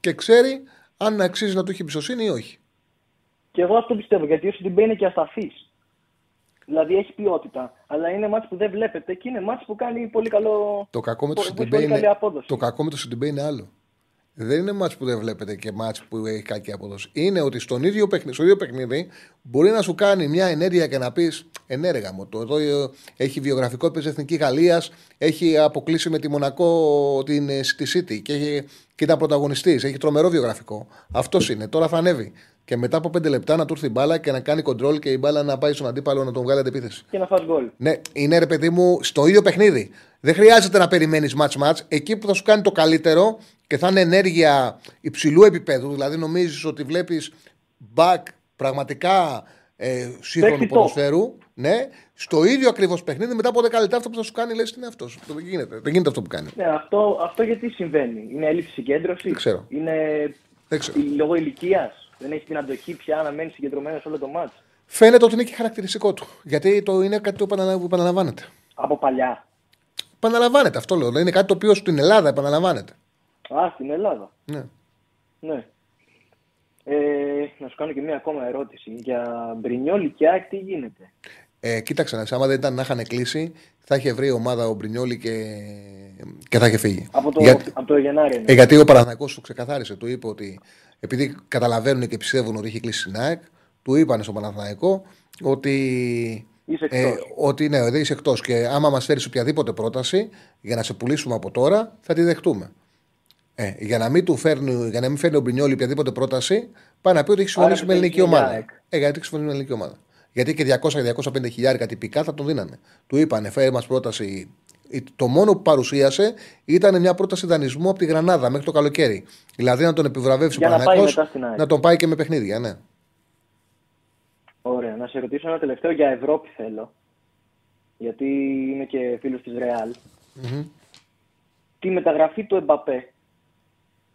και ξέρει αν αξίζει να του έχει εμπιστοσύνη ή όχι. Και εγώ αυτό πιστεύω, γιατί ο Σιντιμπέ είναι και ασταθή. Δηλαδή έχει ποιότητα. Αλλά είναι μάτς που δεν βλέπετε και είναι μάτς που κάνει πολύ καλό. Το κακό με το πολύ Σιντιμπέ καλή είναι, απόδοση. το κακό με το Σιντιμπέ είναι άλλο. Δεν είναι μάτς που δεν βλέπετε και μάτς που έχει κακή απόδοση. Είναι ότι στον ίδιο παιχνίδι, στο ίδιο παιχνίδι μπορεί να σου κάνει μια ενέργεια και να πεις ενέργεια μου. Το εδώ ε, έχει βιογραφικό έπαιζε Εθνική Γαλλίας, έχει αποκλείσει με τη Μονακό την, ε, τη City και, έχει, και ήταν πρωταγωνιστής. Έχει τρομερό βιογραφικό. Αυτός είναι. Τώρα θα ανέβει. Και μετά από πέντε λεπτά να του έρθει η μπάλα και να κάνει κοντρόλ και η μπάλα να πάει στον αντίπαλο να τον βγάλει αντεπίθεση. Και να φας γκολ. Ναι, είναι ρε παιδί μου στο ίδιο παιχνίδι. Δεν χρειάζεται να περιμένεις match match. Εκεί που θα σου κάνει το καλύτερο και θα είναι ενέργεια υψηλού επίπεδου, δηλαδή νομίζεις ότι βλέπεις back πραγματικά ε, σύγχρονου Παίχτη top. ποδοσφαίρου. Ναι, στο ίδιο ακριβώς παιχνίδι, μετά από 10 λεπτά αυτό που θα σου κάνει, λες τι είναι αυτός. Δεν γίνεται, δεν γίνεται αυτό που κάνει. Ναι, αυτό, αυτό γιατί συμβαίνει. Είναι έλλειψη συγκέντρωσης. Δεν ξέρω. Είναι Δεν ξέρω. η- λόγω ηλικίας. Δεν έχεις την αντοχή πια να μένεις συγκεντρωμένος όλο το μάτς. Φαίνεται ότι είναι και χαρακτηριστικό του. Γιατί το είναι κάτι το επαναλα- που επαναλαμβάνεται. Από παλιά. Επαναλαμβάνεται αυτό λέω. Είναι κάτι το οποίο στην Ελλάδα επαναλαμβάνεται. Α, στην Ελλάδα. Ναι. Ναι. Ε, να σου κάνω και μία ακόμα ερώτηση. Για Μπρινιόλη και ΑΕΚ τι γίνεται; Ε, κοίταξε να δεις, άμα δεν ήταν να είχαν κλείσει, θα είχε βρει η ομάδα ο Μπρινιόλη και, και θα είχε φύγει. Από το, Για- από το Γενάρη. είναι. ε, γιατί ο Παναθηναϊκός του ξεκαθάρισε, του είπε ότι επειδή καταλαβαίνουν και πιστεύουν ότι έχει κλείσει στην ΑΕΚ, του είπαν στον Παναθηναϊκό ότι. Είσαι Ε, εκτός. ότι ναι, δεν είσαι εκτός. Και άμα μας φέρεις οποιαδήποτε πρόταση για να σε πουλήσουμε από τώρα, θα τη δεχτούμε. Ε, για, να μην του φέρνει, για να μην φέρνει ο Μπρινιόλη οποιαδήποτε πρόταση, πάει να πει ότι έχει συμφωνήσει Άρα με ελληνική θέλει μια ομάδα. ΑΕΚ. Ε, γιατί έχει συμφωνήσει με ελληνική ομάδα. Γιατί και 200-205 χιλιάρικα τυπικά θα τον δίνανε. Του είπανε, φέρει μας πρόταση. Το μόνο που παρουσίασε ήταν μια πρόταση δανεισμού από τη Γρανάδα μέχρι το καλοκαίρι. Δηλαδή να τον επιβραβεύσει Για ο να πάει Παναθηναϊκός, μετά στην ΑΕΚ. να τον πάει και με παιχνίδια, ναι. Ωραία. Να σε ρωτήσω ένα τελευταίο για Ευρώπη θέλω. Γιατί είμαι και φίλος της Ρεάλ. Μμμ. Τη μεταγραφή του Εμπαπέ.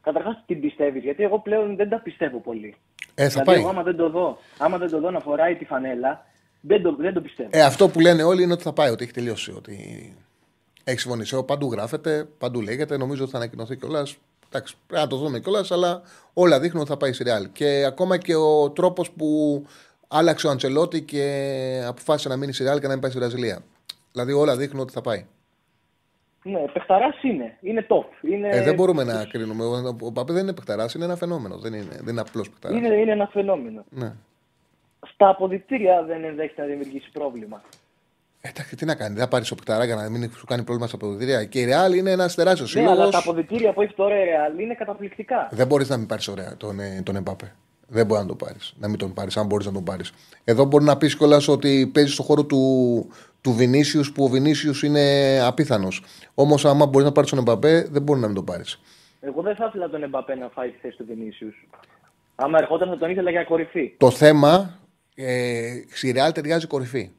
Καταρχάς την πιστεύεις, γιατί εγώ πλέον δεν τα πιστεύω πολύ. Ε, θα δηλαδή, πάει. εγώ άμα δεν το δω, άμα δεν το δω να φοράει τη φανέλα, δεν το, δεν το πιστεύω. Ε, αυτό που λένε όλοι είναι ότι θα πάει, ότι έχει τελειώσει. Ότι έχει συμφωνήσει. Ε, Παντού γράφεται, παντού λέγεται. Νομίζω ότι θα ανακοινωθεί κιόλας. Εντάξει, πρέπει να το δούμε κιόλας, αλλά όλα δείχνουν ότι θα πάει στη Ρεάλ. Και ακόμα και ο τρόπος που άλλαξε ο Αντσελότη και αποφάσισε να μείνει στη Ρεάλ και να μην πάει στη Βραζιλία. Δηλαδή όλα δείχνουν ότι θα πάει. Ναι, παιχταράς είναι. Είναι top. Είναι, Ε, δεν μπορούμε να κρίνουμε. Ο, ο Παπέ δεν είναι παιχταράς, είναι ένα φαινόμενο. Δεν είναι, δεν είναι απλός παιχταράς. είναι, είναι ένα φαινόμενο. Ναι. Στα αποδητήρια δεν ενδέχεται να δημιουργήσει πρόβλημα. Ε, Εντάξει, τι να κάνει, δεν θα πάρεις ο παιχταρά για να μην σου κάνει πρόβλημα στα αποδητήρια. Και η Ρεάλ είναι ένας τεράστιος Ναι, σύλλογο. αλλά τα αποδητήρια που έχει τώρα η Real είναι καταπληκτικά. Δεν μπορείς να μην πάρεις ωραία τον, ε, τον Εμπάπε. Δεν μπορεί να τον πάρεις. Να μην τον πάρεις, αν μπορείς να τον πάρεις. Εδώ μπορεί να πεις κιόλας ότι παίζει στον χώρο του, του Βινίσιους που ο Βινίσιους είναι απίθανος. Όμως, άμα μπορείς να πάρεις τον Εμπαπέ, δεν μπορεί να μην τον πάρεις. Εγώ δεν θα ήθελα τον Εμπαπέ να φάει τη θέση του Vinicius. Άμα ερχόταν θα τον ήθελα για κορυφή. Το θέμα ε, στη Ρεάλ ταιριάζει κορυφή.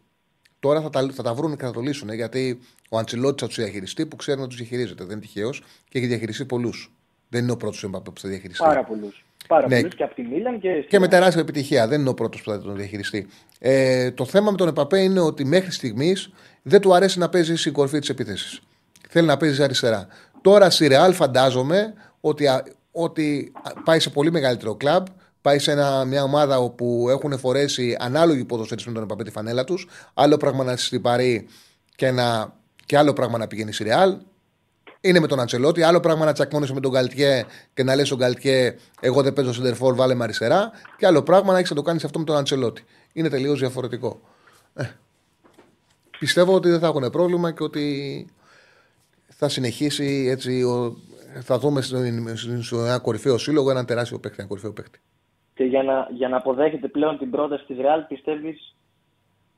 Τώρα θα τα, θα τα βρουν και θα το λύσουν ε, γιατί ο Αντσιλότη θα τους διαχειριστεί που ξέρει να τους διαχειρίζεται. Δεν είναι τυχαίος και έχει διαχειριστεί πολλούς. Δεν είναι ο πρώτος Εμπαπέ που θα διαχειριστεί. Πάρα πολλούς. Πάρα Ναι. πολλούς και από τη Μίλαν και. Και με τεράστια επιτυχία. Δεν είναι ο πρώτος που θα τον διαχειριστεί. Ε, το θέμα με τον Επαπέ είναι ότι μέχρι στιγμής δεν του αρέσει να παίζει στην κορφή της επίθεσης. Θέλει να παίζει αριστερά. Τώρα στη Ρεάλ φαντάζομαι ότι, α- ότι πάει σε πολύ μεγαλύτερο κλαμπ, πάει σε ένα, μια ομάδα όπου έχουν φορέσει ανάλογοι ποδοσφαιριστές με τον Εμπαπέ τη φανέλα τους. Άλλο πράγμα να στη Παρή και, να, και άλλο πράγμα να πηγαίνει στη Ρεάλ. Είναι με τον Αντσελότη. Άλλο πράγμα να τσακμώνεσαι με τον Γκαλτιέ και να λες στον Γκαλτιέ, Εγώ δεν παίζω σεντερφόρ, βάλε με αριστερά. Και άλλο πράγμα να έχεις να το κάνεις αυτό με τον Αντσελότη. Είναι τελείως διαφορετικό. Ε, πιστεύω ότι δεν θα έχουν πρόβλημα και ότι θα συνεχίσει έτσι. Ο, θα δούμε στο ένα κορυφαίο σύλλογο έναν τεράστιο παίκτη, ένα κορυφαίο παίκτη. Και για να, για να αποδέχεται πλέον την πρόταση της Ρεάλ, πιστεύεις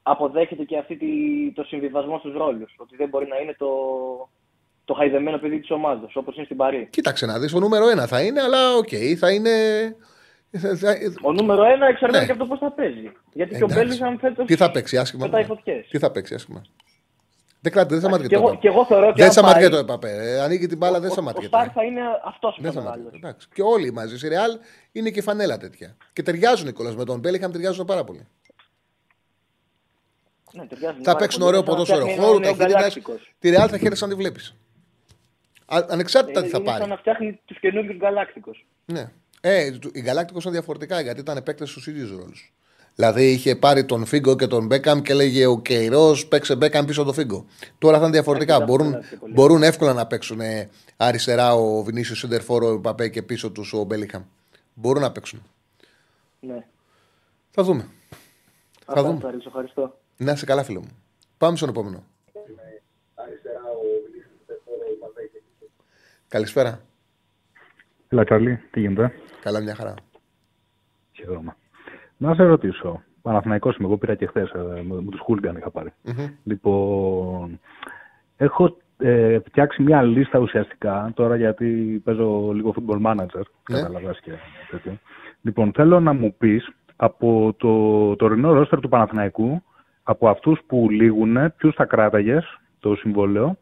αποδέχεται και αυτή τη, το συμβιβασμό στους ρόλους. Ότι δεν μπορεί να είναι το, το χαϊδεμένο παιδί της ομάδας, όπως είναι στην Παρί. Κοίταξε να δεις, ο νούμερο ένα θα είναι, αλλά OK, okay, θα είναι. Ο νούμερο ένα εξαρτάται ναι. και από το πώς θα παίζει. Γιατί Εντάξει. και ο Μπέλιγχαμ φέτος. Τι θα παίξει, άσχημα. Τι θα παίξει, άσχημα. Δεν κράτη, δεν σταματιέται το Και εγώ θεωρώ Δεν σταματιέται το Επαπέ. Ανοίγει την μπάλα, δεν σταματιέται. Ο Σταρ θα είναι αυτός που θα Και όλοι μαζί. Η Ρεάλ είναι και φανέλα τέτοια. Και ταιριάζουν κιόλα με τον Μπέλιχαμ, ταιριάζουν πάρα πολύ. Ναι, θα παίξουν ωραίο ποδόσφαιρο χώρο, τα Τη Ρεάλ θα χαίρεσαι αν τη βλέπεις. Ανεξάρτητα τι θα πάρει. Είναι σαν να φτιάχνει τους καινούριου γκαλάκτικου. Ναι. Ε, οι γκαλάκτικου ήταν διαφορετικά γιατί ήταν επέκταση στους ίδιους ρόλους. Δηλαδή είχε πάρει τον Φίγκο και τον Μπέκαμ και λέγε ο Κεϊρό παίξε Μπέκαμ πίσω τον Φίγκο. Τώρα θα είναι διαφορετικά. Μπορούν, μπορούν εύκολα να παίξουν αριστερά ο Βινίσιος Σεντερφόρο, ο Παπέ και πίσω τους ο Μπέλιχαμ. Μπορούν να παίξουν. Ναι. Θα δούμε. θα δούμε. Ευχαριστώ. Να είσαι καλά, φίλο μου. Πάμε στον επόμενο. Καλησπέρα. Έλα, Καρλή, τι γίνεται; Καλά, μια χαρά. Χαίρομαι. Να σε ρωτήσω. Παναθηναϊκός είμαι, εγώ πήρα και χθες ε, με, με τους Χούλγκαν είχα πάρει. Λοιπόν, έχω ε, φτιάξει μια λίστα ουσιαστικά τώρα γιατί παίζω λίγο football manager. Ναι. Καταλαβαίνεις και τέτοιο. Λοιπόν, θέλω να μου πεις από το τωρινό ρόστερ του Παναθηναϊκού, από αυτούς που λήγουν, ποιους θα κράταγες το συμβόλαιο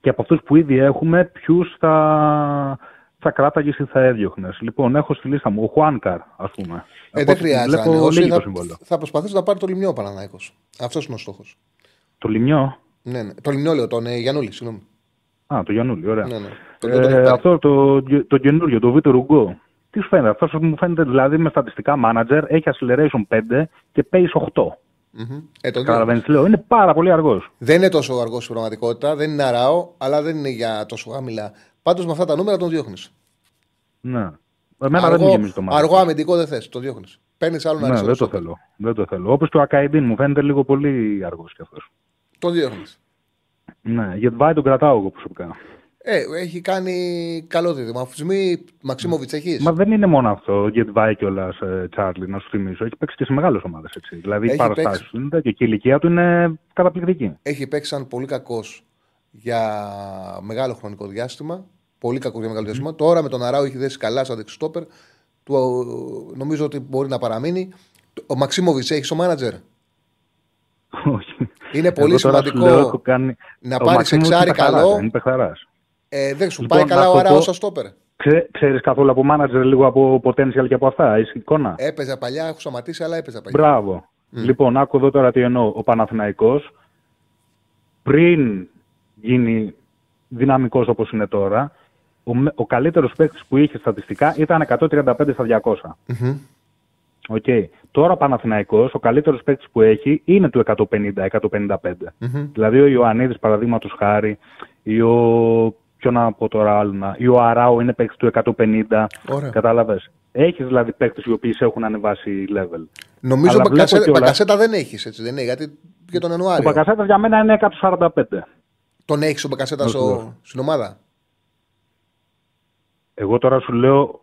και από αυτούς που ήδη έχουμε, ποιους θα, θα κράταγες ή θα έδιωχνες. Λοιπόν, έχω στη λίστα μου ο Χουάνκαρ, ας πούμε. Ε, δεν χρειάζεται. Θα, θα προσπαθήσω να πάρει το λιμιό Παναναναϊκό. Αυτός είναι ο στόχος. Το λιμιό; Ναι, ναι. Το λιμιό λέω, τον ε, Γιανούλη, συγγνώμη. Α, το Γιανούλη, ωραία. Ναι, ναι. Ε, αυτό το, το καινούριο, το Βίτερ Ουγκό. Τι σου φαίνεται, αυτό μου φαίνεται δηλαδή με στατιστικά manager έχει acceleration 5 και pace 8. Mm-hmm. Ε, Καταλαβαίνεις, λέω, είναι πάρα πολύ αργός. Δεν είναι τόσο αργός στην πραγματικότητα, δεν είναι αράο, αλλά δεν είναι για τόσο χαμηλά. Πάντως με αυτά τα νούμερα τον διώχνεις. Ναι. Εμένα αργό, δεν μου γεμίζει το μάτι. Αργό αμυντικό δεν θες, το διώχνεις. Παίρνεις άλλον ναι, δεν το θέλω. Δεν το θέλω. Όπως το Ακαϊντίν μου φαίνεται λίγο πολύ αργός κι αυτός. Τον διώχνεις. Ναι, γιατί βάει τον κρατάω εγώ προσωπικά. Ε, έχει κάνει καλό δίδυμα. Αφουσμί Μαξίμοβιτς έχεις; Μα δεν είναι μόνο αυτό. Γιατί βάει κιόλας ε, Τσάρλι, να σου θυμίσω. Έχει παίξει και σε μεγάλες ομάδες. Δηλαδή οι παραστάσεις του είναι και η ηλικία του είναι καταπληκτική. Έχει παίξει σαν πολύ κακός για μεγάλο χρονικό διάστημα. Πολύ κακός για μεγάλο διάστημα. Τώρα με τον Αράου έχει δέσει καλά σαν δεξιστόπερ. Του, νομίζω ότι μπορεί να παραμείνει. Ο Μαξίμοβιτς έχεις ο μάνατζερ; Όχι. Είναι πολύ σημαντικό κάνει... να πάρεις εξάρι καλό. Ε, δεν σου λοιπόν, πάει καλά ο Αράου στο στόπερ. Ξέ, ξέρεις καθόλου από μάνατζερ λίγο από potential και από αυτά, έχει εικόνα. Έπαιζα παλιά, έχω σταματήσει, αλλά έπαιζα παλιά. Μπράβο. Mm. Λοιπόν, άκου εδώ τώρα τι εννοώ. Ο Παναθηναϊκός πριν γίνει δυναμικός όπως είναι τώρα, ο, ο καλύτερος παίκτης που είχε στατιστικά ήταν 135 στα 200. Mm-hmm. Okay. Τώρα ο Παναθηναϊκός, ο καλύτερος παίκτης που έχει είναι του 150-155. Mm-hmm. Δηλαδή ο Ιωαννίδης παραδείγματος χάρη ή ο ποιο να πω τώρα άλλο, ή ο Αράου είναι παίκτης του 150. Κατάλαβες. Έχεις δηλαδή παίκτες οι οποίοι σε έχουν ανεβάσει level. Νομίζω ότι Μπακασέτα, Μπακασέτα δεν έχεις έτσι, δεν είναι, γιατί για τον Ιανουάριο. Ο Μπακασέτα για μένα είναι 145. Τον έχεις ο Μπακασέτα στο... στην ομάδα; Εγώ τώρα σου λέω.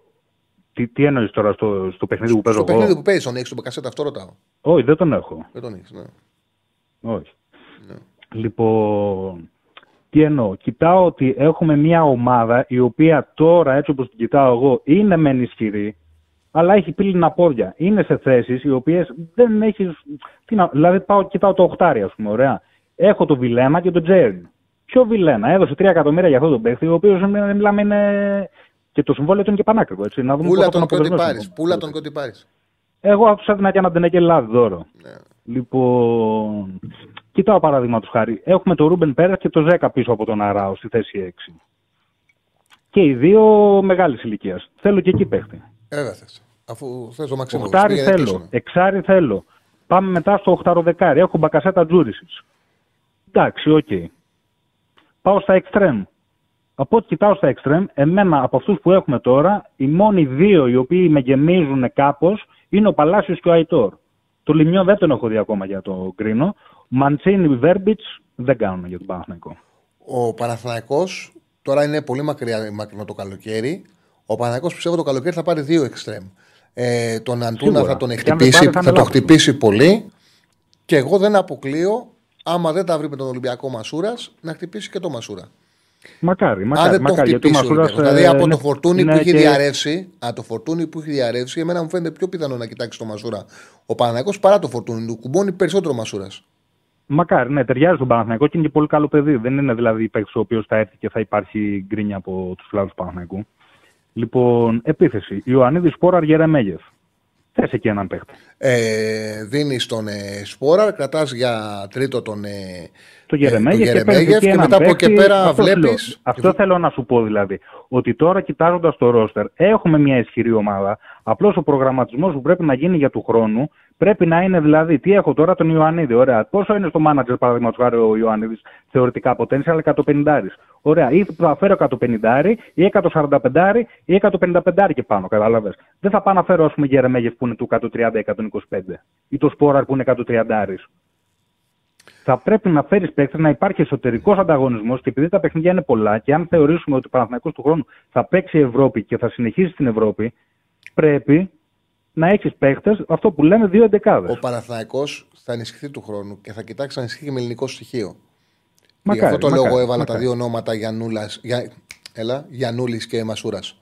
Τι, τι εννοείς τώρα στο, στο παιχνίδι που παίζω στο εγώ; Στο παιχνίδι που παίζεις, τον έχεις τον Μπακασέτα, αυτό ρωτάω. Όχι, δεν τον έχω. Δεν τον έχεις, ναι. Όχι. Ναι. Λοιπόν, τι εννοώ. Κοιτάω ότι έχουμε μια ομάδα η οποία τώρα, έτσι όπως την κοιτάω εγώ, είναι μεν ισχυρή, αλλά έχει πύληνα πόδια. Είναι σε θέσεις οι οποίες δεν έχει. Δηλαδή, πάω και κοιτάω το οχτάρι, ας πούμε, ωραία. Έχω το Βιλένα και το Τζέρν. Ποιο Βιλένα, έδωσε 3 εκατομμύρια για αυτό τον παίχτη, ο οποίος μιλάμε είναι. Και το συμβόλαιο του είναι και πανάκριβο. Έτσι. Να δούμε Πούλα τον και ό,τι πάρει. Πούλα τον και ό,τι πάρει. Εγώ του έδινα και ένα τενεκέ λάδι δώρο. Ναι. Λοιπόν, κοιτάω παραδείγματο χάρη. Έχουμε τον Ρούμπεν Πέρας και τον Ζέκα πίσω από τον Αράο στη θέση 6. Και οι δύο μεγάλης ηλικίας. Θέλω και εκεί παίχτη. Βέβαια Αφού θες το Μαξίμο. Οχτάρι θέλω. Εξάρι θέλω. Πάμε μετά στο οχταροδεκάρι. Έχω μπακασέτα Τζούρισιτς. Εντάξει, οκ. Πάω στα εξτρέμ. Από ό,τι κοιτάω στα εξτρέμ, εμένα από αυτούς που έχουμε τώρα, οι μόνοι δύο οι οποίοι με γεμίζουν κάπως είναι ο Παλάσιος και ο Αϊτόρ. Το Λιμιό δεν τον έχω δει ακόμα για το κρίνο. Μαντσίνη, Βέρμπιτς δεν κάνουν για τον Παναθηναϊκό. Ο Παναθηναϊκός τώρα είναι πολύ μακριά, μακρινό το καλοκαίρι. Ο Παναθηναϊκός πιστεύω το καλοκαίρι θα πάρει δύο extreme. Ε, τον Αντούνα Σίγουρα. θα τον Και αν χτυπήσει, δεν πάρει, θα θα, είναι τον λάθος. χτυπήσει πολύ. Και εγώ δεν αποκλείω, άμα δεν τα βρει με τον Ολυμπιακό Μασούρας, να χτυπήσει και το Μασούρα. Μακάρι, Αν μακάρι. δεν τον μακάρι γιατί ο χτυπήσει ο Μασούρας, Ολυμπιακός. Δηλαδή ε, από το είναι- φορτούνι που είναι έχει και- διαρρεύσει, από το φορτούνι που έχει διαρρεύσει, εμένα μου φαίνεται πιο πιθανό να κοιτάξει το Μασούρα ο Παναγιώ παρά το φορτούνι του. Κουμπώνει περισσότερο ο Μασούρας. Μακάρι, ναι, ταιριάζει στον Παναθηναϊκό και είναι και πολύ καλό παιδί. Δεν είναι δηλαδή παίκτης ο οποίος θα έρθει και θα υπάρχει γκρίνια από τους φιλάδου του Παναθηναϊκού. Λοιπόν, επίθεση. Ιωαννίδης Σπόρα Γερεμέγεφ. Θες εκεί έναν παίκτη. Ε, Δίνεις τον ε, Σπόρα, κρατάς για τρίτο τον. Ε, Το ε, Γερεμέγεφ τον και, παίρνεις Γερεμέγεφ εκεί και έναν μετά από εκεί παίκτη. πέρα Αυτό βλέπεις. λέω. Αυτό θέλω να σου πω δηλαδή. Ότι τώρα κοιτάζοντας το ρόστερ, έχουμε μια ισχυρή ομάδα. Απλώς ο προγραμματισμός που πρέπει να γίνει για του χρόνου πρέπει να είναι δηλαδή. Τι έχω τώρα τον Ιωαννίδη. Ωραία. Πόσο είναι στο manager, παραδείγματος χάρη, ο Ιωαννίδης θεωρητικά potential 150. Ωραία. Ή θα φέρω 150 ή 145 ή 155 και πάνω. Κατάλαβε. Δεν θα πάω να φέρω, ας πούμε, Γερεμέγεφ που είναι του 130-125 ή το Σπόραρ που είναι 130 θα πρέπει να φέρεις παίκτε να υπάρχει εσωτερικός ανταγωνισμός και επειδή τα παιχνίδια είναι πολλά και αν θεωρήσουμε ότι ο Παναθηναϊκός του χρόνου θα παίξει Ευρώπη και θα συνεχίσει στην Ευρώπη, πρέπει να έχεις παίκτε, αυτό που λέμε, δύο εντεκάδες. Ο Παναθηναϊκός θα ενισχυθεί του χρόνου και θα κοιτάξει να ενισχύει και με ελληνικό στοιχείο. Μακάρι, Γι' αυτό το μακάρι, λόγο έβαλα μακάρι. τα δύο ονόματα Γιαννούλας, για, έλα, Γιαννούλης και Μασούρας.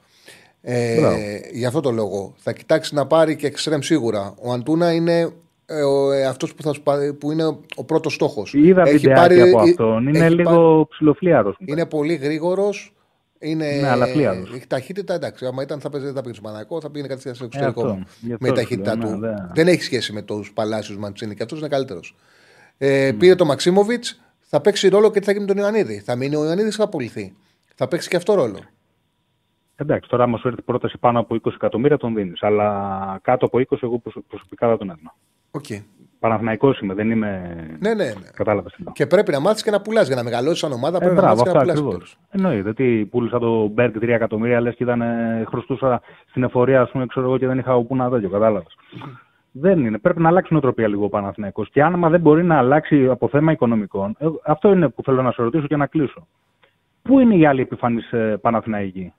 Μπράβο. Ε, γι' αυτό το λόγο. Θα κοιτάξει να πάρει και εξτρέμ σίγουρα. Ο Αντούνα είναι ε, ο, ε, αυτός που, θα σου πάρει- που είναι ο πρώτος στόχος. Είδα βιντεάκι από ε, αυτόν. Είναι έχει λίγο ψηλοφλίαρος. είναι πολύ γρήγορος. Είναι, Ναι, αλλά φλίαρος. Έχει ταχύτητα, εντάξει. Άμα ήταν θα παίζει, δεν θα πήγε στο Παναγικό, θα πήγαινε κάτι στο εξωτερικό. αυτό. Γι' αυτό με τη σου ταχύτητά λέω, του. ναι, δεν- Δεν έχει σχέση με τους Παλάσιου Μαντσίνη και αυτός είναι καλύτερος. Ε, Πήρε το Μαξίμοβιτς, θα παίξει ρόλο και τι θα γίνει με τον Ιωαννίδη. Θα μείνει ο Ιωαννίδης θα απολυθεί. Θα παίξει και αυτό ρόλο. Εντάξει, τώρα άμα σου έρθει πρόταση πάνω από 20 εκατομμύρια τον δίνεις. Αλλά κάτω από 20 εγώ προσω- προσωπικά δεν τον έδινα. Okay. Παναθηναϊκός είμαι, δεν είμαι. Ναι, ναι, ναι. Κατάλαβες. Και πρέπει να μάθεις και να πουλάς. Για να μεγαλώσεις σαν ομάδα Ε, πρέπει να μπράβο, μάθεις και αυτό να πουλάς. ακριβώς. Εννοείται. Τι πούλησα το Μπέρκ 3 εκατομμύρια, λες και ήταν ε, χρωστούσα στην εφορία, ας πούμε, ξέρω εγώ και δεν είχα όπου να τέτοιο. Κατάλαβες. Δεν είναι. Πρέπει να αλλάξει νοοτροπία λίγο ο Παναθηναϊκός. Και άμα δεν μπορεί να αλλάξει από θέμα οικονομικών, ε, αυτό είναι που θέλω να σε ρωτήσω και να κλείσω. Πού είναι οι άλλοι επιφανείς ε, Παναθηναϊκοί;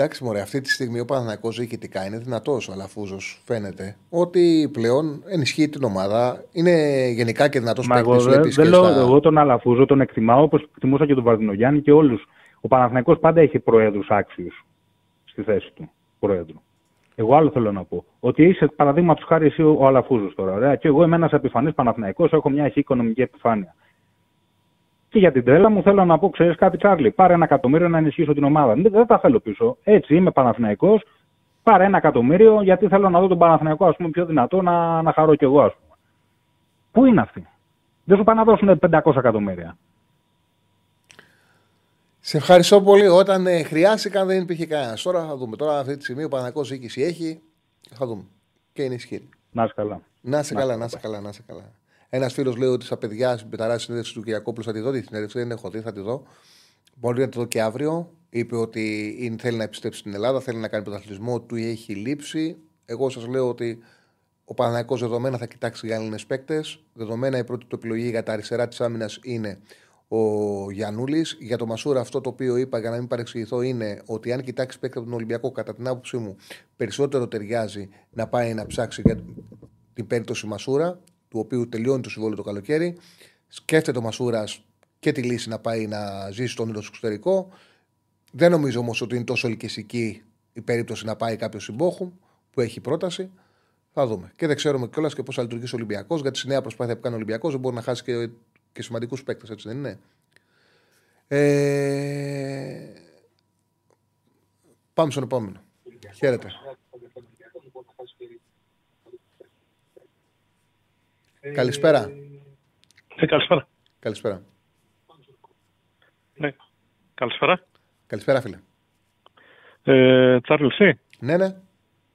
Εντάξει, μωρέ, αυτή τη στιγμή ο Παναθηναϊκός διοικητικά είναι δυνατός ο Αλαφούζος. Φαίνεται ότι πλέον ενισχύει την ομάδα. Είναι γενικά και δυνατός Μα εγώ, παίκτης. δεν, Βλέπεις δεν και λέω, στα. εγώ τον Αλαφούζο τον εκτιμάω όπως εκτιμούσα και τον Βαρδινογιάννη και όλους. Ο Παναθηναϊκός πάντα έχει προέδρους άξιους στη θέση του προέδρου. Εγώ άλλο θέλω να πω. Ότι είσαι παραδείγματος χάρη εσύ ο Αλαφούζος τώρα. Ωραία. Και εγώ είμαι ένας επιφανής Παναθηναϊκός, έχω μια έχει οικονομική επιφάνεια. Και για την τρέλα μου θέλω να πω, ξέρεις κάτι, Τσάρλι, πάρε ένα εκατομμύριο να ενισχύσω την ομάδα. Δεν, δεν τα θέλω πίσω. Έτσι είμαι Παναθηναϊκός, πάρε ένα εκατομμύριο γιατί θέλω να δω τον Παναθηναϊκό ας πούμε, πιο δυνατό να, να χαρώ κι εγώ, ας πούμε. Πού είναι αυτοί; Δεν σου πάνε να δώσουν 500 εκατομμύρια. Σε ευχαριστώ πολύ. Όταν ε, χρειάστηκαν δεν υπήρχε κανένας. Τώρα θα δούμε. Τώρα αυτή τη στιγμή ο Παναθηναϊκός διοίκηση έχει. Θα δούμε. Και είναι ισχυρή. Να είσαι καλά. Να είσαι Να καλά, είσαι να είσαι καλά, να είσαι καλά. Ένας φίλος λέει ότι στα παιδιά στην πεταρά συνέντευξη του Κυριακόπουλου θα τη δω. Τη συνέντευξη δεν έχω δει, θα τη δω. Μπορεί να τη δω και αύριο. Είπε ότι είναι, θέλει να επιστρέψει στην Ελλάδα, θέλει να κάνει πρωταθλητισμό, του έχει λείψει. Εγώ σας λέω ότι ο Παναγιακό δεδομένα θα κοιτάξει για Έλληνε παίκτες. Δεδομένα η πρώτη του επιλογή για τα αριστερά της άμυνας είναι ο Γιανούλης. Για το Μασούρα, αυτό το οποίο είπα για να μην παρεξηγηθώ είναι ότι αν κοιτάξει παίκτη από τον Ολυμπιακό, κατά την άποψή μου, περισσότερο ταιριάζει να πάει να ψάξει για την περίπτωση Μασούρα, του οποίου τελειώνει το συμβόλαιο το καλοκαίρι. Σκέφτεται ο Μασούρας και τη λύση να πάει να ζήσει στον όνειρο στο εξωτερικό. Δεν νομίζω όμως ότι είναι τόσο ελκυστική η περίπτωση να πάει κάποιος συμπόχου που έχει πρόταση. Θα δούμε. Και δεν ξέρουμε κιόλας και πώς θα λειτουργήσει ο Ολυμπιακός, γιατί στη νέα προσπάθεια που κάνει ο Ολυμπιακός δεν μπορεί να χάσει και, και σημαντικούς παίκτες, έτσι δεν είναι. Ε... Πάμε στον επόμενο. Χαίρετε. Καλησπέρα. Ε, καλησπέρα. Καλησπέρα. Ναι. Καλησπέρα. Καλησπέρα, φίλε. Ε, Τσάρλς, εσύ; Ναι, ναι.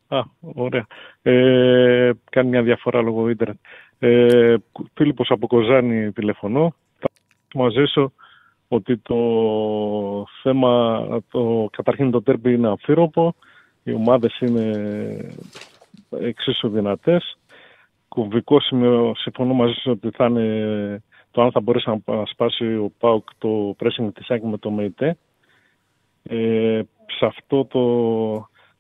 Α, ωραία. Ε, κάνει μια διαφορά λόγω ίντερνετ. Ε, Φίλιππος από Κοζάνη τηλεφωνώ. Θα μαζί σου ότι το θέμα, το, καταρχήν το τέρμπι είναι αμφίροπο, οι ομάδες είναι εξίσου δυνατές. Κομβικό σημείο, συμφωνώ μαζί σου ότι θα είναι το αν θα μπορέσει να σπάσει ο ΠΑΟΚ το pressing της ΑΕΚ με το ΜΕΙΤΕ. Ε, σε αυτό το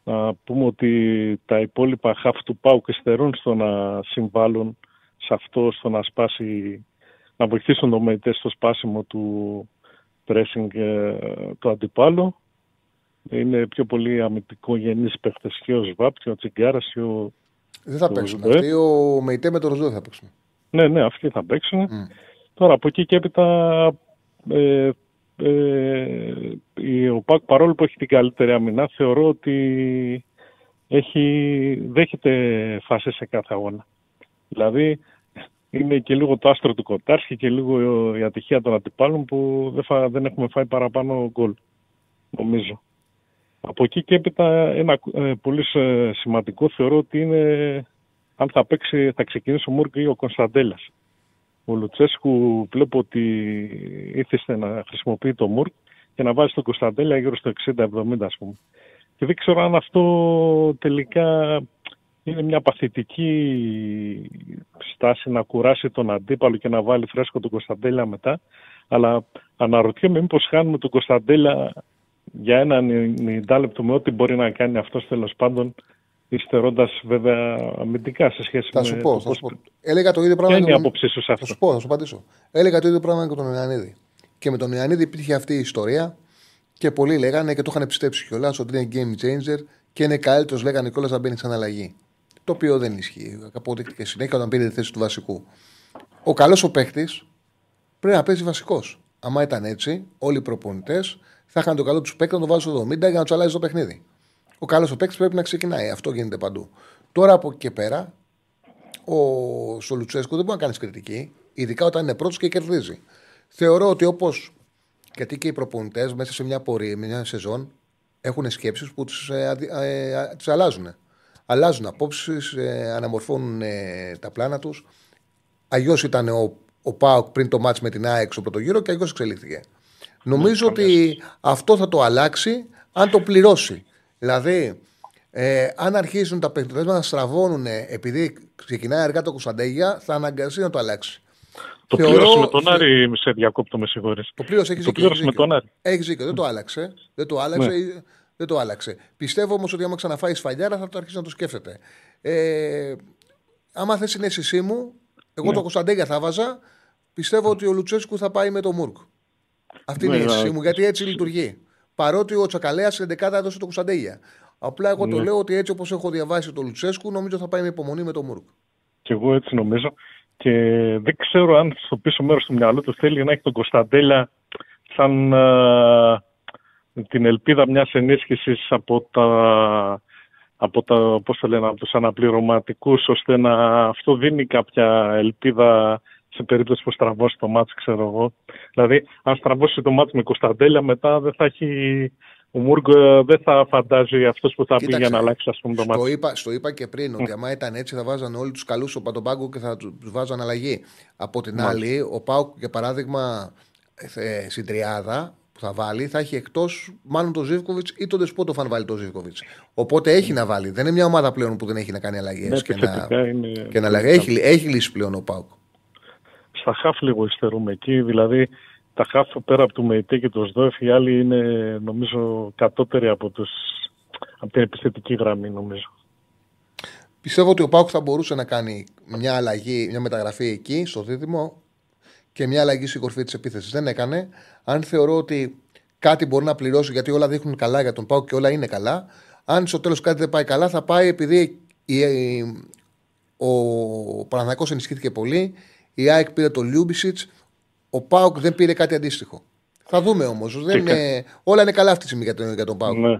να πούμε ότι τα υπόλοιπα χαφ του ΠΑΟΚ υστερούν στο να συμβάλλουν σε αυτό, στο να σπάσει, να βοηθήσουν το ΜΕΙΤΕ στο σπάσιμο του pressing ε, του αντιπάλου. Είναι πιο πολύ αμυντικό γεννής παίχτες και ο Σβάπ και ο Τσιγκάρας και ο Δεν θα παίξουν. Αυτοί ο Μεϊτέ με το Ροζό θα παίξουν. Ναι, ναι, αυτοί θα παίξουν. Τώρα από εκεί και έπειτα ε, ε, ο ΠΑΚ παρόλο που έχει την καλύτερη αμυνά θεωρώ ότι έχει, δέχεται φάση σε κάθε αγώνα. Δηλαδή είναι και λίγο το άστρο του Κοτάρσκι και λίγο η ατυχία των αντιπάλων που δεν, φα, δεν έχουμε φάει παραπάνω γκολ, νομίζω. Από εκεί και έπειτα ένα ε, πολύ ε, σημαντικό θεωρώ ότι είναι αν θα, παίξει, θα ξεκινήσει ο Μούργκ ή ο Κωνσταντέλας. Ο Λουτσέσκου βλέπω ότι ήθεστε να χρησιμοποιεί το Μούργκ και να βάζει τον Κωνσταντέλα γύρω στο 60-70 ας πούμε. Και δεν ξέρω αν αυτό τελικά είναι μια παθητική στάση να κουράσει τον αντίπαλο και να βάλει φρέσκο τον Κωνσταντέλα μετά. Αλλά αναρωτιέμαι μήπως χάνουμε τον Κωνσταντέλα για ένα 90 λεπτό με ό,τι μπορεί να κάνει αυτός τέλος πάντων υστερώντας βέβαια αμυντικά σε σχέση θα με. Σου πω, θα σου πω. Έλεγα το ίδιο πράγμα. Ποια είναι η τον... άποψή σου σε αυτό; Θα σου πω, θα σου απαντήσω. Έλεγα το ίδιο πράγμα και με τον Ιωαννίδη. Και με τον Ιωαννίδη υπήρχε αυτή η ιστορία και πολλοί λέγανε και το είχαν πιστέψει κιόλας ότι είναι game changer και είναι καλύτερος, λέγανε κιόλα να μπαίνει σαν αλλαγή. Το οποίο δεν ισχύει. Αποδείχτηκε συνέχεια όταν πήρε τη θέση του βασικού. Ο καλός ο παίχτη πρέπει να παίζει βασικός. Αν ήταν έτσι, όλοι οι προπονητές θα είχαν το καλό τους παίκτη να το βάζουν στο 70 για να τους αλλάζει το παιχνίδι. Ο καλός ο παίκτης πρέπει να ξεκινάει. Αυτό γίνεται παντού. Τώρα από εκεί και πέρα, ο Σολουτσέσκου δεν μπορεί να κάνεις κριτική, ειδικά όταν είναι πρώτος και κερδίζει. Θεωρώ ότι όπως. Γιατί και οι προπονητές μέσα σε μια πορεία, μια σεζόν, έχουν σκέψεις που τις ε, ε, τις αλλάζουν. Αλλάζουν απόψεις, ε, αναμορφώνουν ε, τα πλάνα τους. Αλλιώς ήταν ο, ο Πάοκ πριν το μάτς με την ΑΕΚ στο πρώτο γύρο και αλλιώς εξελίχθηκε. Νομίζω ότι αυτό θα το αλλάξει αν το πληρώσει. Δηλαδή, ε, αν αρχίσουν τα παιχνίδια να στραβώνουν επειδή ξεκινάει αργά το Κωνσταντέγια, θα αναγκαστεί να το αλλάξει. Το Θεωρώ- πλήρωσε με τον Άρη, σε διακόπτω, με συγχωρείς. Το πλήρωσε, έχεις Το πλήρωσε με τον Άρη. Έχεις δίκιο, δεν το άλλαξε. Δεν το άλλαξε. Ναι. Δεν το άλλαξε. Πιστεύω όμως ότι άμα ξαναφάει σφαλιάρα θα το αρχίσει να το σκέφτεται. Ε, άμα θες την αίσθησή μου, εγώ Ναι. το Κωνσταντέγια θα βάζα. Πιστεύω ότι ο Λουτσέσκου θα πάει με το Μουρκ. Αυτή είναι η Ναι, αίσθησή ναι. μου, γιατί έτσι λειτουργεί. Παρότι ο Τσακαλέας στην 11 έδωσε το Κωνσταντέγια. Απλά εγώ το Ναι. λέω ότι έτσι όπως έχω διαβάσει το Λουτσέσκου, νομίζω θα πάει με υπομονή με το Μουρκ. Και εγώ έτσι νομίζω. Και δεν ξέρω αν στο πίσω μέρος του μυαλού του θέλει να έχει τον Κωνσταντέλα σαν α, την ελπίδα μιας ενίσχυσης από τα, από τα πώς το λένε, από τους αναπληρωματικούς, ώστε να αυτό δίνει κάποια ελπίδα σε περίπτωση που στραβώσει το μάτς, ξέρω εγώ. Δηλαδή, αν στραβώσει το μάτς με Κωνσταντέλα, μετά δεν θα έχει... Ο Μούργκ ε, δεν θα φαντάζει αυτός που θα πει Κοίταξε, για να αλλάξει ας πούμε, το μάτς. Το είπα, στο είπα και πριν ότι άμα ήταν έτσι θα βάζαν όλοι τους καλούς στο πατομπάγκο και θα τους βάζαν αλλαγή. Από την Μάλιστα. άλλη, ο Πάουκ για παράδειγμα ε, στην τριάδα που θα βάλει θα έχει εκτός μάλλον τον Ζήβκοβιτ ή τον Δεσπότοφ αν βάλει τον Ζήβκοβιτ. Οπότε έχει να βάλει. Δεν είναι μια ομάδα πλέον που δεν έχει να κάνει αλλαγές Ναι, και, να, επιθετικά είναι... και να αλλαγεί. Έχει, έχει λύσει πλέον ο Πάουκ. Στα χάφ λίγο υστερούμε εκεί. Δηλαδή τα χάφ πέρα από το ΜΕΙΤΕ και το ΣΔΟΕΦ οι άλλοι είναι νομίζω κατώτεροι από, τους, από την επιθετική γραμμή νομίζω. Πιστεύω ότι ο Πάουκ θα μπορούσε να κάνει μια αλλαγή, μια μεταγραφή εκεί στο δίδυμο και μια αλλαγή στην κορφή της επίθεσης. Δεν έκανε. Αν θεωρώ ότι κάτι μπορεί να πληρώσει, γιατί όλα δείχνουν καλά για τον Πάουκ και όλα είναι καλά. Αν στο τέλος κάτι δεν πάει καλά, θα πάει επειδή η, η- ο Παναθηναϊκός ενισχύθηκε πολύ, η ΑΕΚ πήρε το Λιούμπισιτς, ο Πάουκ δεν πήρε κάτι αντίστοιχο. Θα δούμε όμως. Όλα είναι καλά αυτή τη στιγμή για τον, για τον Πάουκ. Ναι.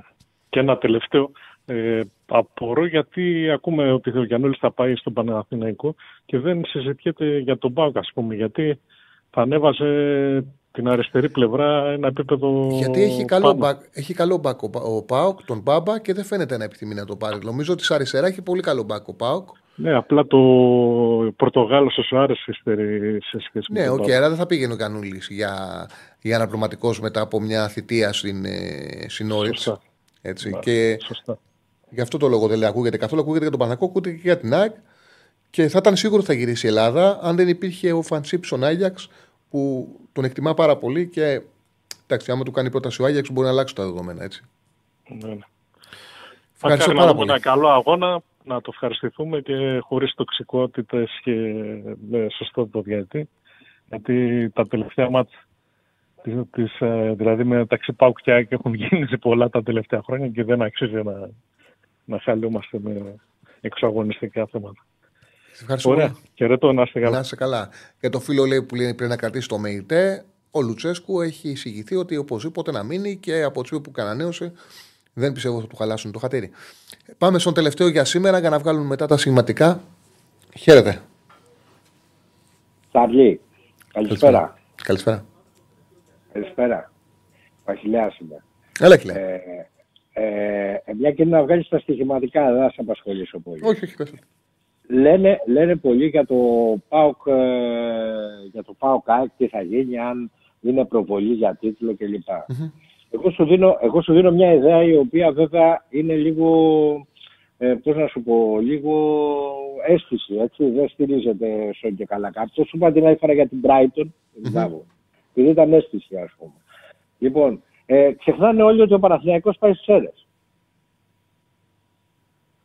Και ένα τελευταίο. Ε, απορώ γιατί ακούμε ότι ο Γιαννούλης θα πάει στον Παναθηναϊκό και δεν συζητιέται για τον ΠΑΟΚ ας πούμε γιατί θα ανέβαζε την αριστερή πλευρά ένα επίπεδο. Γιατί έχει καλό, πάνω. μπακ, έχει καλό μπακ ο, ο Πάοκ, τον Μπάμπα και δεν φαίνεται να επιθυμεί να το πάρει. Νομίζω ότι στα αριστερά έχει πολύ καλό μπακ ο Πάοκ. Ναι, απλά το Πορτογάλος ο Σουάρες υστερεί σε σχέση με Ναι, τον οκ, Πάοκ. αλλά δεν θα πήγαινε ο Γιαννούλης για, για αναπληρωματικό μετά από μια θητεία στην, ε, στην Όριτς. Σωστά. Έτσι. Ναι, Και Σωστά. γι' αυτό το λόγο δεν λέει, ακούγεται καθόλου. Ακούγεται για τον Πανακό, ακούγεται και για την ΑΕΚ. Και θα ήταν σίγουρο ότι θα γυρίσει η Ελλάδα αν δεν υπήρχε ο Φανσίπ στον Άγιαξ που τον εκτιμά πάρα πολύ και εντάξει, άμα του κάνει πρόταση ο Άγιαξ μπορεί να αλλάξει τα δεδομένα. Έτσι. Ναι, ναι. Ευχαριστώ Μακάρι πάρα να δούμε πολύ. ένα καλό αγώνα, να το ευχαριστηθούμε και χωρίς τοξικότητες και με σωστό το διαιτή. Γιατί τα τελευταία μάτια, της, της, ε, δηλαδή μεταξύ ΠΑΟΚ και ΑΕΚ έχουν γίνει πολλά τα τελευταία χρόνια και δεν αξίζει να, να χαλούμαστε με εξωαγωνιστικά θέματα. Σε ευχαριστώ Ωραία. πολύ. Χαιρετώ, να είστε καλά. Να είσαι καλά. Για το φίλο λέει που λέει πρέπει να κρατήσει το ΜΕΙΤΕ, ο Λουτσέσκου έχει εισηγηθεί ότι οπωσδήποτε να μείνει και από τη στιγμή που κανανέωσε δεν πιστεύω ότι θα του χαλάσουν το χατήρι. Πάμε στον τελευταίο για σήμερα για να βγάλουμε μετά τα σημαντικά. Χαίρετε. Σαρλί, καλησπέρα. Καλησπέρα. Καλησπέρα. Βασιλιάς είμαι. Έλα, κύριε. Ε, ε, μια και είναι να βγάλεις τα στοιχηματικά, δεν θα σε απασχολήσω πολύ. Όχι, όχι, πες. Λένε, λένε πολύ για το ΠΑΟΚ, ε, για το ΠΑΟΚ ΑΕΚ, τι θα γίνει αν είναι προβολή για τίτλο κλπ. Εγώ, σου δίνω, εγώ σου δίνω μια ιδέα η οποία βέβαια είναι λίγο, ε, πώς να σου πω, λίγο αίσθηση, έτσι, δεν στηρίζεται στο και καλά κάτι. Το σου είπα την άλλη φορά για την Brighton, μπράβο, επειδή ήταν αίσθηση ας πούμε. Λοιπόν, ε, ξεχνάνε όλοι ότι ο Παναθηναϊκός πάει στις αίρες.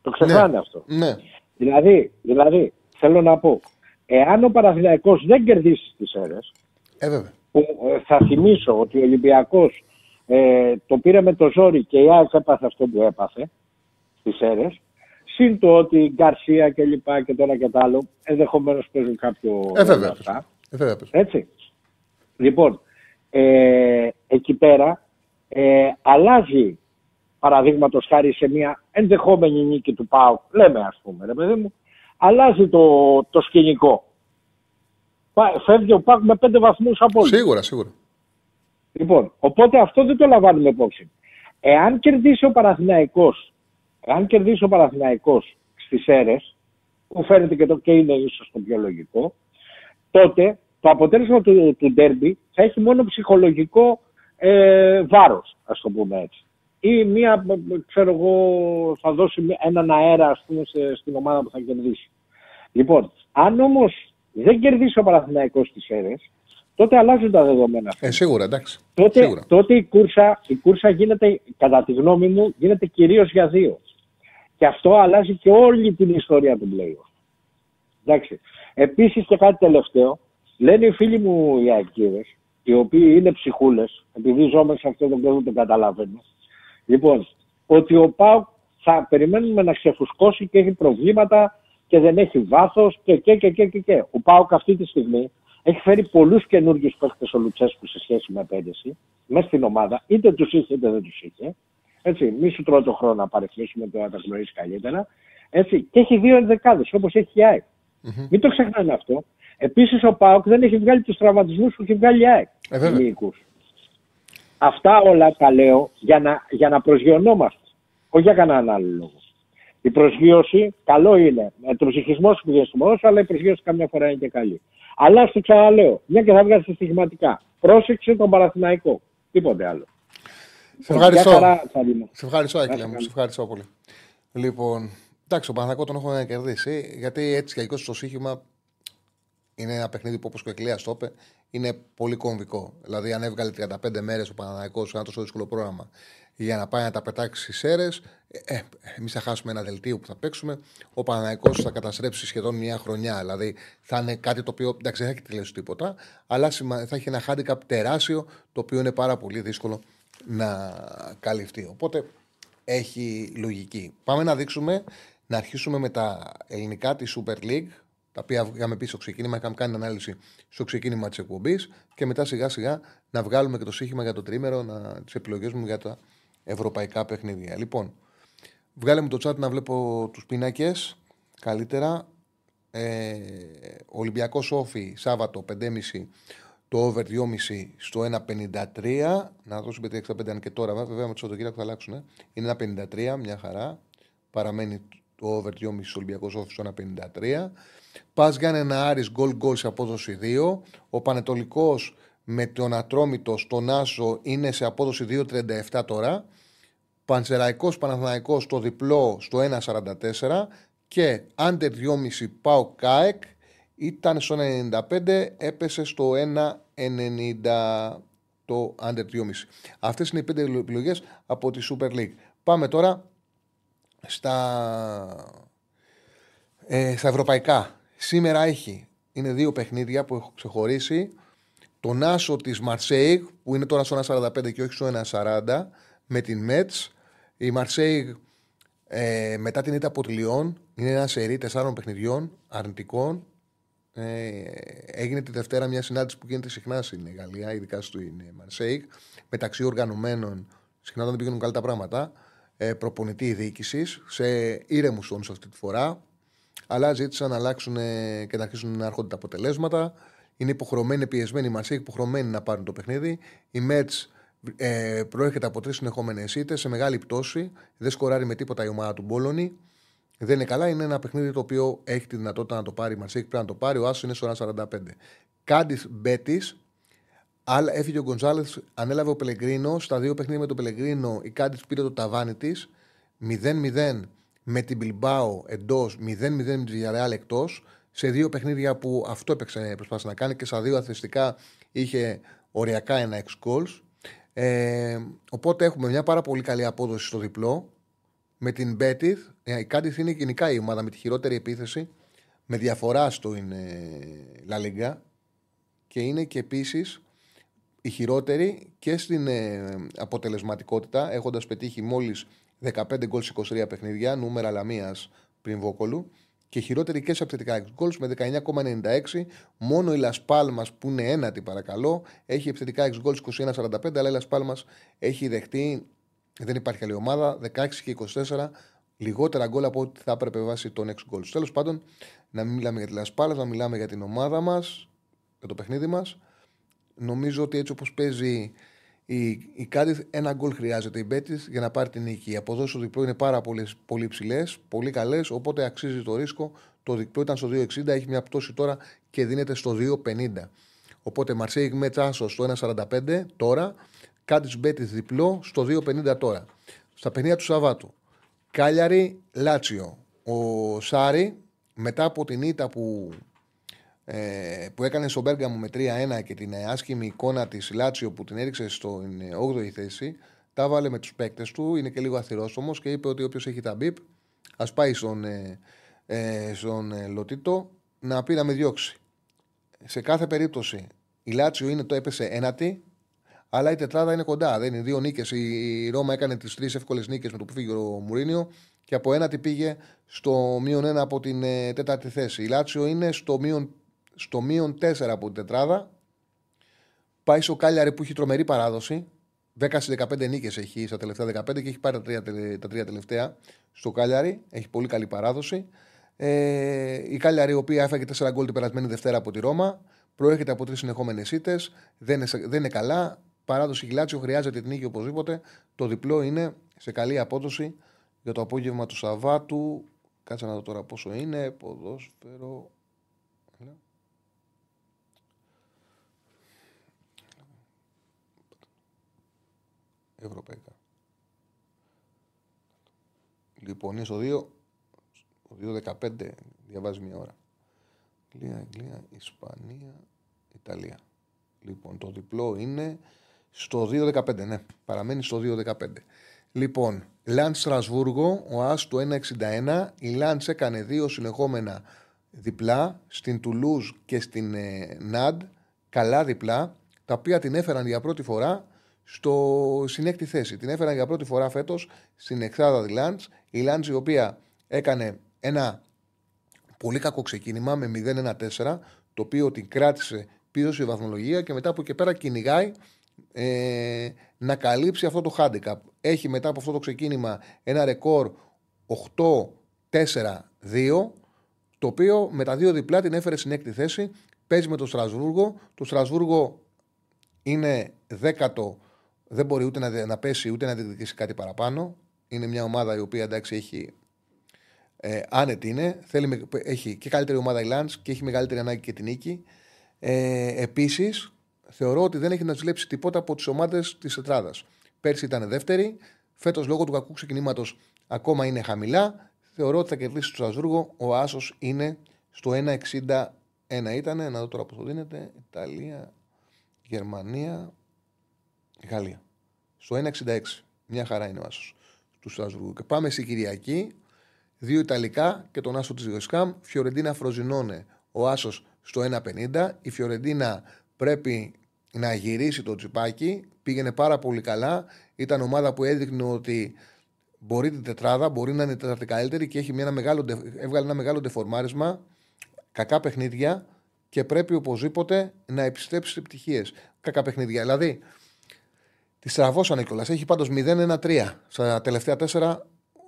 Το ξεχνάνε αυτό. Ναι. Δηλαδή, δηλαδή, θέλω να πω, εάν ο Παναθηναϊκός δεν κερδίσει τις αίρες, Ε, βέβαια. που ε, θα θυμίσω ότι ο Ολυμπιακός ε, το πήρε με το ζόρι και η ΑΕΚ έπαθε αυτό που έπαθε στις αίρες, συν το ότι η Γκαρσία και λοιπά και το ένα και το άλλο, ενδεχομένως παίζουν κάποιο Ε, βέβαια. ρόλο αυτά. Ε, βέβαια. πες. Έτσι. Λοιπόν, ε, εκεί πέρα ε, αλλάζει παραδείγματος χάρη σε μια ενδεχόμενη νίκη του ΠΑΟΚ, λέμε ας πούμε, ρε παιδί μου, αλλάζει το, το σκηνικό. Πα- Φεύγει ο ΠΑΟΚ με πέντε βαθμούς από όλους. Σίγουρα, σίγουρα. Λοιπόν, οπότε αυτό δεν το λαμβάνουμε υπόψη. Εάν κερδίσει ο Παναθηναϊκός, εάν κερδίσει ο Παναθηναϊκός στις αίρες, που φαίνεται και, το, και είναι ίσως το πιο λογικό, τότε το αποτέλεσμα του, του ντέρμπι θα έχει μόνο ψυχολογικό ε, βάρος, ας το πούμε έτσι. Ή μία, ξέρω εγώ, θα δώσει μία- έναν αέρα ας πούμε, σε- στην ομάδα που θα κερδίσει. Λοιπόν, αν όμως δεν κερδίσει ο Παναθηναϊκός στις αίρες, τότε αλλάζουν τα δεδομένα. Ε, σίγουρα, εντάξει. Τότε, Σίγουρα. τότε η, κούρσα, η κούρσα γίνεται, κατά τη γνώμη μου, γίνεται κυρίως για δύο. Και αυτό αλλάζει και όλη την ιστορία του play Εντάξει. Επίσης και κάτι τελευταίο, λένε οι φίλοι μου οι αεκτήδες, οι οποίοι είναι ψυχούλες, επειδή ζω μέσα σε αυτόν τον κόσμο το καταλαβαίνω, λοιπόν, ότι ο ΠΑΟΚ θα περιμένουμε να ξεφουσκώσει και έχει προβλήματα και δεν έχει βάθος και και και και και. και. Ο ΠΑΟΚ αυτή τη στιγμή έχει φέρει πολλούς καινούργιους παίχτες ο Λουτσέσκου σε σχέση με πέρυσι, μέσα στην ομάδα, είτε τους είχε είτε δεν τους είχε. Έτσι, μη σου τρώω το χρόνο να παρεκκλήσουμε το να τα γνωρίσει καλύτερα. Έτσι, και έχει δύο ενδεκάδες, όπως έχει η ΑΕΚ. Μην το ξεχνάμε αυτό. Επίσης ο ΠΑΟΚ δεν έχει βγάλει τους τραυματισμούς που έχει βγάλει η ΑΕΚ. Ε, βέβαια. Ηλικούς. Αυτά όλα τα λέω για να, για να προσγειωνόμαστε. Όχι για κανέναν άλλο λόγο. Η προσγείωση, καλό είναι. Με τον ψυχισμός σου πηγαίνει στο μόνος, αλλά η προσγείωση καμιά φορά είναι και καλή. Αλλά στο ξαναλέω, μια και θα βγάζει στοιχηματικά. Πρόσεξε τον Παραθυναϊκό. Τίποτε άλλο. Σε ευχαριστώ. Γεια χαρά, Τσαλίνο. Σε ευχαριστώ, Να Άγγελε είσαι μου. καλά. Σε ευχαριστώ πολύ. Λοιπόν, εντάξει, ο Παναθηναϊκός τον έχω να κερδίσει. Γιατί έτσι κι αλλιώς στο σύγχυμα είναι ένα παιχνίδι που όπως και ο Εκλέα το είπε, είναι πολύ κομβικό. Δηλαδή, αν έβγαλε 35 μέρες ο Παναθηναϊκός σε ένα τόσο δύσκολο πρόγραμμα για να πάει να τα πετάξει στις αίρες, ε, ε, εμείς θα χάσουμε ένα δελτίο που θα παίξουμε. Ο Παναθηναϊκός θα καταστρέψει σχεδόν μια χρονιά. Δηλαδή, θα είναι κάτι το οποίο εντάξει, δεν θα έχει τελειώσει τίποτα, αλλά σημα- θα έχει ένα handicap τεράστιο το οποίο είναι πάρα πολύ δύσκολο να καλυφθεί. Οπότε έχει λογική. Πάμε να δείξουμε, να αρχίσουμε με τα ελληνικά τη Super League, τα οποία είχαμε πει στο ξεκίνημα, είχαμε κάνει ανάλυση στο ξεκίνημα της εκπομπής και μετά σιγά σιγά να βγάλουμε και το σύγχυμα για το τρίμερο, τις επιλογές μου για τα ευρωπαϊκά παιχνίδια. Λοιπόν, βγάλε μου το chat να βλέπω τους πίνακε καλύτερα. Ε, Ολυμπιακός Όφη, Σάββατο 5.30 το over 2,5 στο 1,53. Να δώσω bet 65 αν και τώρα, βέβαια με το Σαββατοκύριακο θα αλλάξουν. ε. Είναι 1,53, μια χαρά. Παραμένει το over 2,5 στο Ολυμπιακός Όφη στο 1,53. Πας Γιάννενα Άρης γκολ γκολ σε απόδοση 2. Ο Πανετολικός με τον Ατρόμητο στον Άσο είναι σε απόδοση 2,37 τώρα. Πανσεραϊκός Παναθηναϊκός στο διπλό στο 1,44 και άντερ 2,5 πάω ΚΑΕΚ ήταν στο 1,95 έπεσε στο 1,90 το under 2,5. Αυτές είναι οι πέντε επιλογές από τη Super League. Πάμε τώρα στα, ε, στα ευρωπαϊκά. Σήμερα έχει, είναι δύο παιχνίδια που έχω ξεχωρίσει. Τον Άσο της Μαρσέιγ που είναι τώρα στο 1,45 και όχι στο 1,40 με την Μέτς. Η Μαρσέιγ ε, μετά την ήττα από τη Λιόν είναι ένα σερί τεσσάρων παιχνιδιών αρνητικών. Ε, έγινε τη Δευτέρα μια συνάντηση που γίνεται συχνά στην Γαλλία, ειδικά στην Μαρσέιγ, μεταξύ οργανωμένων, συχνά δεν πηγαίνουν καλά τα πράγματα, ε, προπονητή διοίκησης, σε ήρεμους τόνους αυτή τη φορά. Αλλά ζήτησαν να αλλάξουν ε, και να αρχίσουν να έρχονται τα αποτελέσματα. Είναι υποχρεωμένοι, πιεσμένοι η Μαρσέιγ, υποχρεωμένοι να πάρουν το παιχνίδι. Η Μέτ ε, προέρχεται από τρεις συνεχόμενες ήττες σε μεγάλη πτώση. Δεν σκοράρει με τίποτα η ομάδα του Μπόλωνη. Δεν είναι καλά. Είναι ένα παιχνίδι το οποίο έχει τη δυνατότητα να το πάρει η Μαρσέικ. Πρέπει να το πάρει. Ο Άσο είναι στο 1,45. Κάντιθ Μπέτις. Αλλά έφυγε ο Γκονζάλες, ανέλαβε ο Πελεγκρίνο. Στα δύο παιχνίδια με τον Πελεγκρίνο η Κάντιθ πήρε το ταβάνι της. 0-0 με την Μπιλμπάο εντός, 0-0 με τη Villarreal εκτός. Σε δύο παιχνίδια που αυτό έπαιξε, προσπάθησε να κάνει και στα δύο αθλητικά είχε οριακά ένα x goals. Ε, οπότε έχουμε μια πάρα πολύ καλή απόδοση στο διπλό. Με την Μπέτιθ, η Κάντιθ είναι γενικά η ομάδα με τη χειρότερη επίθεση με διαφορά στο είναι La Liga και είναι και επίσης η χειρότερη και στην ε, αποτελεσματικότητα έχοντας πετύχει μόλις 15 γκολ σε 23 παιχνίδια, νούμερα λαμίας πριν Βόκολου και χειρότερη και σε επιθετικά γκολς με 19,96. Μόνο η Λασπάλμα που είναι ένατη, παρακαλώ, έχει επιθετικά εξ γκολς 21,45, αλλά η Λασπάλμα έχει δεχτεί, δεν υπάρχει άλλη ομάδα, 16 και 24 λιγότερα γκολ από ό,τι θα έπρεπε βάσει των 6 γκολς. Τέλος πάντων, να μην μιλάμε για τη Λασπάλα, να μιλάμε για την ομάδα μας, για το παιχνίδι μας. Νομίζω ότι έτσι όπως παίζει η, η Κάντιθ, ένα γκολ χρειάζεται η Μπέτιθ για να πάρει την νίκη. Οι αποδόσεις στο διπλό είναι πάρα πολύ, πολύ ψηλές, πολύ καλές, οπότε αξίζει το ρίσκο. Το διπλό ήταν στο 2,60, έχει μια πτώση τώρα και δίνεται στο 2,50. Οπότε Μαρσέιγ με τσάσο στο 1,45 τώρα, Κάντιθ Μπέτιθ διπλό στο 2,50 τώρα. Στα παιχνίδια του Σαββάτου. Κάλιαρη Λάτσιο. Ο Σάρι μετά από την ήττα που, ε, που έκανε στον Μπέργαμο με 3-1 και την ε, άσχημη εικόνα της Λάτσιο που την έριξε στην 8η θέση, τα βάλε με τους παίκτες του. Είναι και λίγο αθυρόστομος και είπε ότι όποιος έχει τα μπίπ, ας πάει στον, ε, ε, στον ε, Λωτίτο να πει να με διώξει. Σε κάθε περίπτωση η Λάτσιο είναι το έπεσε ένατη, αλλά η τετράδα είναι κοντά. Δεν είναι δύο νίκες. Η Ρώμα έκανε τις τρεις εύκολες νίκες με το που φύγει ο Μουρίνιο και από ένατη πήγε στο μείον ένα από την ε, τέταρτη θέση. Η Λάτσιο είναι στο μείον, στο μείον τέσσερα από την τετράδα. Πάει στο Κάλιαρη που έχει τρομερή παράδοση. 10 στις 15 νίκες έχει στα τελευταία 15 και έχει πάρει τα τρία, τα τρία τελευταία στο Κάλιαρη. Έχει πολύ καλή παράδοση. Ε, η Κάλιαρη, η οποία έφαγε 4 γκολ την περασμένη Δευτέρα από τη Ρώμα, προέρχεται από τρεις συνεχόμενες ήττες. Δεν, είναι- δεν είναι καλά. Παράδοση Γιλάτσιο χρειάζεται την νίκη οπωσδήποτε. Το διπλό είναι σε καλή απόδοση για το απόγευμα του Σαββάτου. Κάτσε να δω τώρα πόσο είναι. Ποδόσφαιρο. Ευρωπαϊκά. Λοιπόν, είναι στο 2. Το 2-15 διαβάζει μια ώρα. Αγγλία, Αγγλία, Ισπανία, Ιταλία. Λοιπόν, το διπλό είναι στο 2-15, ναι. Παραμένει στο 2-15. Λοιπόν, Λαντ Στρασβούργο, ο Άς του 1-61. Η Λαντ έκανε δύο συνεχόμενα διπλά στην Τουλούζ και στην ε, Ναντ. Καλά διπλά, τα οποία την έφεραν για πρώτη φορά στο συνέκτη θέση. Την έφεραν για πρώτη φορά φέτος στην εξάδα τη Λαντ. Η Λαντ η οποία έκανε ένα πολύ κακό ξεκίνημα με 0-1-4, το οποίο την κράτησε πίσω στη βαθμολογία και μετά από εκεί πέρα κυνηγάει ε, να καλύψει αυτό το handicap. Έχει μετά από αυτό το ξεκίνημα ένα ρεκόρ 8-4-2, το οποίο με τα δύο διπλά την έφερε στην έκτη θέση. Παίζει με το Στρασβούργο. Το Στρασβούργο είναι δέκατο. Δεν μπορεί ούτε να, να πέσει ούτε να διεκδικήσει κάτι παραπάνω. Είναι μια ομάδα η οποία εντάξει έχει. Ε, άνετη είναι. Θέλει, με- έχει και καλύτερη ομάδα η Λάντς και έχει μεγαλύτερη ανάγκη και την νίκη. Ε, Επίσης, θεωρώ ότι δεν έχει να ζηλέψει τίποτα από τις ομάδες της τετράδας. Πέρσι ήταν δεύτερη. Φέτος λόγω του κακού ξεκινήματος ακόμα είναι χαμηλά. Θεωρώ ότι θα κερδίσει το Στρασβούργο. Ο Άσος είναι στο 1,61 ήταν. Να δω τώρα πώς το δίνεται. Ιταλία, Γερμανία, Γαλλία. Στο 1,66. Μια χαρά είναι ο Άσος του Στρασβούργου. Και πάμε στην Κυριακή. Δύο Ιταλικά και τον Άσο της Γεσκάμ. Φιωρεντίνα Φροζινώνε. Ο Άσος στο 1,50. Η Φιωρεντίνα πρέπει να γυρίσει το τσιπάκι. Πήγαινε πάρα πολύ καλά. Ήταν ομάδα που έδειχνε ότι μπορεί την τετράδα, μπορεί να είναι τέταρτη καλύτερη και έχει μια, ένα μεγάλο, ντε- έβγαλε ένα μεγάλο ντεφορμάρισμα. Κακά παιχνίδια και πρέπει οπωσδήποτε να επιστρέψει στι επιτυχίες. Κακά παιχνίδια. Δηλαδή, τη στραβώσανε κιόλας. Έχει πάντως 0-1-3 στα τελευταία 4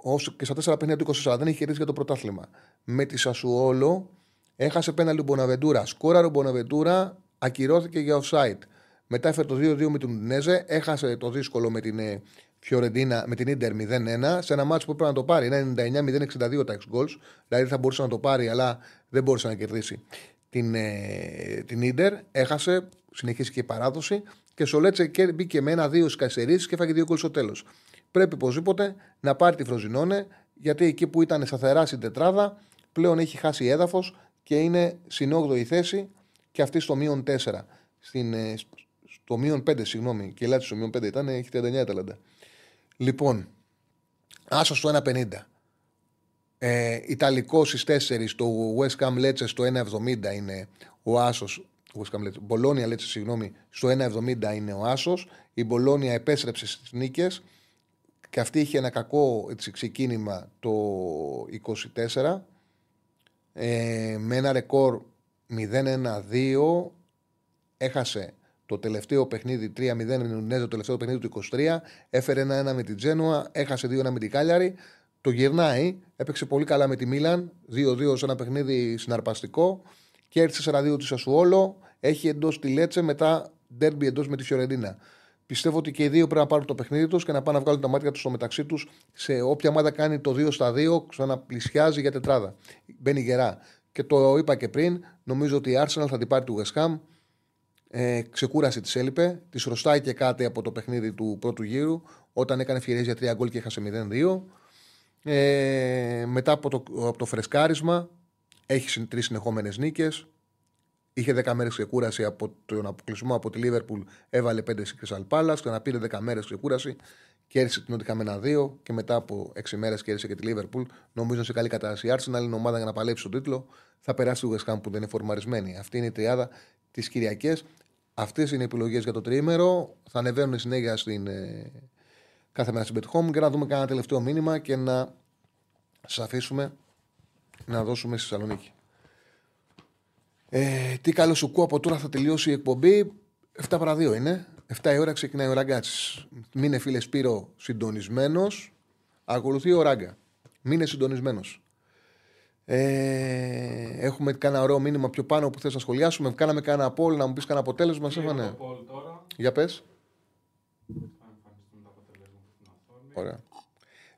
όσο και στα 4 παιχνίδια του 24. Δεν έχει κερδίσει για το πρωτάθλημα. Με τη Σασουόλο έχασε πέναλτι ο Μποναβεντούρα. Σκόραρε ο Μποναβεντούρα, ακυρώθηκε για offside. Μετά έφερε το 2-2 με τον Νέζε, έχασε το δύσκολο με την ε, Φιωρεντίνα, με την Ιντερ 0-1, σε ένα μάτσο που έπρεπε να το πάρει. Είναι 99-062 τα ex goals, δηλαδή θα μπορούσε να το πάρει, αλλά δεν μπορούσε να κερδίσει την, ε, την Ιντερ. Έχασε, συνεχίστηκε η παράδοση και στο Λέτσε και μπήκε με ένα-δύο στις καθυστερήσει και έφαγε δύο γκολ στο τέλος. Πρέπει οπωσδήποτε να πάρει τη Φροζινόνε, γιατί εκεί που ήταν σταθερά στην τετράδα, πλέον έχει χάσει έδαφος και είναι στην 8η θέση και αυτή στο μείον 4. Στην, ε, στο μείον 5, συγγνώμη, και η Ελλάδα στο μείον 5 ήταν, έχει 39 Αταλάντα. Λοιπόν, άσο στο 1,50. Ε, Ιταλικός στις 4, το West Ham Lecce στο 1,70 είναι ο άσος. West Ham Lecce, Μπολόνια Lecce, συγγνώμη, στο 1,70 είναι ο άσος. Η Μπολόνια επέστρεψε στις νίκες και αυτή είχε ένα κακό έτσι, ξεκίνημα το 24 ε, με ένα ρεκόρ 0-1-2 έχασε το τελευταίο παιχνίδι 3-0 με την Ουντινέζε, το τελευταίο παιχνίδι του 23. Έφερε 1-1 με την Τζένοα, έχασε 2-1 με την Κάλιαρη. Το γυρνάει, έπαιξε πολύ καλά με τη Μίλαν, 2-2 σε ένα παιχνίδι συναρπαστικό. Κέρδισε 4-2 της Σασουόλο, έχει εντός τη Λέτσε, μετά ντέρμπι εντός με τη Φιωρεντίνα. Πιστεύω ότι και οι δύο πρέπει να πάρουν το παιχνίδι τους και να πάνε να βγάλουν τα μάτια τους στο μεταξύ τους. Σε όποια ομάδα κάνει το 2 στα 2, ξαναπλησιάζει για τετράδα. Μπαίνει γερά. Και το είπα και πριν, νομίζω ότι η Arsenal θα την πάρει του West Ham. Ε, ξεκούραση της έλειπε. Της χρωστάει και κάτι από το παιχνίδι του πρώτου γύρου, όταν έκανε ευκαιρίε για 3 γκολ και έχασε 0-2. Ε, μετά από το, από το φρεσκάρισμα, έχει τρεις συνεχόμενες νίκες. Είχε 10 μέρες ξεκούραση από τον αποκλεισμό από τη Λίβερπουλ, έβαλε 5 στη Crystal Palace, ξαναπήρε 10 μέρες ξεκούραση, κέρδισε την Νότια με ένα 2 και μετά από 6 μέρες κέρδισε και τη Λίβερπουλ. Νομίζω είναι σε καλή κατάσταση. Η Arsenal είναι ομάδα για να παλέψει τον τίτλο. Θα περάσει το West Ham που δεν είναι φορμαρισμένη. Αυτή είναι η τριάδα τη Κυριακές. Αυτές είναι οι επιλογές για το τριήμερο. Θα ανεβαίνουν συνέχεια στην, ε, κάθε μέρα στην Bet Home και να δούμε κανένα τελευταίο μήνυμα και να σας αφήσουμε να δώσουμε στη Θεσσαλονίκη. Ε, τι καλός σου ακούω από τώρα θα τελειώσει η εκπομπή. 7 παρα 2 είναι. 7 η ώρα ξεκινάει ο ραγκάτσι. Μείνε φίλε Σπύρο συντονισμένος. Ακολουθεί ο ράγκα. Μείνε συντονισμένος. Ε, έχουμε κανένα ωραίο μήνυμα πιο πάνω που θες να σχολιάσουμε. Κάναμε κανένα απόλυτο να μου πεις κανένα αποτέλεσμα. Σέφανε. Για πες. Ωραία.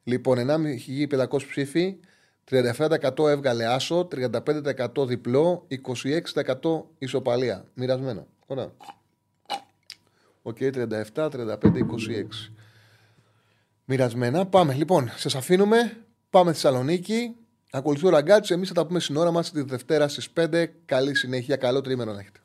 Λοιπόν, 1.500 ψήφοι. 37% έβγαλε άσο, 35% διπλό, 26% ισοπαλία. Μοιρασμένα. Ωραία. Οκ, 37, 35, 26. Μοιρασμένα. Πάμε. Λοιπόν, σας αφήνουμε. Πάμε στη Θεσσαλονίκη. Ακολουθεί ο Ραγκάτσι. Εμείς θα τα πούμε στην ώρα μας τη Δευτέρα στις 5. Καλή συνέχεια. Καλό τριήμερο να έχετε.